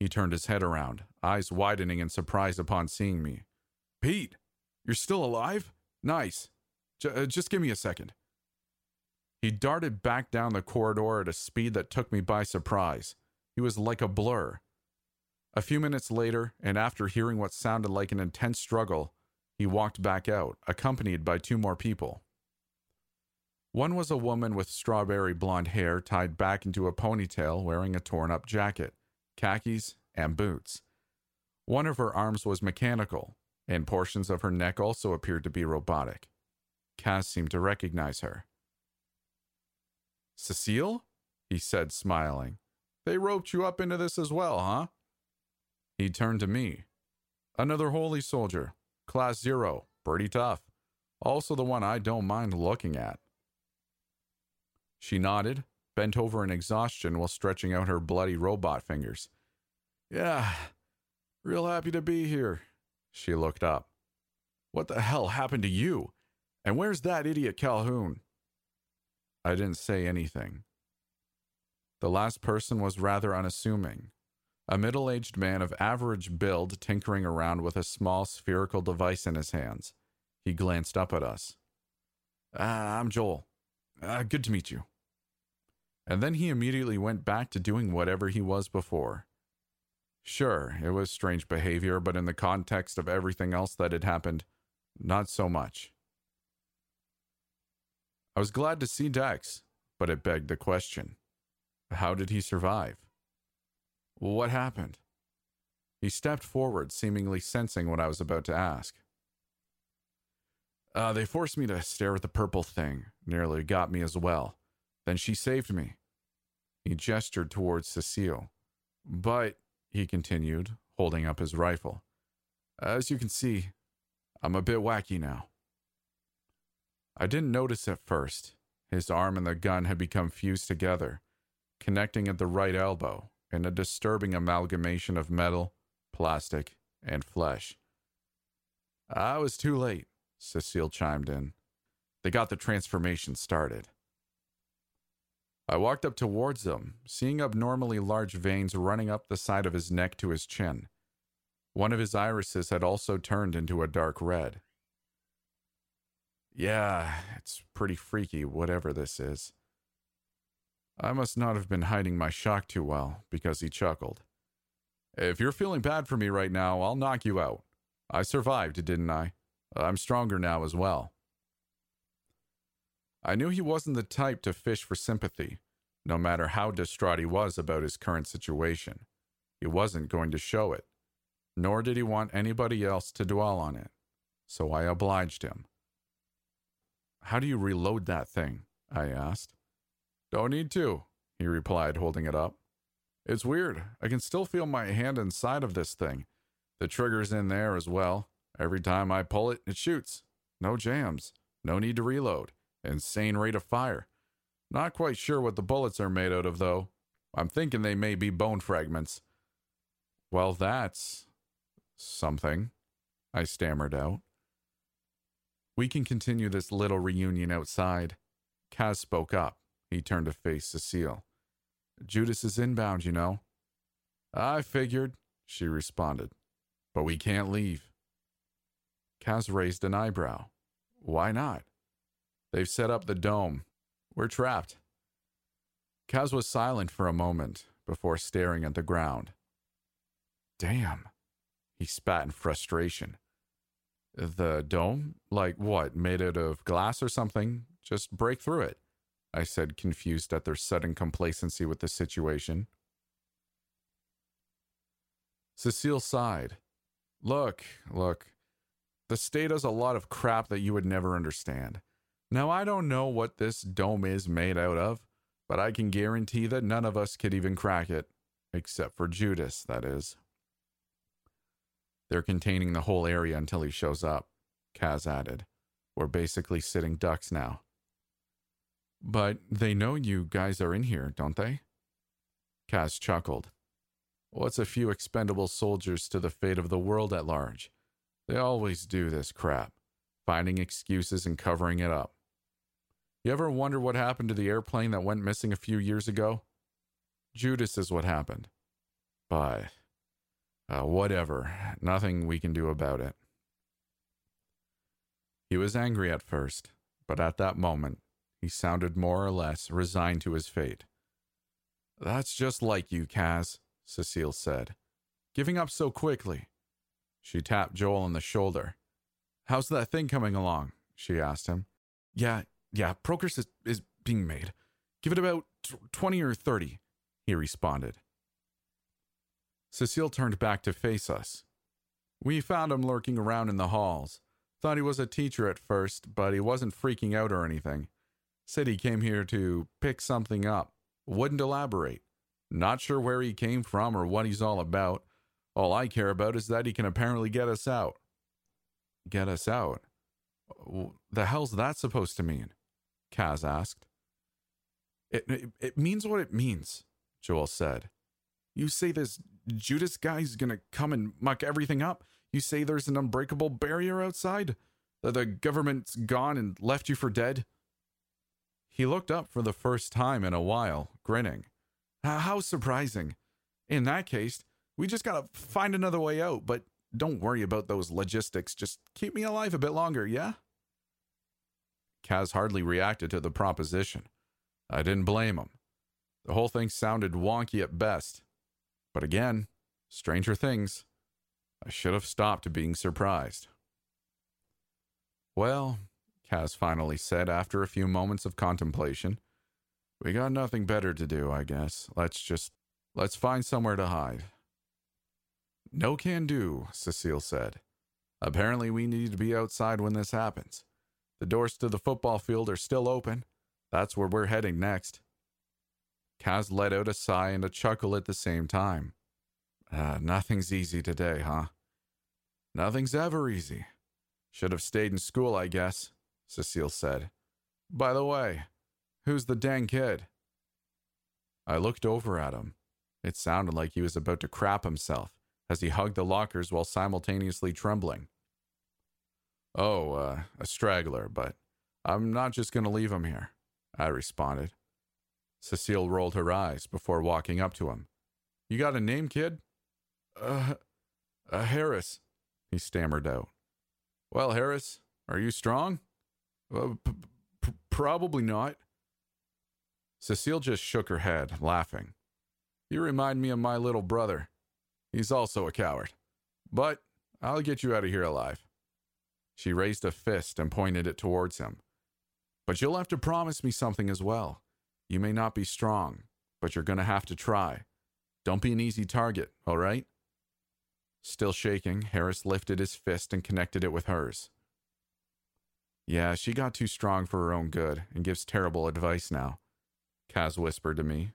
He turned his head around, eyes widening in surprise upon seeing me. Pete, you're still alive? Nice. J- uh, just give me a second. He darted back down the corridor at a speed that took me by surprise. He was like a blur. A few minutes later, and after hearing what sounded like an intense struggle, he walked back out, accompanied by two more people. One was a woman with strawberry blonde hair tied back into a ponytail wearing a torn up jacket, khakis, and boots. One of her arms was mechanical, and portions of her neck also appeared to be robotic. Kaz seemed to recognize her. Cecile? he said, smiling. They roped you up into this as well, huh? He turned to me. Another holy soldier, class zero, pretty tough. Also, the one I don't mind looking at. She nodded, bent over in exhaustion while stretching out her bloody robot fingers. Yeah, real happy to be here. She looked up. What the hell happened to you? And where's that idiot Calhoun? I didn't say anything. The last person was rather unassuming. A middle aged man of average build tinkering around with a small spherical device in his hands. He glanced up at us. Ah, I'm Joel. Uh, good to meet you. And then he immediately went back to doing whatever he was before. Sure, it was strange behavior, but in the context of everything else that had happened, not so much. I was glad to see Dex, but it begged the question how did he survive? What happened? He stepped forward, seemingly sensing what I was about to ask. Uh, they forced me to stare at the purple thing, nearly got me as well. Then she saved me. He gestured towards Cecile. But, he continued, holding up his rifle, as you can see, I'm a bit wacky now. I didn't notice at first. His arm and the gun had become fused together, connecting at the right elbow in a disturbing amalgamation of metal, plastic, and flesh. I was too late, Cecile chimed in. They got the transformation started. I walked up towards them, seeing abnormally large veins running up the side of his neck to his chin. One of his irises had also turned into a dark red. Yeah, it's pretty freaky, whatever this is. I must not have been hiding my shock too well, because he chuckled. If you're feeling bad for me right now, I'll knock you out. I survived, didn't I? I'm stronger now as well. I knew he wasn't the type to fish for sympathy, no matter how distraught he was about his current situation. He wasn't going to show it, nor did he want anybody else to dwell on it. So I obliged him. How do you reload that thing? I asked. Don't need to, he replied, holding it up. It's weird. I can still feel my hand inside of this thing. The trigger's in there as well. Every time I pull it, it shoots. No jams. No need to reload. Insane rate of fire. Not quite sure what the bullets are made out of, though. I'm thinking they may be bone fragments. Well, that's something, I stammered out. We can continue this little reunion outside. Kaz spoke up. He turned to face Cecile. Judas is inbound, you know. I figured, she responded. But we can't leave. Kaz raised an eyebrow. Why not? They've set up the dome. We're trapped. Kaz was silent for a moment before staring at the ground. Damn, he spat in frustration. The dome? Like what? Made out of glass or something? Just break through it. I said, confused at their sudden complacency with the situation. Cecile sighed. Look, look, the state does a lot of crap that you would never understand. Now, I don't know what this dome is made out of, but I can guarantee that none of us could even crack it, except for Judas, that is. They're containing the whole area until he shows up, Kaz added. We're basically sitting ducks now. But they know you guys are in here, don't they? Kaz chuckled. What's a few expendable soldiers to the fate of the world at large? They always do this crap, finding excuses and covering it up. You ever wonder what happened to the airplane that went missing a few years ago? Judas is what happened. But, uh, whatever, nothing we can do about it. He was angry at first, but at that moment, he sounded more or less resigned to his fate. That's just like you, Kaz, Cecile said. Giving up so quickly. She tapped Joel on the shoulder. How's that thing coming along? she asked him. Yeah, yeah, progress is, is being made. Give it about 20 or 30, he responded. Cecile turned back to face us. We found him lurking around in the halls. Thought he was a teacher at first, but he wasn't freaking out or anything. Said he came here to pick something up. Wouldn't elaborate. Not sure where he came from or what he's all about. All I care about is that he can apparently get us out. Get us out? The hell's that supposed to mean? Kaz asked. It, it, it means what it means, Joel said. You say this Judas guy's gonna come and muck everything up? You say there's an unbreakable barrier outside? That the government's gone and left you for dead? He looked up for the first time in a while, grinning. How surprising. In that case, we just gotta find another way out, but don't worry about those logistics. Just keep me alive a bit longer, yeah? Kaz hardly reacted to the proposition. I didn't blame him. The whole thing sounded wonky at best. But again, stranger things. I should have stopped being surprised. Well, Kaz finally said after a few moments of contemplation, we got nothing better to do, I guess. Let's just let's find somewhere to hide. No can do, Cecile said. Apparently we need to be outside when this happens. The doors to the football field are still open. That's where we're heading next. Kaz let out a sigh and a chuckle at the same time. Uh, nothing's easy today, huh? Nothing's ever easy. Should have stayed in school, I guess, Cecile said. By the way, who's the dang kid? I looked over at him. It sounded like he was about to crap himself as he hugged the lockers while simultaneously trembling. Oh, uh, a straggler, but I'm not just going to leave him here, I responded. Cecile rolled her eyes before walking up to him. You got a name, kid? Uh, uh Harris, he stammered out. Well, Harris, are you strong? Uh, p- p- probably not. Cecile just shook her head, laughing. You remind me of my little brother. He's also a coward. But I'll get you out of here alive. She raised a fist and pointed it towards him. But you'll have to promise me something as well. You may not be strong, but you're going to have to try. Don't be an easy target, all right? Still shaking, Harris lifted his fist and connected it with hers. Yeah, she got too strong for her own good and gives terrible advice now, Kaz whispered to me.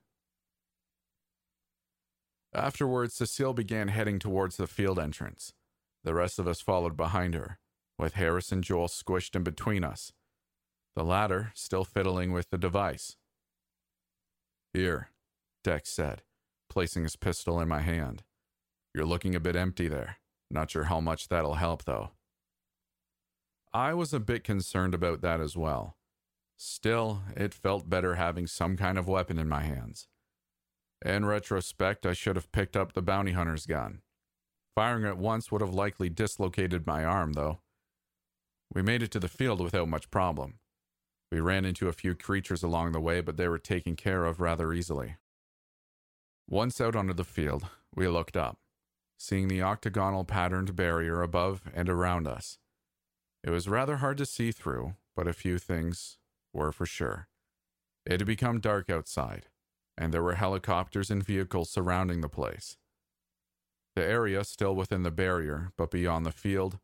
Afterwards, Cecile began heading towards the field entrance. The rest of us followed behind her, with Harris and Joel squished in between us, the latter still fiddling with the device. Here, Dex said, placing his pistol in my hand. You're looking a bit empty there. Not sure how much that'll help, though. I was a bit concerned about that as well. Still, it felt better having some kind of weapon in my hands. In retrospect, I should have picked up the bounty hunter's gun. Firing it once would have likely dislocated my arm, though. We made it to the field without much problem. We ran into a few creatures along the way, but they were taken care of rather easily. Once out onto the field, we looked up seeing the octagonal patterned barrier above and around us. It was rather hard to see through, but a few things were for sure. It had become dark outside, and there were helicopters and vehicles surrounding the place. The area still within the barrier, but beyond the field,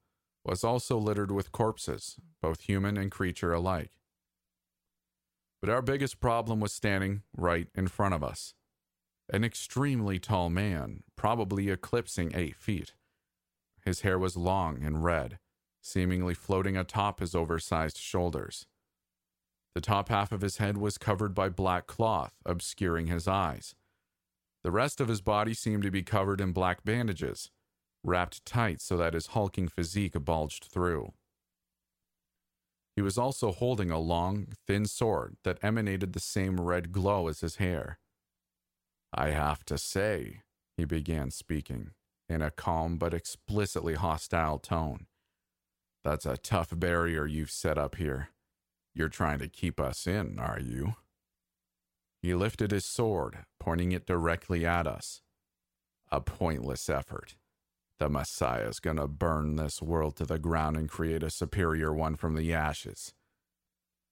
was also littered with corpses, both human and creature alike. But our biggest problem was standing right in front of us an extremely tall man, probably eclipsing eight feet. His hair was long and red, seemingly floating atop his oversized shoulders. The top half of his head was covered by black cloth, obscuring his eyes. The rest of his body seemed to be covered in black bandages, wrapped tight so that his hulking physique bulged through. He was also holding a long, thin sword that emanated the same red glow as his hair. I have to say, he began speaking in a calm but explicitly hostile tone. That's a tough barrier you've set up here. You're trying to keep us in, are you? He lifted his sword, pointing it directly at us. A pointless effort. The Messiah's gonna burn this world to the ground and create a superior one from the ashes.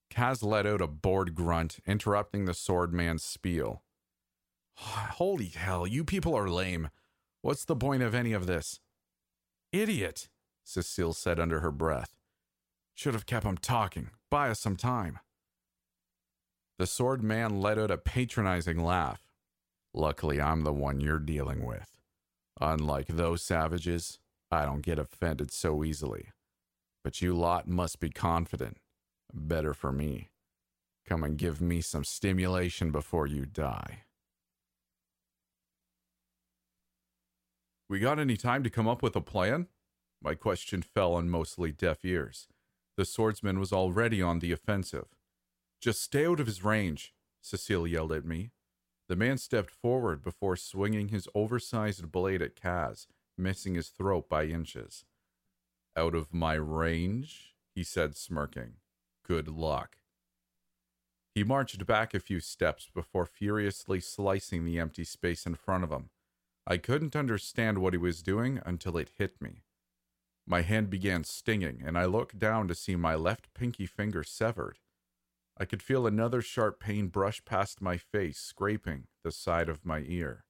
Kaz let out a bored grunt, interrupting the swordman's spiel. Holy hell, you people are lame. What's the point of any of this? Idiot, Cecile said under her breath. Should have kept him talking. Buy us some time. The sword man let out a patronizing laugh. Luckily, I'm the one you're dealing with. Unlike those savages, I don't get offended so easily. But you lot must be confident. Better for me. Come and give me some stimulation before you die. We got any time to come up with a plan? My question fell on mostly deaf ears. The swordsman was already on the offensive. Just stay out of his range, Cecile yelled at me. The man stepped forward before swinging his oversized blade at Kaz, missing his throat by inches. Out of my range? he said, smirking. Good luck. He marched back a few steps before furiously slicing the empty space in front of him. I couldn't understand what he was doing until it hit me. My hand began stinging, and I looked down to see my left pinky finger severed. I could feel another sharp pain brush past my face, scraping the side of my ear.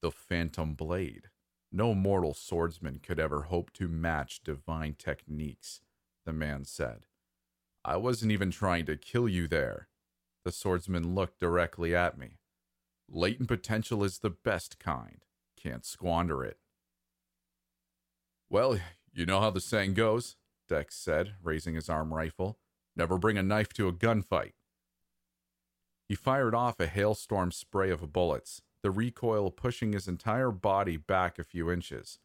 The Phantom Blade. No mortal swordsman could ever hope to match divine techniques, the man said. I wasn't even trying to kill you there. The swordsman looked directly at me. Latent potential is the best kind. Can't squander it. Well, you know how the saying goes, Dex said, raising his arm rifle. Never bring a knife to a gunfight. He fired off a hailstorm spray of bullets, the recoil pushing his entire body back a few inches.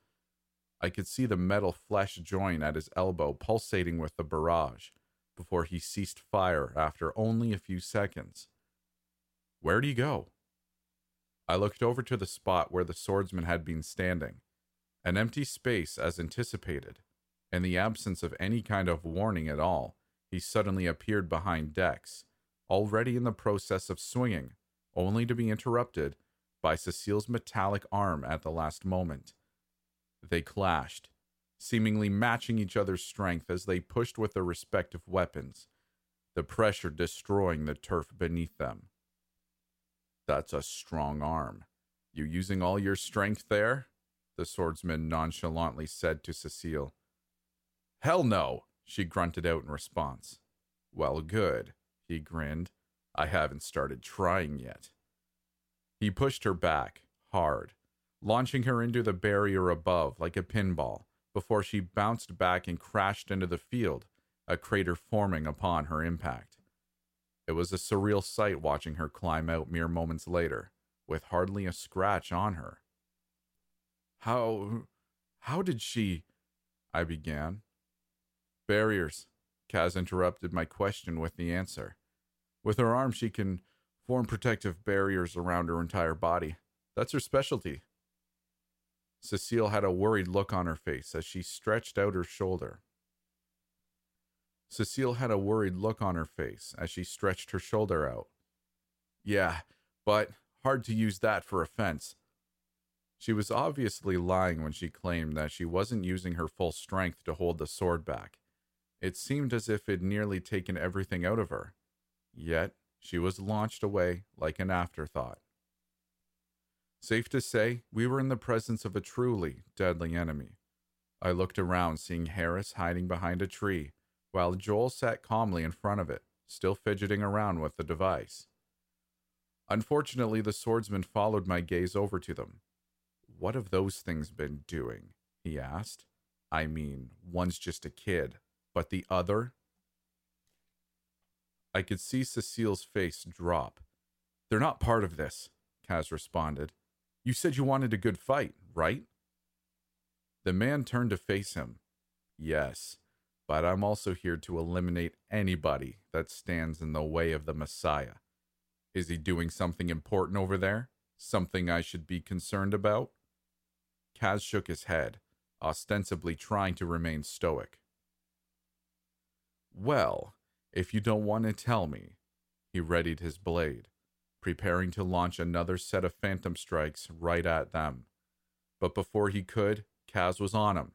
I could see the metal flesh joint at his elbow pulsating with the barrage before he ceased fire after only a few seconds. Where'd he go? I looked over to the spot where the swordsman had been standing. An empty space as anticipated. In the absence of any kind of warning at all, he suddenly appeared behind Dex, already in the process of swinging, only to be interrupted by Cecile's metallic arm at the last moment. They clashed, seemingly matching each other's strength as they pushed with their respective weapons, the pressure destroying the turf beneath them. That's a strong arm. You using all your strength there? The swordsman nonchalantly said to Cecile. Hell no, she grunted out in response. Well, good, he grinned. I haven't started trying yet. He pushed her back, hard, launching her into the barrier above like a pinball before she bounced back and crashed into the field, a crater forming upon her impact. It was a surreal sight watching her climb out mere moments later, with hardly a scratch on her. How. how did she. I began. Barriers. Kaz interrupted my question with the answer. With her arm, she can form protective barriers around her entire body. That's her specialty. Cecile had a worried look on her face as she stretched out her shoulder. Cecile had a worried look on her face as she stretched her shoulder out. Yeah, but hard to use that for offense. She was obviously lying when she claimed that she wasn't using her full strength to hold the sword back. It seemed as if it nearly taken everything out of her. Yet, she was launched away like an afterthought. Safe to say, we were in the presence of a truly deadly enemy. I looked around, seeing Harris hiding behind a tree, while Joel sat calmly in front of it, still fidgeting around with the device. Unfortunately, the swordsman followed my gaze over to them. What have those things been doing? he asked. I mean, one's just a kid, but the other? I could see Cecile's face drop. They're not part of this, Kaz responded. You said you wanted a good fight, right? The man turned to face him. Yes, but I'm also here to eliminate anybody that stands in the way of the Messiah. Is he doing something important over there? Something I should be concerned about? Kaz shook his head, ostensibly trying to remain stoic. Well, if you don't want to tell me, he readied his blade, preparing to launch another set of phantom strikes right at them. But before he could, Kaz was on him.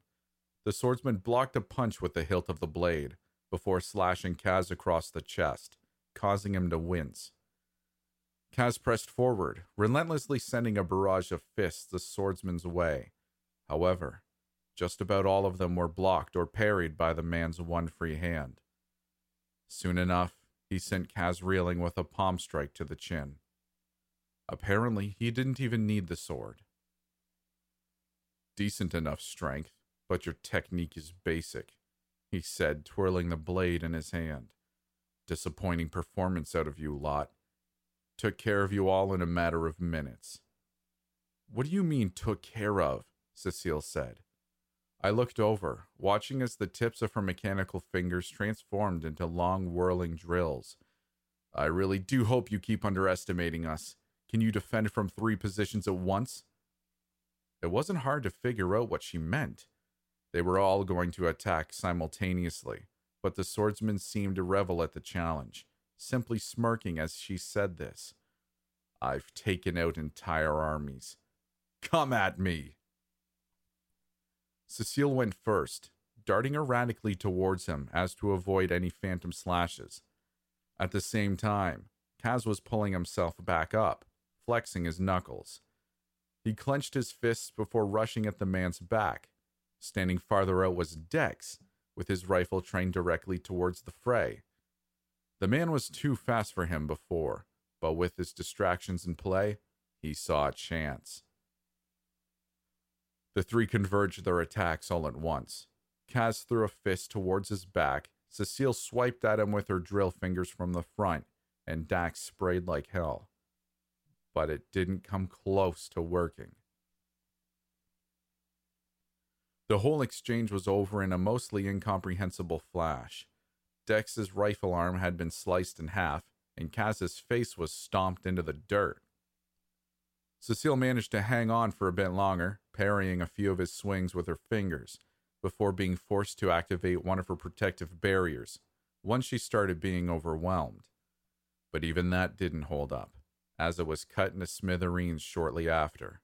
The swordsman blocked a punch with the hilt of the blade before slashing Kaz across the chest, causing him to wince. Kaz pressed forward, relentlessly sending a barrage of fists the swordsman's way. However, just about all of them were blocked or parried by the man's one free hand. Soon enough, he sent Kaz reeling with a palm strike to the chin. Apparently, he didn't even need the sword. Decent enough strength, but your technique is basic, he said, twirling the blade in his hand. Disappointing performance out of you, lot. Took care of you all in a matter of minutes. What do you mean, took care of? Cecile said. I looked over, watching as the tips of her mechanical fingers transformed into long, whirling drills. I really do hope you keep underestimating us. Can you defend from three positions at once? It wasn't hard to figure out what she meant. They were all going to attack simultaneously, but the swordsman seemed to revel at the challenge, simply smirking as she said this. I've taken out entire armies. Come at me! Cecile went first, darting erratically towards him as to avoid any phantom slashes. At the same time, Kaz was pulling himself back up, flexing his knuckles. He clenched his fists before rushing at the man's back. Standing farther out was Dex, with his rifle trained directly towards the fray. The man was too fast for him before, but with his distractions in play, he saw a chance. The three converged their attacks all at once. Kaz threw a fist towards his back, Cecile swiped at him with her drill fingers from the front, and Dax sprayed like hell. But it didn't come close to working. The whole exchange was over in a mostly incomprehensible flash. Dex's rifle arm had been sliced in half, and Kaz's face was stomped into the dirt. Cecile managed to hang on for a bit longer, parrying a few of his swings with her fingers, before being forced to activate one of her protective barriers once she started being overwhelmed. But even that didn't hold up, as it was cut into smithereens shortly after.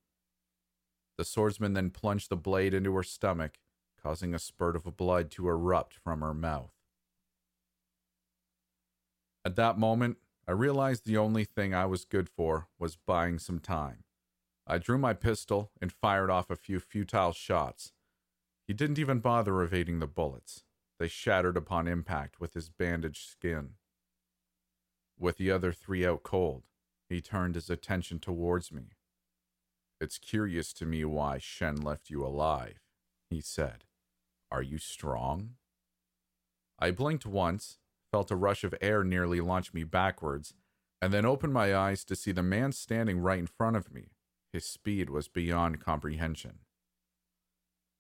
The swordsman then plunged the blade into her stomach, causing a spurt of blood to erupt from her mouth. At that moment, I realized the only thing I was good for was buying some time. I drew my pistol and fired off a few futile shots. He didn't even bother evading the bullets. They shattered upon impact with his bandaged skin. With the other three out cold, he turned his attention towards me. It's curious to me why Shen left you alive, he said. Are you strong? I blinked once, felt a rush of air nearly launch me backwards, and then opened my eyes to see the man standing right in front of me. His speed was beyond comprehension.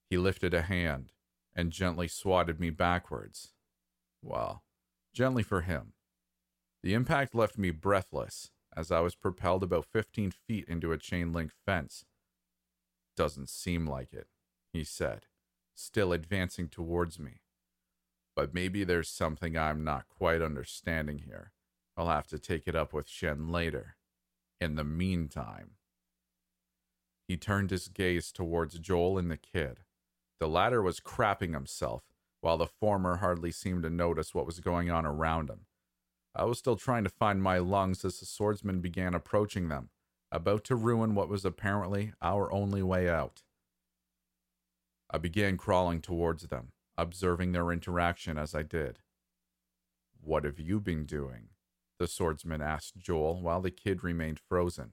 He lifted a hand and gently swatted me backwards. Well, gently for him. The impact left me breathless as I was propelled about 15 feet into a chain link fence. Doesn't seem like it, he said, still advancing towards me. But maybe there's something I'm not quite understanding here. I'll have to take it up with Shen later. In the meantime, he turned his gaze towards Joel and the kid. The latter was crapping himself, while the former hardly seemed to notice what was going on around him. I was still trying to find my lungs as the swordsman began approaching them, about to ruin what was apparently our only way out. I began crawling towards them, observing their interaction as I did. What have you been doing? The swordsman asked Joel while the kid remained frozen.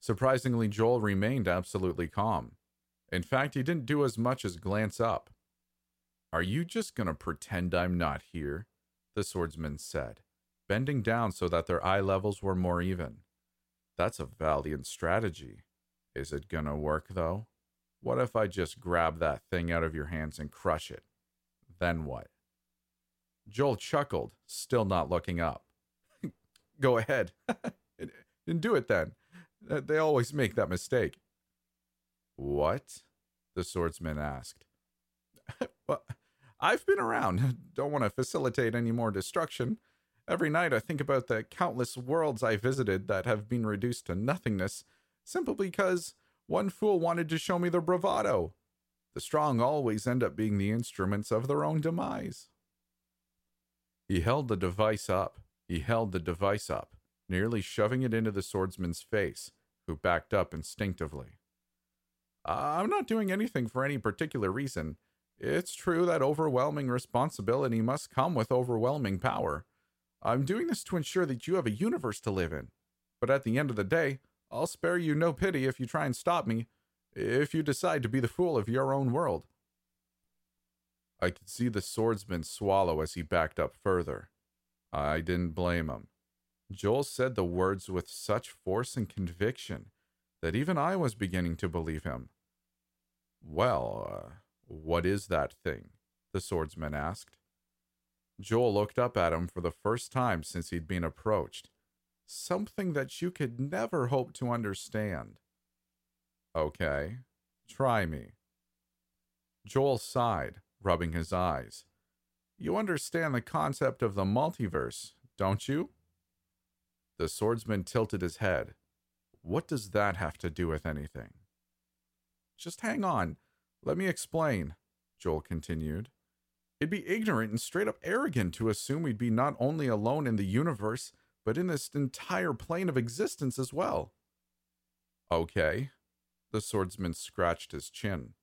Surprisingly, Joel remained absolutely calm. In fact, he didn't do as much as glance up. Are you just going to pretend I'm not here? the swordsman said, bending down so that their eye levels were more even. That's a valiant strategy. Is it gonna work, though? What if I just grab that thing out of your hands and crush it? Then what? Joel chuckled, still not looking up. Go ahead. and do it then. They always make that mistake. What? The swordsman asked. well, I've been around. Don't want to facilitate any more destruction. Every night I think about the countless worlds I visited that have been reduced to nothingness simply because one fool wanted to show me their bravado. The strong always end up being the instruments of their own demise. He held the device up. He held the device up, nearly shoving it into the swordsman's face, who backed up instinctively. I'm not doing anything for any particular reason. It's true that overwhelming responsibility must come with overwhelming power. I'm doing this to ensure that you have a universe to live in. But at the end of the day, I'll spare you no pity if you try and stop me, if you decide to be the fool of your own world. I could see the swordsman swallow as he backed up further. I didn't blame him. Joel said the words with such force and conviction that even I was beginning to believe him. Well, uh, what is that thing? the swordsman asked. Joel looked up at him for the first time since he'd been approached. Something that you could never hope to understand. Okay, try me. Joel sighed, rubbing his eyes. You understand the concept of the multiverse, don't you? The swordsman tilted his head. What does that have to do with anything? Just hang on. Let me explain, Joel continued. It'd be ignorant and straight up arrogant to assume we'd be not only alone in the universe, but in this entire plane of existence as well. Okay. The swordsman scratched his chin.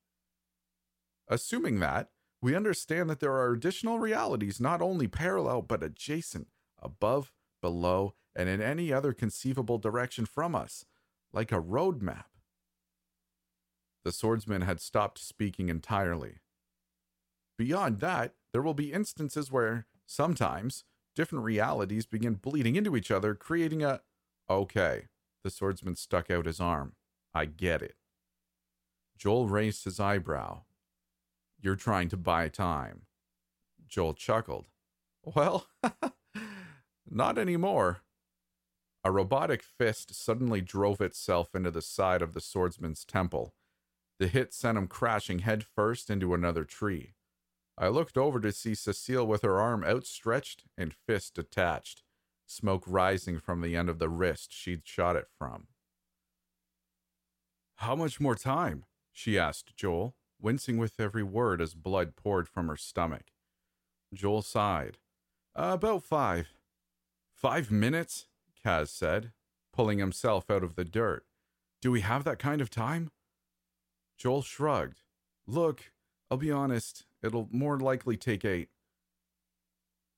Assuming that, we understand that there are additional realities not only parallel but adjacent, above, below, and in any other conceivable direction from us, like a road map. The swordsman had stopped speaking entirely. Beyond that, there will be instances where, sometimes, different realities begin bleeding into each other, creating a. Okay. The swordsman stuck out his arm. I get it. Joel raised his eyebrow. You're trying to buy time. Joel chuckled. Well, not anymore. A robotic fist suddenly drove itself into the side of the swordsman's temple. The hit sent him crashing headfirst into another tree. I looked over to see Cecile with her arm outstretched and fist detached, smoke rising from the end of the wrist she'd shot it from. How much more time? she asked Joel, wincing with every word as blood poured from her stomach. Joel sighed. Uh, about five. Five minutes? Kaz said, pulling himself out of the dirt. Do we have that kind of time? Joel shrugged. Look, I'll be honest, It'll more likely take eight.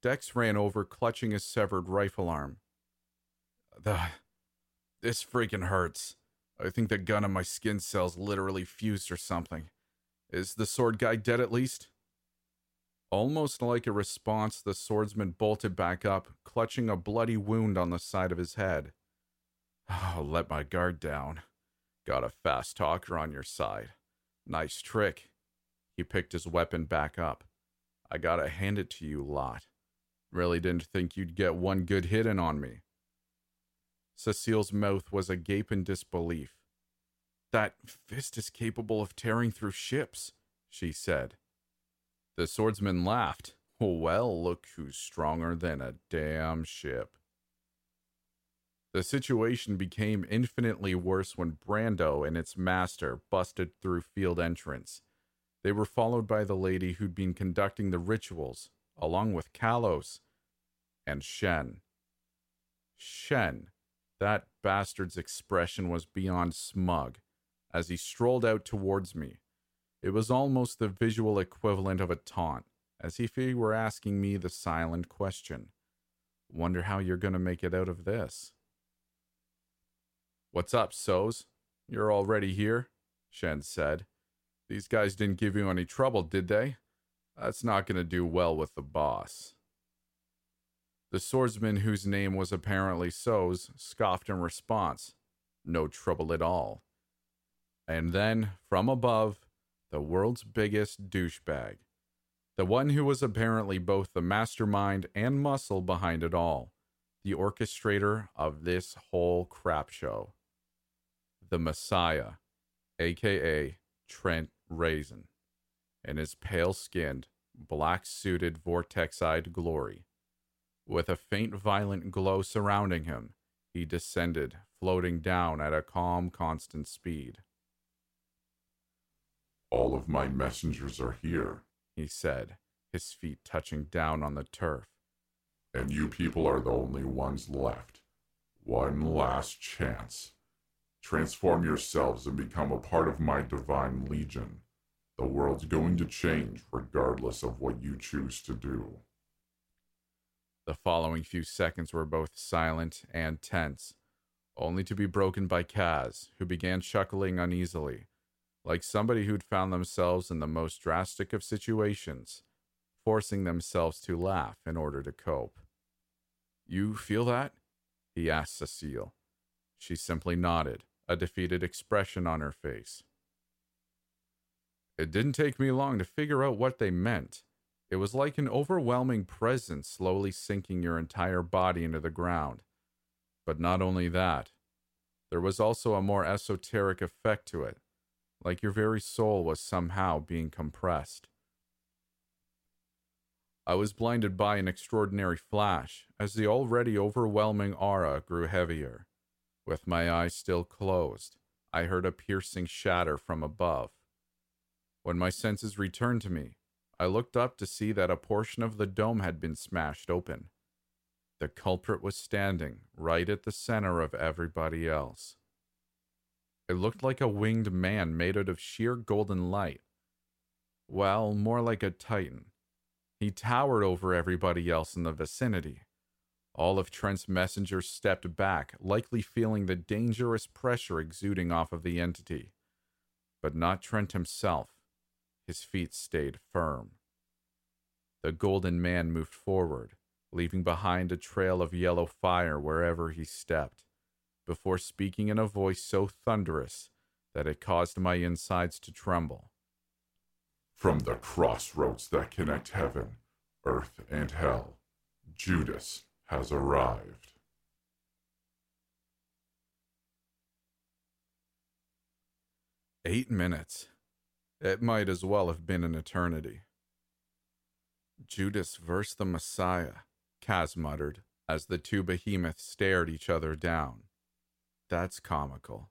Dex ran over, clutching his severed rifle arm. The. This freaking hurts. I think the gun in my skin cells literally fused or something. Is the sword guy dead at least? Almost like a response, the swordsman bolted back up, clutching a bloody wound on the side of his head. Oh, let my guard down. Got a fast talker on your side. Nice trick. He picked his weapon back up. I gotta hand it to you, lot. Really didn't think you'd get one good hit in on me. Cecile's mouth was agape in disbelief. That fist is capable of tearing through ships, she said. The swordsman laughed. Well, look who's stronger than a damn ship. The situation became infinitely worse when Brando and its master busted through field entrance. They were followed by the lady who'd been conducting the rituals, along with Kalos and Shen. Shen, that bastard's expression was beyond smug as he strolled out towards me. It was almost the visual equivalent of a taunt, as if he were asking me the silent question Wonder how you're going to make it out of this. What's up, Soz? You're already here? Shen said. These guys didn't give you any trouble, did they? That's not going to do well with the boss. The swordsman, whose name was apparently Soz, scoffed in response. No trouble at all. And then, from above, the world's biggest douchebag. The one who was apparently both the mastermind and muscle behind it all. The orchestrator of this whole crap show. The Messiah, aka Trent Reznor, in his pale skinned, black suited, vortex eyed glory. With a faint, violent glow surrounding him, he descended, floating down at a calm, constant speed. All of my messengers are here, he said, his feet touching down on the turf. And you people are the only ones left. One last chance. Transform yourselves and become a part of my divine legion. The world's going to change regardless of what you choose to do. The following few seconds were both silent and tense, only to be broken by Kaz, who began chuckling uneasily, like somebody who'd found themselves in the most drastic of situations forcing themselves to laugh in order to cope. You feel that? he asked Cecile. She simply nodded, a defeated expression on her face. It didn't take me long to figure out what they meant. It was like an overwhelming presence slowly sinking your entire body into the ground. But not only that, there was also a more esoteric effect to it, like your very soul was somehow being compressed. I was blinded by an extraordinary flash as the already overwhelming aura grew heavier. With my eyes still closed, I heard a piercing shatter from above. When my senses returned to me, I looked up to see that a portion of the dome had been smashed open. The culprit was standing right at the center of everybody else. It looked like a winged man made out of sheer golden light. Well, more like a titan. He towered over everybody else in the vicinity. All of Trent's messengers stepped back, likely feeling the dangerous pressure exuding off of the entity. But not Trent himself. His feet stayed firm. The golden man moved forward, leaving behind a trail of yellow fire wherever he stepped, before speaking in a voice so thunderous that it caused my insides to tremble. From the crossroads that connect heaven, earth, and hell, Judas has arrived. Eight minutes. It might as well have been an eternity. Judas versus the Messiah, Kaz muttered as the two behemoths stared each other down. That's comical.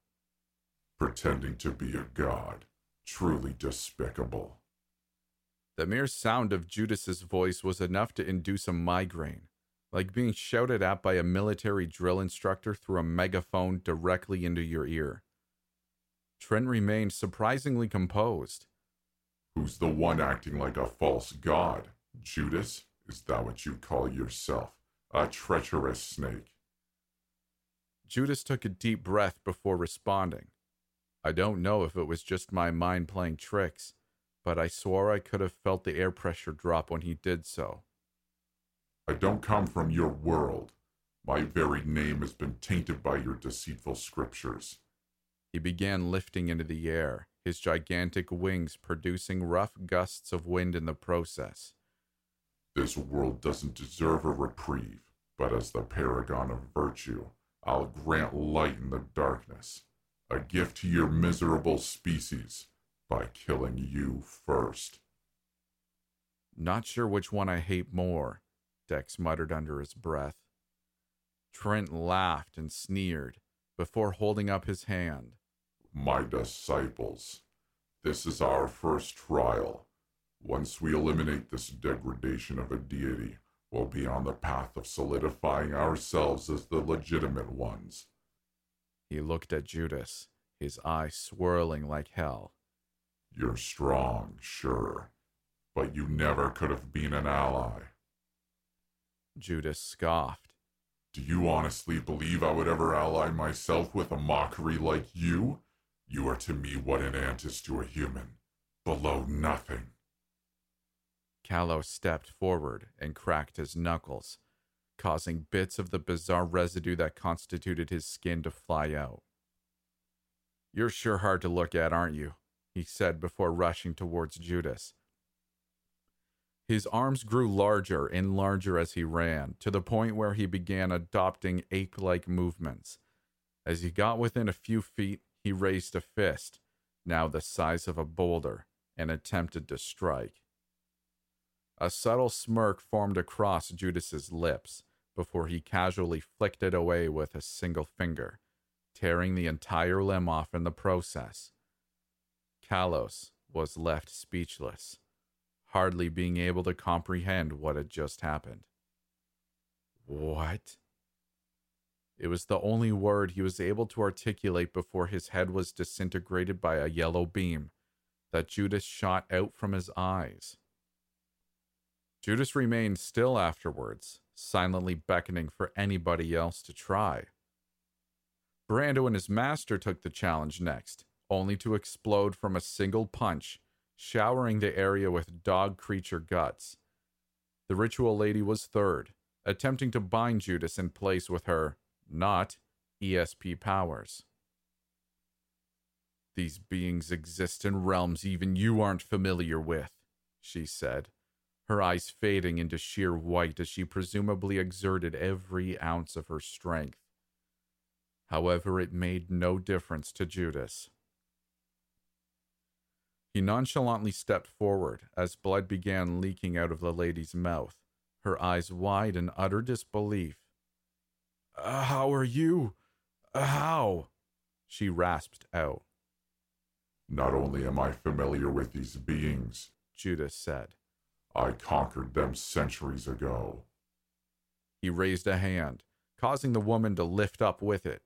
Pretending to be a god. Truly despicable. The mere sound of Judas's voice was enough to induce a migraine, like being shouted at by a military drill instructor through a megaphone directly into your ear. Trent remained surprisingly composed. Who's the one acting like a false god? Judas? Is that what you call yourself? A treacherous snake? Judas took a deep breath before responding. I don't know if it was just my mind playing tricks, but I swore I could have felt the air pressure drop when he did so. I don't come from your world. My very name has been tainted by your deceitful scriptures. He began lifting into the air, his gigantic wings producing rough gusts of wind in the process. This world doesn't deserve a reprieve, but as the paragon of virtue, I'll grant light in the darkness, a gift to your miserable species, by killing you first. Not sure which one I hate more, Dex muttered under his breath. Trent laughed and sneered before holding up his hand. My disciples, this is our first trial. Once we eliminate this degradation of a deity, we'll be on the path of solidifying ourselves as the legitimate ones. He looked at Judas, his eyes swirling like hell. You're strong, sure, but you never could have been an ally. Judas scoffed. Do you honestly believe I would ever ally myself with a mockery like you? You are to me what an ant is to a human, below nothing. Callow stepped forward and cracked his knuckles, causing bits of the bizarre residue that constituted his skin to fly out. You're sure hard to look at, aren't you? he said before rushing towards Judas. His arms grew larger and larger as he ran, to the point where he began adopting ape like movements. As he got within a few feet, he raised a fist, now the size of a boulder, and attempted to strike. A subtle smirk formed across Judas's lips before he casually flicked it away with a single finger, tearing the entire limb off in the process. Kalos was left speechless, hardly being able to comprehend what had just happened. What? It was the only word he was able to articulate before his head was disintegrated by a yellow beam that Judas shot out from his eyes. Judas remained still afterwards, silently beckoning for anybody else to try. Brando and his master took the challenge next, only to explode from a single punch, showering the area with dog creature guts, The ritual lady was third, attempting to bind Judas in place with her, not ESP powers. These beings exist in realms even you aren't familiar with, she said, her eyes fading into sheer white as she presumably exerted every ounce of her strength. However, it made no difference to Judas. He nonchalantly stepped forward as blood began leaking out of the lady's mouth, her eyes wide in utter disbelief. Uh, how are you? Uh, how? She rasped out. Not only am I familiar with these beings, Judas said, I conquered them centuries ago. He raised a hand, causing the woman to lift up with it.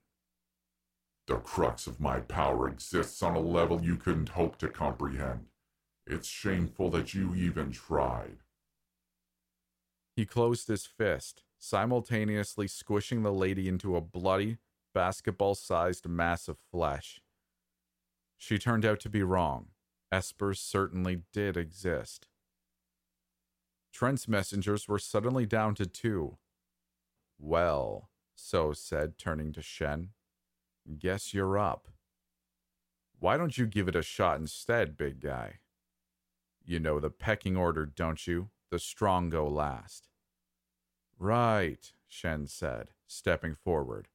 The crux of my power exists on a level you couldn't hope to comprehend. It's shameful that you even tried. He closed his fist, simultaneously squishing the lady into a bloody, basketball sized mass of flesh. She turned out to be wrong. Espers certainly did exist. Trent's messengers were suddenly down to two. Well, Soz said, turning to Shen. Guess you're up. Why don't you give it a shot instead, big guy? You know the pecking order, don't you? The strong go last. Right, Shen said, stepping forward.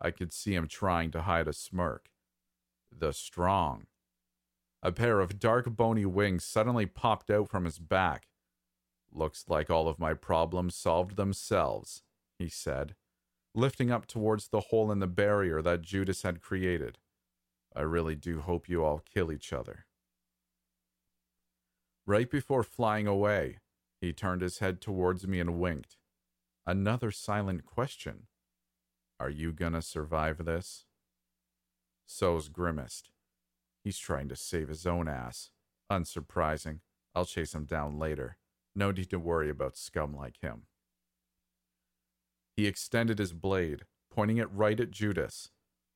I could see him trying to hide a smirk. The strong. A pair of dark bony wings suddenly popped out from his back. Looks like all of my problems solved themselves, he said, lifting up towards the hole in the barrier that Judas had created. I really do hope you all kill each other. Right before flying away, he turned his head towards me and winked. Another silent question. Are you gonna survive this? Soz grimaced. He's trying to save his own ass. Unsurprising. I'll chase him down later. No need to worry about scum like him. He extended his blade, pointing it right at Judas.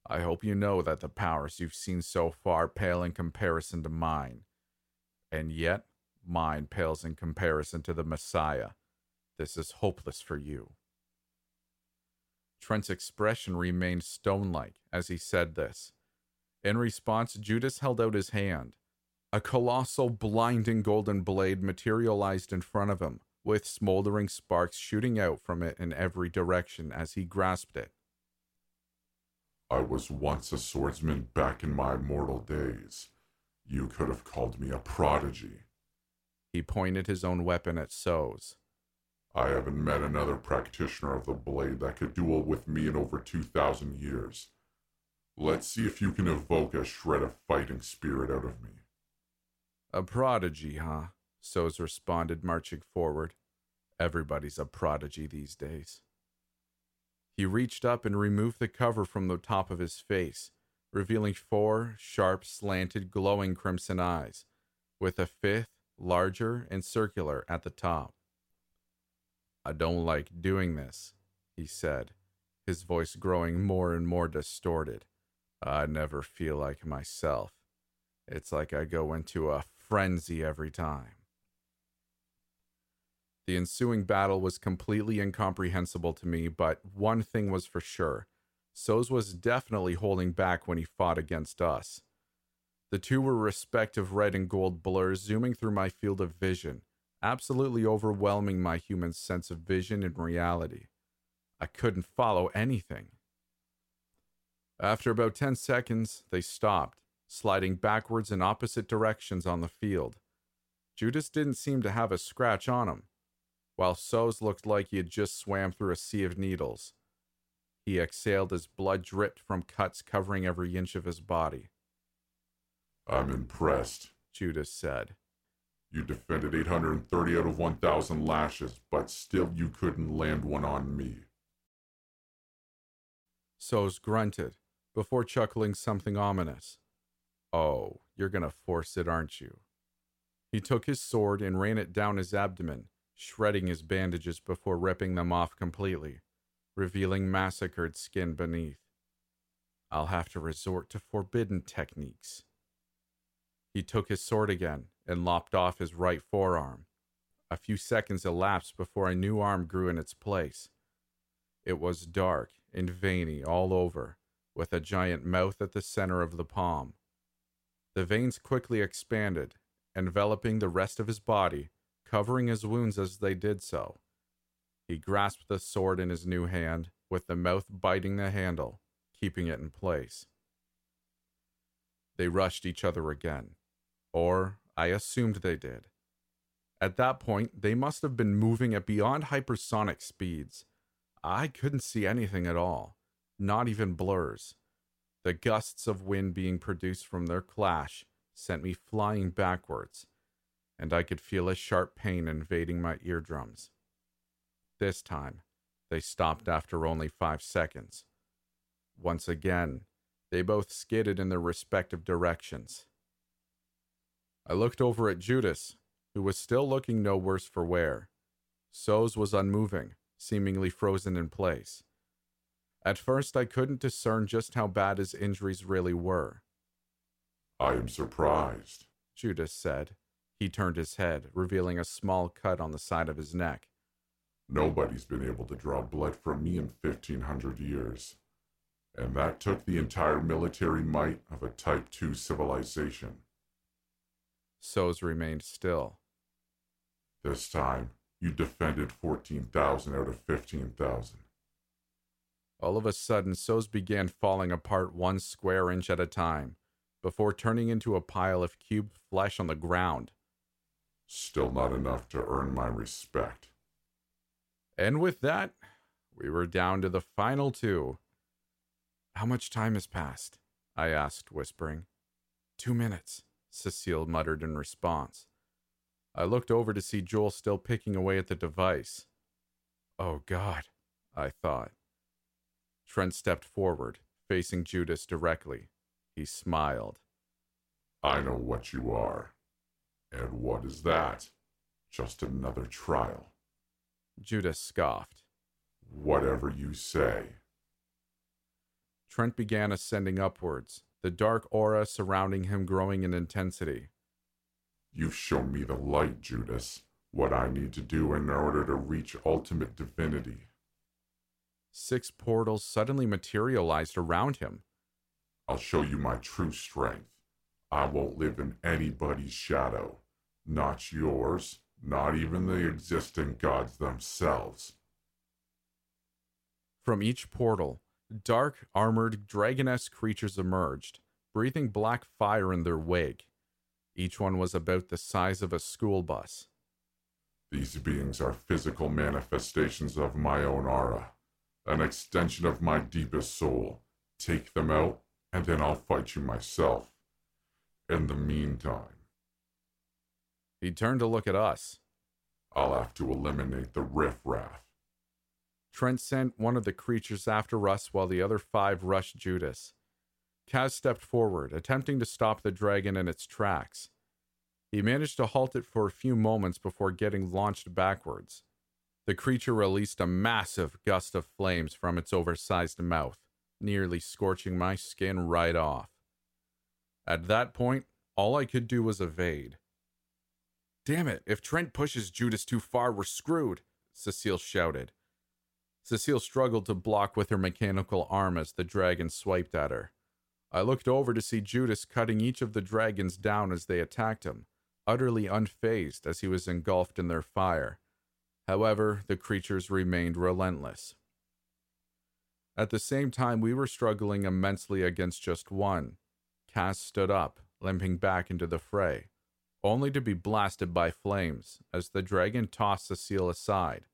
I hope you know that the powers you've seen so far pale in comparison to mine. And yet, mine pales in comparison to the Messiah. This is hopeless for you. Trent's expression remained stone like as he said this. In response, Judas held out his hand. A colossal, blinding golden blade materialized in front of him, with smoldering sparks shooting out from it in every direction as he grasped it. I was once a swordsman back in my mortal days. You could have called me a prodigy. He pointed his own weapon at Soz. I haven't met another practitioner of the blade that could duel with me in over 2,000 years. Let's see if you can evoke a shred of fighting spirit out of me. A prodigy, huh? Soz responded, marching forward. Everybody's a prodigy these days. He reached up and removed the cover from the top of his face, revealing four sharp, slanted, glowing crimson eyes, with a fifth, larger and circular, at the top. I don't like doing this, he said, his voice growing more and more distorted. I never feel like myself. It's like I go into a frenzy every time. The ensuing battle was completely incomprehensible to me, but one thing was for sure. Soz was definitely holding back when he fought against us. The two were respective red and gold blurs zooming through my field of vision, absolutely overwhelming my human sense of vision and reality. I couldn't follow anything. After about 10 seconds, they stopped, sliding backwards in opposite directions on the field. Judas didn't seem to have a scratch on him, while Soz looked like he had just swam through a sea of needles. He exhaled as blood dripped from cuts covering every inch of his body. I'm impressed, Judas said. You defended 830 out of 1,000 lashes, but still you couldn't land one on me. Soz grunted, before chuckling something ominous. Oh, you're gonna force it, aren't you? He took his sword and ran it down his abdomen, shredding his bandages before ripping them off completely, revealing massacred skin beneath. I'll have to resort to forbidden techniques. He took his sword again and lopped off his right forearm. A few seconds elapsed before a new arm grew in its place. It was dark and veiny all over, with a giant mouth at the center of the palm. The veins quickly expanded, enveloping the rest of his body, covering his wounds as they did so. He grasped the sword in his new hand, with the mouth biting the handle, keeping it in place. They rushed each other again, or I assumed they did. At that point, they must have been moving at beyond hypersonic speeds. I couldn't see anything at all, not even blurs. The gusts of wind being produced from their clash sent me flying backwards, and I could feel a sharp pain invading my eardrums. This time, they stopped after only five seconds. Once again, they both skidded in their respective directions. I looked over at Judas, who was still looking no worse for wear. Soz was unmoving, seemingly frozen in place. At first, I couldn't discern just how bad his injuries really were. I am surprised, Judas said. He turned his head, revealing a small cut on the side of his neck. Nobody's been able to draw blood from me in 1500 years. And that took the entire military might of a Type 2 civilization. Soz remained still. This time, you defended 14,000 out of 15,000. All of a sudden, Soz began falling apart one square inch at a time, before turning into a pile of cubed flesh on the ground. Still not enough to earn my respect. And with that, we were down to the final two. How much time has passed? I asked, whispering. Two minutes, Cecile muttered in response. I looked over to see Joel still picking away at the device. Oh, God, I thought. Trent stepped forward, facing Judas directly. He smiled. I know what you are. And what is that? Just another trial. Judas scoffed. Whatever you say. Trent began ascending upwards, the dark aura surrounding him growing in intensity. You've shown me the light, Judas. What I need to do in order to reach ultimate divinity. Six portals suddenly materialized around him. I'll show you my true strength. I won't live in anybody's shadow. Not yours, not even the existing gods themselves. From each portal, dark, armored, dragon-esque creatures emerged, breathing black fire in their wake. Each one was about the size of a school bus. These beings are physical manifestations of my own aura, an extension of my deepest soul. Take them out, and then I'll fight you myself. In the meantime, He turned to look at us. I'll have to eliminate the riffraff. Trent sent one of the creatures after us while the other five rushed Judas. Kaz stepped forward, attempting to stop the dragon in its tracks. He managed to halt it for a few moments before getting launched backwards. The creature released a massive gust of flames from its oversized mouth, nearly scorching my skin right off. At that point, all I could do was evade. Damn it, if Trent pushes Judas too far, we're screwed, Cecile shouted. Cecile struggled to block with her mechanical arm as the dragon swiped at her. I looked over to see Judas cutting each of the dragons down as they attacked him, utterly unfazed as he was engulfed in their fire. However, the creatures remained relentless. At the same time, we were struggling immensely against just one. Kaz stood up, limping back into the fray, only to be blasted by flames as the dragon tossed Cecile aside.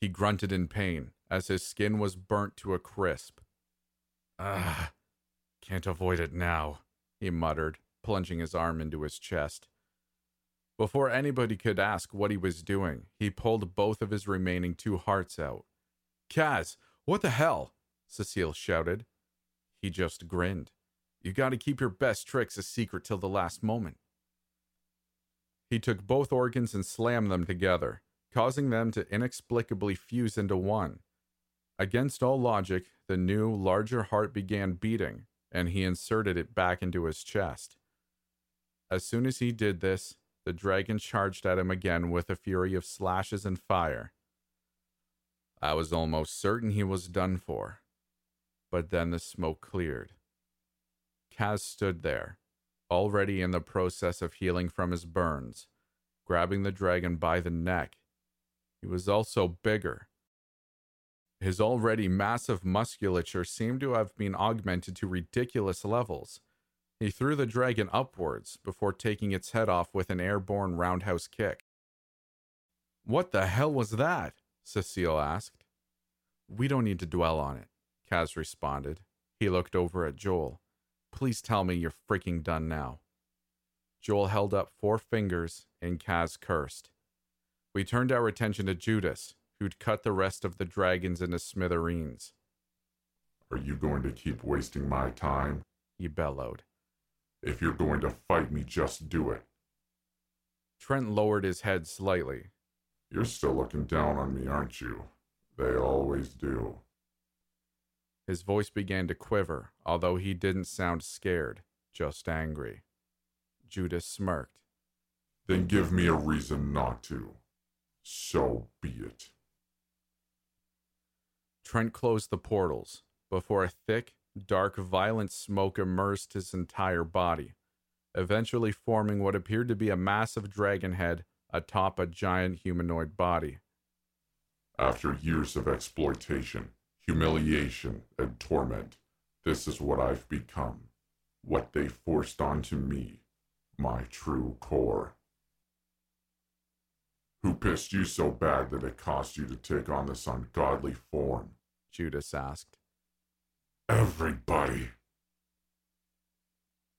He grunted in pain as his skin was burnt to a crisp. Ah, can't avoid it now, he muttered, plunging his arm into his chest. Before anybody could ask what he was doing, he pulled both of his remaining two hearts out. Kaz, what the hell? Cecile shouted. He just grinned. You gotta keep your best tricks a secret till the last moment. He took both organs and slammed them together, causing them to inexplicably fuse into one. Against all logic, the new, larger heart began beating, and he inserted it back into his chest. As soon as he did this, the dragon charged at him again with a fury of slashes and fire. I was almost certain he was done for. But then the smoke cleared. Kaz stood there, already in the process of healing from his burns, grabbing the dragon by the neck. He was also bigger. His already massive musculature seemed to have been augmented to ridiculous levels. He threw the dragon upwards before taking its head off with an airborne roundhouse kick. What the hell was that? Cecile asked. We don't need to dwell on it, Kaz responded. He looked over at Joel. Please tell me you're freaking done now. Joel held up four fingers and Kaz cursed. We turned our attention to Judas, who'd cut the rest of the dragons into smithereens. Are you going to keep wasting my time? He bellowed. If you're going to fight me, just do it. Trent lowered his head slightly. You're still looking down on me, aren't you? They always do. His voice began to quiver, although he didn't sound scared, just angry. Judas smirked. Then give me a reason not to. So be it. Trent closed the portals before a thick, dark, violent smoke immersed his entire body, eventually forming what appeared to be a massive dragon head atop a giant humanoid body. After years of exploitation, humiliation, and torment, this is what I've become. What they forced onto me, my true core. Who pissed you so bad that it cost you to take on this ungodly form? Judas asked. Everybody.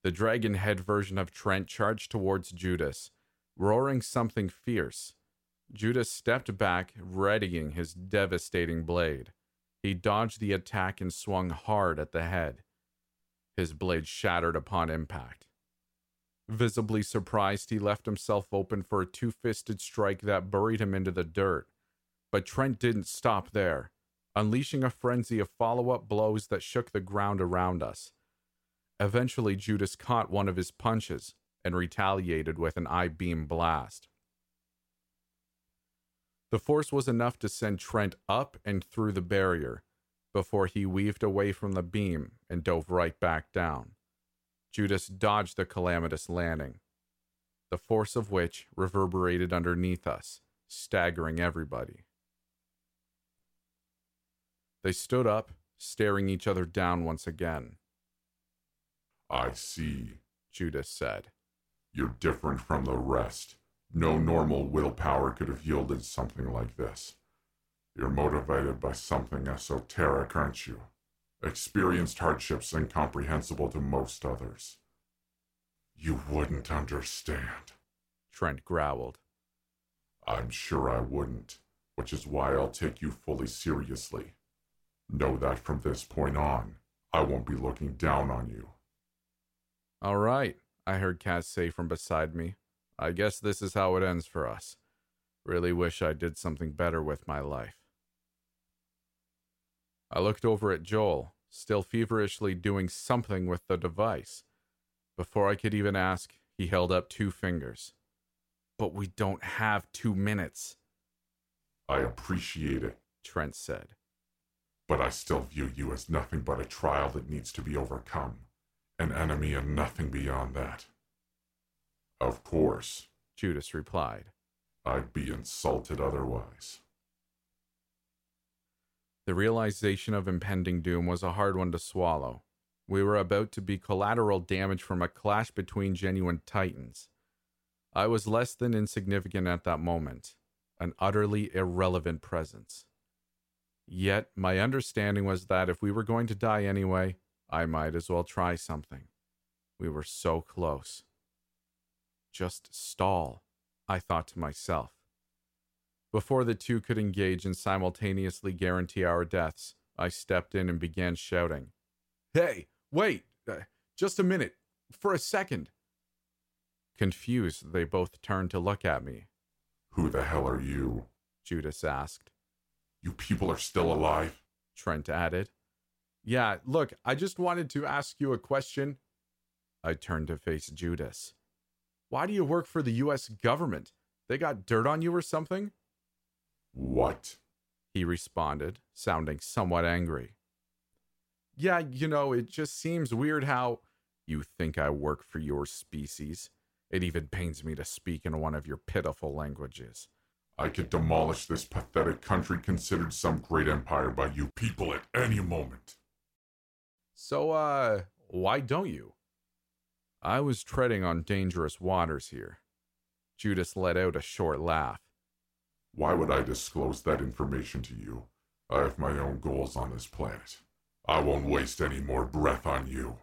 The dragon head version of Trent charged towards Judas, roaring something fierce. Judas stepped back, readying his devastating blade. He dodged the attack and swung hard at the head. His blade shattered upon impact. Visibly surprised, he left himself open for a two fisted strike that buried him into the dirt. But Trent didn't stop there unleashing a frenzy of follow up blows that shook the ground around us. Eventually, Judas caught one of his punches and retaliated with an I beam blast. The force was enough to send Trent up and through the barrier before he weaved away from the beam and dove right back down. Judas dodged the calamitous landing, the force of which reverberated underneath us, staggering everybody. They stood up, staring each other down once again. I see, Judas said. You're different from the rest. No normal willpower could have yielded something like this. You're motivated by something esoteric, aren't you? Experienced hardships incomprehensible to most others. You wouldn't understand, Trent growled. I'm sure I wouldn't, which is why I'll take you fully seriously. Know that from this point on, I won't be looking down on you. All right, I heard Kaz say from beside me. I guess this is how it ends for us. Really wish I did something better with my life. I looked over at Joel, still feverishly doing something with the device. Before I could even ask, he held up two fingers. But we don't have two minutes. I appreciate it, Trent said but I still view you as nothing but a trial that needs to be overcome, an enemy and nothing beyond that. Of course, Judas replied. I'd be insulted otherwise. The realization of impending doom was a hard one to swallow. We were about to be collateral damage from a clash between genuine titans. I was less than insignificant at that moment, an utterly irrelevant presence. Yet my understanding was that if we were going to die anyway, I might as well try something. We were so close. Just stall, I thought to myself. Before the two could engage and simultaneously guarantee our deaths, I stepped in and began shouting, Hey, wait! Uh, just a minute! For a second! Confused, they both turned to look at me. Who the hell are you? Judas asked. You people are still alive? Trent added. Yeah, look, I just wanted to ask you a question. I turned to face Judas. Why do you work for the US government? They got dirt on you or something? What? He responded, sounding somewhat angry. Yeah, you know, it just seems weird how you think I work for your species. It even pains me to speak in one of your pitiful languages. I could demolish this pathetic country considered some great empire by you people at any moment. So, uh, why don't you? I was treading on dangerous waters here. Judas let out a short laugh. Why would I disclose that information to you? I have my own goals on this planet. I won't waste any more breath on you.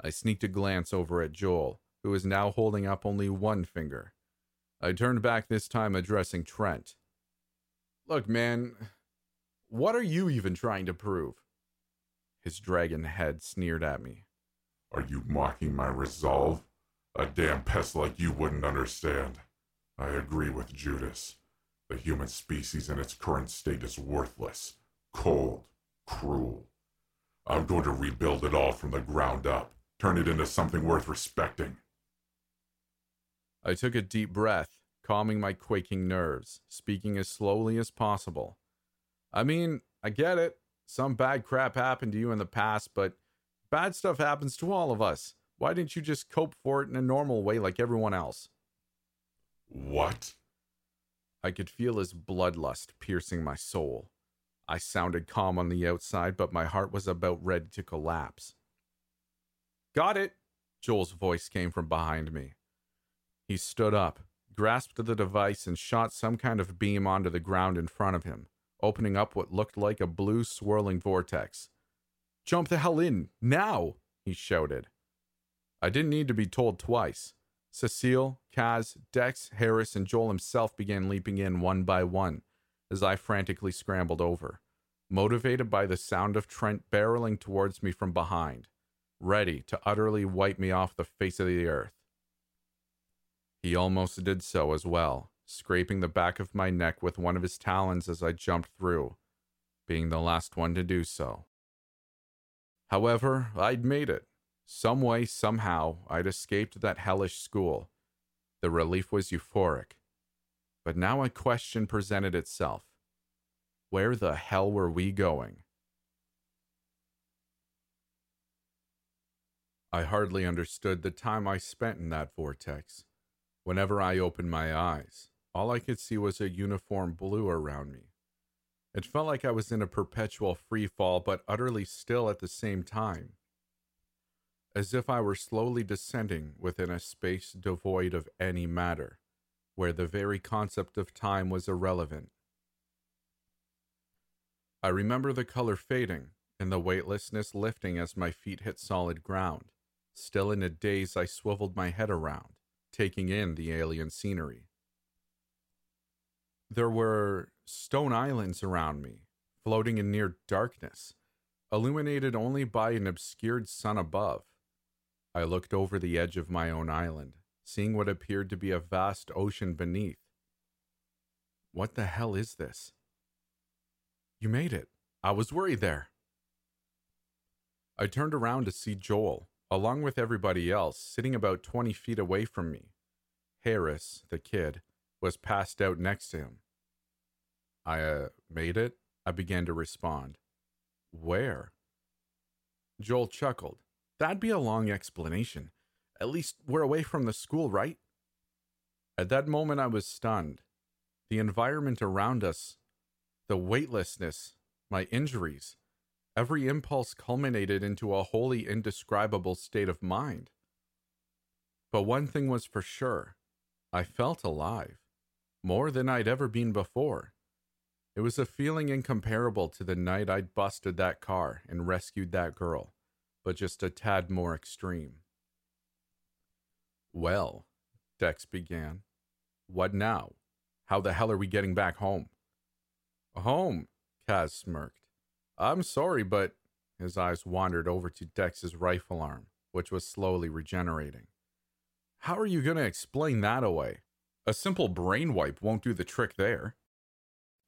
I sneaked a glance over at Joel, who was now holding up only one finger. I turned back this time addressing Trent. Look, man, what are you even trying to prove? His dragon head sneered at me. Are you mocking my resolve? A damn pest like you wouldn't understand. I agree with Judas. The human species in its current state is worthless, cold, cruel. I'm going to rebuild it all from the ground up, turn it into something worth respecting. I took a deep breath, calming my quaking nerves, speaking as slowly as possible. I mean, I get it. Some bad crap happened to you in the past, but bad stuff happens to all of us. Why didn't you just cope for it in a normal way like everyone else? What? I could feel his bloodlust piercing my soul. I sounded calm on the outside, but my heart was about ready to collapse. Got it! Joel's voice came from behind me. He stood up, grasped the device, and shot some kind of beam onto the ground in front of him, opening up what looked like a blue swirling vortex. Jump the hell in, now! he shouted. I didn't need to be told twice. Cecile, Kaz, Dex, Harris, and Joel himself began leaping in one by one as I frantically scrambled over, motivated by the sound of Trent barreling towards me from behind, ready to utterly wipe me off the face of the earth. He almost did so as well, scraping the back of my neck with one of his talons as I jumped through, being the last one to do so. However, I'd made it. Some way, somehow, I'd escaped that hellish school. The relief was euphoric. But now a question presented itself. Where the hell were we going? I hardly understood the time I spent in that vortex. Whenever I opened my eyes, all I could see was a uniform blue around me. It felt like I was in a perpetual free fall, but utterly still at the same time. As if I were slowly descending within a space devoid of any matter, where the very concept of time was irrelevant. I remember the color fading and the weightlessness lifting as my feet hit solid ground. Still in a daze, I swiveled my head around taking in the alien scenery. There were stone islands around me, floating in near darkness, illuminated only by an obscured sun above. I looked over the edge of my own island, seeing what appeared to be a vast ocean beneath. What the hell is this? You made it. I was worried there. I turned around to see Joel, along with everybody else, sitting about 20 feet away from me. Harris, the kid, was passed out next to him. I uh, made it? I began to respond. Where? Joel chuckled. That'd be a long explanation. At least we're away from the school, right? At that moment, I was stunned. The environment around us, the weightlessness, my injuries, Every impulse culminated into a wholly indescribable state of mind. But one thing was for sure I felt alive, more than I'd ever been before. It was a feeling incomparable to the night I'd busted that car and rescued that girl, but just a tad more extreme. Well, Dex began. What now? How the hell are we getting back home? Home, Kaz smirked. I'm sorry, but his eyes wandered over to Dex's rifle arm, which was slowly regenerating. How are you going to explain that away? A simple brain wipe won't do the trick there.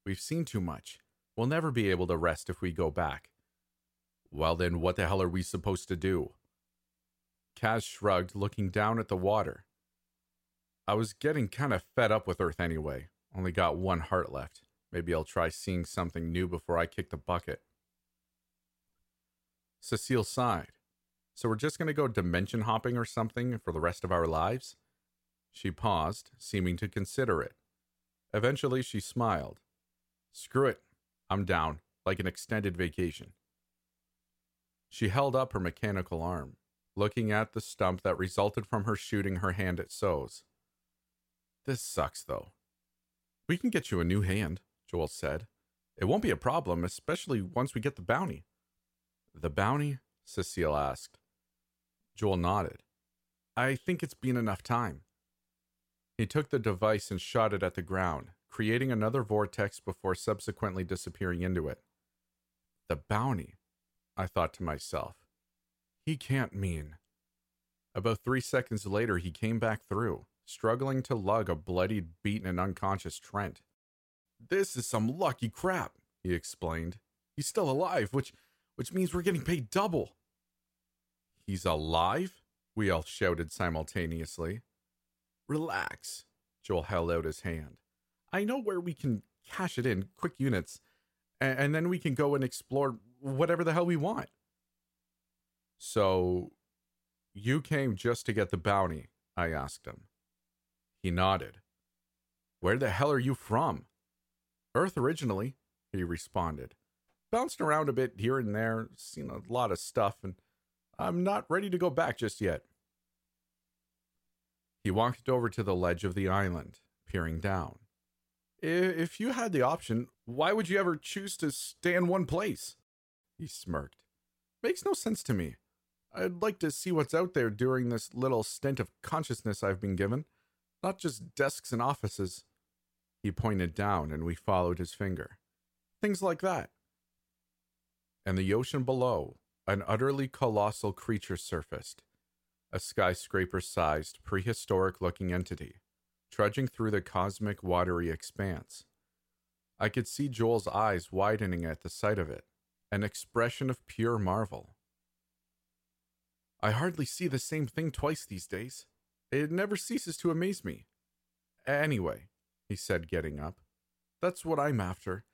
We've seen too much. We'll never be able to rest if we go back. Well, then, what the hell are we supposed to do? Kaz shrugged, looking down at the water. I was getting kind of fed up with Earth anyway. Only got one heart left. Maybe I'll try seeing something new before I kick the bucket. Cecile sighed. So we're just going to go dimension hopping or something for the rest of our lives? She paused, seeming to consider it. Eventually, she smiled. Screw it. I'm down, like an extended vacation. She held up her mechanical arm, looking at the stump that resulted from her shooting her hand at Soz. This sucks, though. We can get you a new hand, Joel said. It won't be a problem, especially once we get the bounty. The bounty? Cecile asked. Joel nodded. I think it's been enough time. He took the device and shot it at the ground, creating another vortex before subsequently disappearing into it. The bounty, I thought to myself. He can't mean. About three seconds later, he came back through, struggling to lug a bloodied, beaten, and unconscious Trent. This is some lucky crap, he explained. He's still alive, which which means we're getting paid double. He's alive? We all shouted simultaneously. Relax. Joel held out his hand. I know where we can cash it in, quick units, and, and then we can go and explore whatever the hell we want. So, you came just to get the bounty? I asked him. He nodded. Where the hell are you from? Earth originally, he responded. Bounced around a bit here and there, seen a lot of stuff, and I'm not ready to go back just yet. He walked over to the ledge of the island, peering down. If you had the option, why would you ever choose to stay in one place? He smirked. Makes no sense to me. I'd like to see what's out there during this little stint of consciousness I've been given, not just desks and offices. He pointed down, and we followed his finger. Things like that. And the ocean below, an utterly colossal creature surfaced, a skyscraper sized, prehistoric looking entity, trudging through the cosmic watery expanse. I could see Joel's eyes widening at the sight of it, an expression of pure marvel. I hardly see the same thing twice these days. It never ceases to amaze me. Anyway, he said, getting up, that's what I'm after.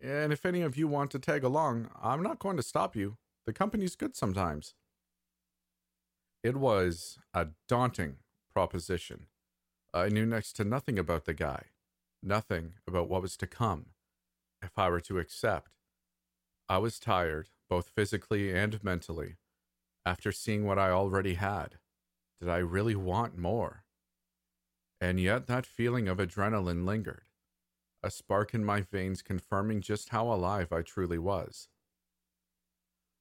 And if any of you want to tag along, I'm not going to stop you. The company's good sometimes. It was a daunting proposition. I knew next to nothing about the guy, nothing about what was to come. If I were to accept, I was tired, both physically and mentally, after seeing what I already had. Did I really want more? And yet that feeling of adrenaline lingered, a spark in my veins confirming just how alive I truly was.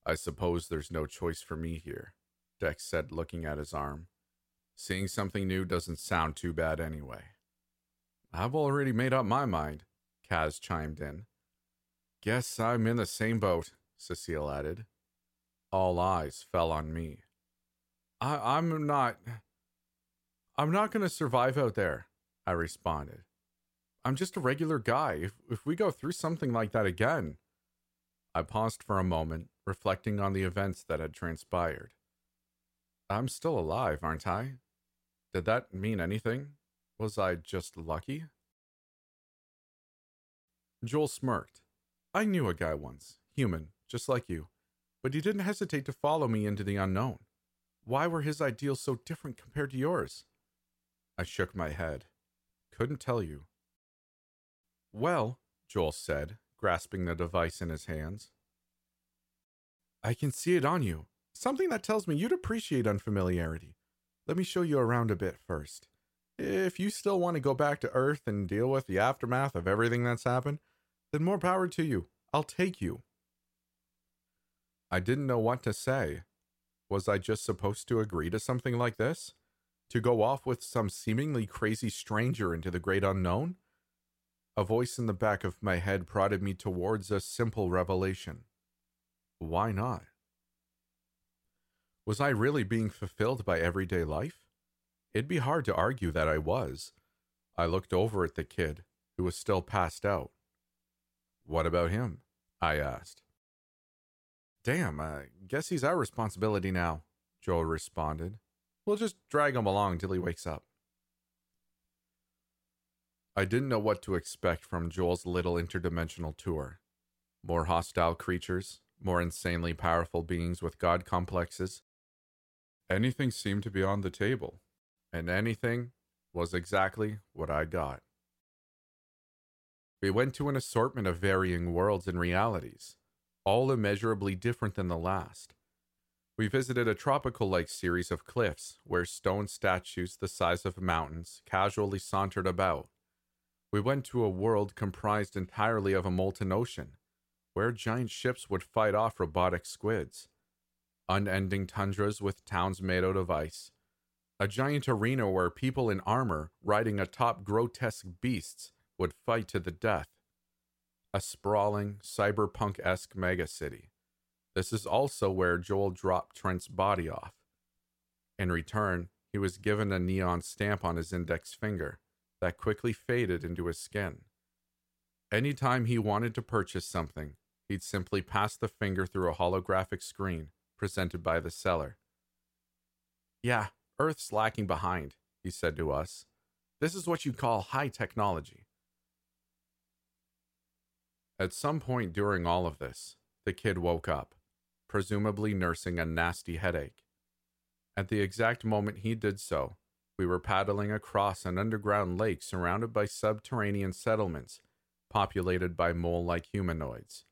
I suppose there's no choice for me here, Dex said, looking at his arm. Seeing something new doesn't sound too bad anyway. I've already made up my mind, Kaz chimed in. Guess I'm in the same boat, Cecile added. All eyes fell on me. I, I'm not. I'm not going to survive out there, I responded. I'm just a regular guy. If, if we go through something like that again. I paused for a moment, reflecting on the events that had transpired. I'm still alive, aren't I? Did that mean anything? Was I just lucky? Joel smirked. I knew a guy once, human, just like you, but he didn't hesitate to follow me into the unknown. Why were his ideals so different compared to yours? I shook my head. Couldn't tell you. Well, Joel said, grasping the device in his hands. I can see it on you. Something that tells me you'd appreciate unfamiliarity. Let me show you around a bit first. If you still want to go back to Earth and deal with the aftermath of everything that's happened, then more power to you. I'll take you. I didn't know what to say. Was I just supposed to agree to something like this? To go off with some seemingly crazy stranger into the great unknown? A voice in the back of my head prodded me towards a simple revelation. Why not? Was I really being fulfilled by everyday life? It'd be hard to argue that I was. I looked over at the kid, who was still passed out. What about him? I asked. Damn, I guess he's our responsibility now, Joel responded, We'll just drag him along till he wakes up. I didn't know what to expect from Joel's little interdimensional tour. More hostile creatures, more insanely powerful beings with god complexes. Anything seemed to be on the table, and anything was exactly what I got. We went to an assortment of varying worlds and realities, all immeasurably different than the last. We visited a tropical like series of cliffs where stone statues the size of mountains casually sauntered about. We went to a world comprised entirely of a molten ocean, where giant ships would fight off robotic squids. Unending tundras with towns made out of ice. A giant arena where people in armor riding atop grotesque beasts would fight to the death. A sprawling, cyberpunk esque megacity. This is also where Joel dropped Trent's body off. In return, he was given a neon stamp on his index finger that quickly faded into his skin. Anytime he wanted to purchase something, he'd simply pass the finger through a holographic screen presented by the seller. Yeah, Earth's lacking behind, he said to us. This is what you call high technology. At some point during all of this, the kid woke up, presumably nursing a nasty headache. At the exact moment he did so, we were paddling across an underground lake surrounded by subterranean settlements populated by mole like humanoids.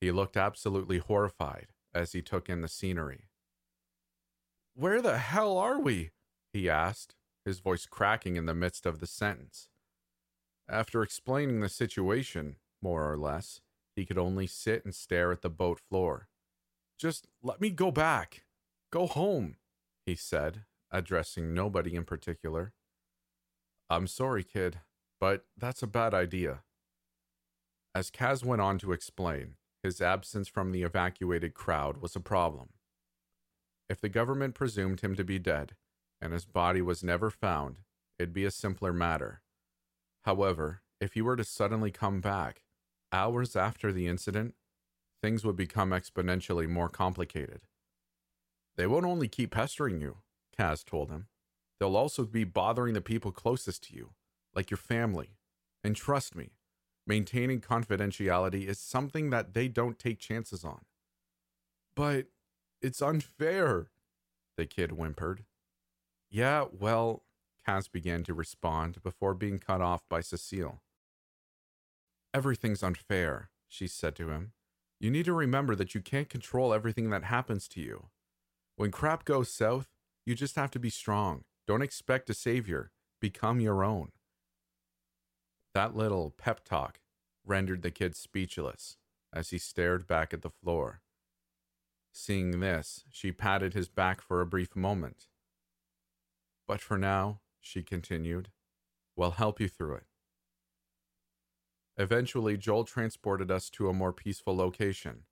He looked absolutely horrified as he took in the scenery. Where the hell are we? he asked, his voice cracking in the midst of the sentence. After explaining the situation, more or less, he could only sit and stare at the boat floor. Just let me go back. Go home, he said, addressing nobody in particular. I'm sorry, kid, but that's a bad idea. As Kaz went on to explain, his absence from the evacuated crowd was a problem. If the government presumed him to be dead, and his body was never found, it'd be a simpler matter. However, if he were to suddenly come back, hours after the incident, things would become exponentially more complicated. They won't only keep pestering you, Kaz told him. They'll also be bothering the people closest to you, like your family. And trust me, maintaining confidentiality is something that they don't take chances on. But it's unfair, the kid whimpered. Yeah, well, Kaz began to respond before being cut off by Cecile. Everything's unfair, she said to him. You need to remember that you can't control everything that happens to you. When crap goes south, you just have to be strong. Don't expect a savior. Become your own. That little pep talk rendered the kid speechless as he stared back at the floor. Seeing this, she patted his back for a brief moment. But for now, she continued, we'll help you through it. Eventually, Joel transported us to a more peaceful location.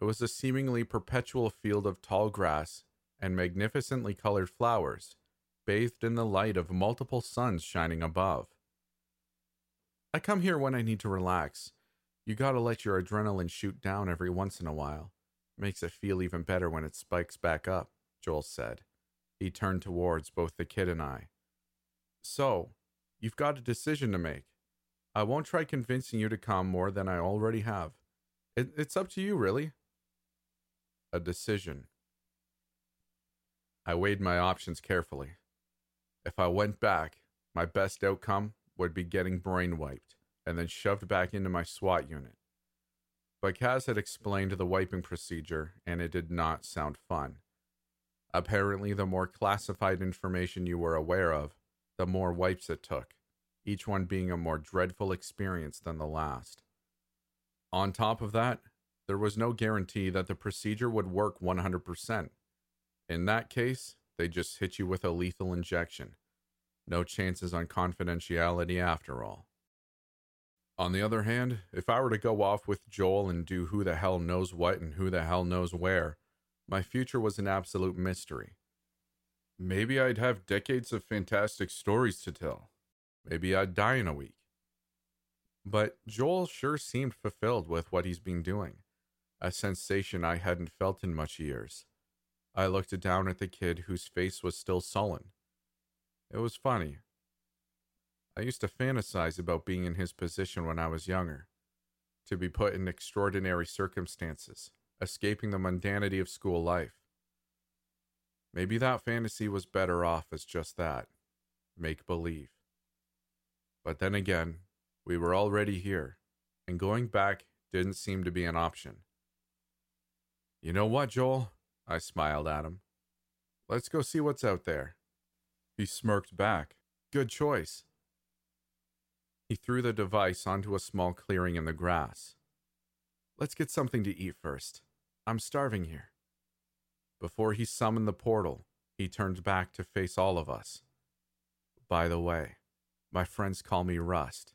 It was a seemingly perpetual field of tall grass and magnificently colored flowers, bathed in the light of multiple suns shining above. I come here when I need to relax. You gotta let your adrenaline shoot down every once in a while. Makes it feel even better when it spikes back up, Joel said. He turned towards both the kid and I. So, you've got a decision to make. I won't try convincing you to come more than I already have. It, it's up to you, really. A decision, I weighed my options carefully. If I went back, my best outcome would be getting brain wiped and then shoved back into my SWAT unit. But Kaz had explained the wiping procedure, and it did not sound fun. Apparently, the more classified information you were aware of, the more wipes it took, each one being a more dreadful experience than the last. On top of that, there was no guarantee that the procedure would work 100%. In that case, they just hit you with a lethal injection. No chances on confidentiality after all. On the other hand, if I were to go off with Joel and do who the hell knows what and who the hell knows where, my future was an absolute mystery. Maybe I'd have decades of fantastic stories to tell. Maybe I'd die in a week. But Joel sure seemed fulfilled with what he's been doing, a sensation I hadn't felt in much years. I looked down at the kid whose face was still sullen. It was funny. I used to fantasize about being in his position when I was younger, to be put in extraordinary circumstances, escaping the mundanity of school life. Maybe that fantasy was better off as just that make believe. But then again, we were already here, and going back didn't seem to be an option. You know what, Joel? I smiled at him. Let's go see what's out there. He smirked back. Good choice. He threw the device onto a small clearing in the grass. Let's get something to eat first. I'm starving here. Before he summoned the portal, he turned back to face all of us. By the way, my friends call me Rust.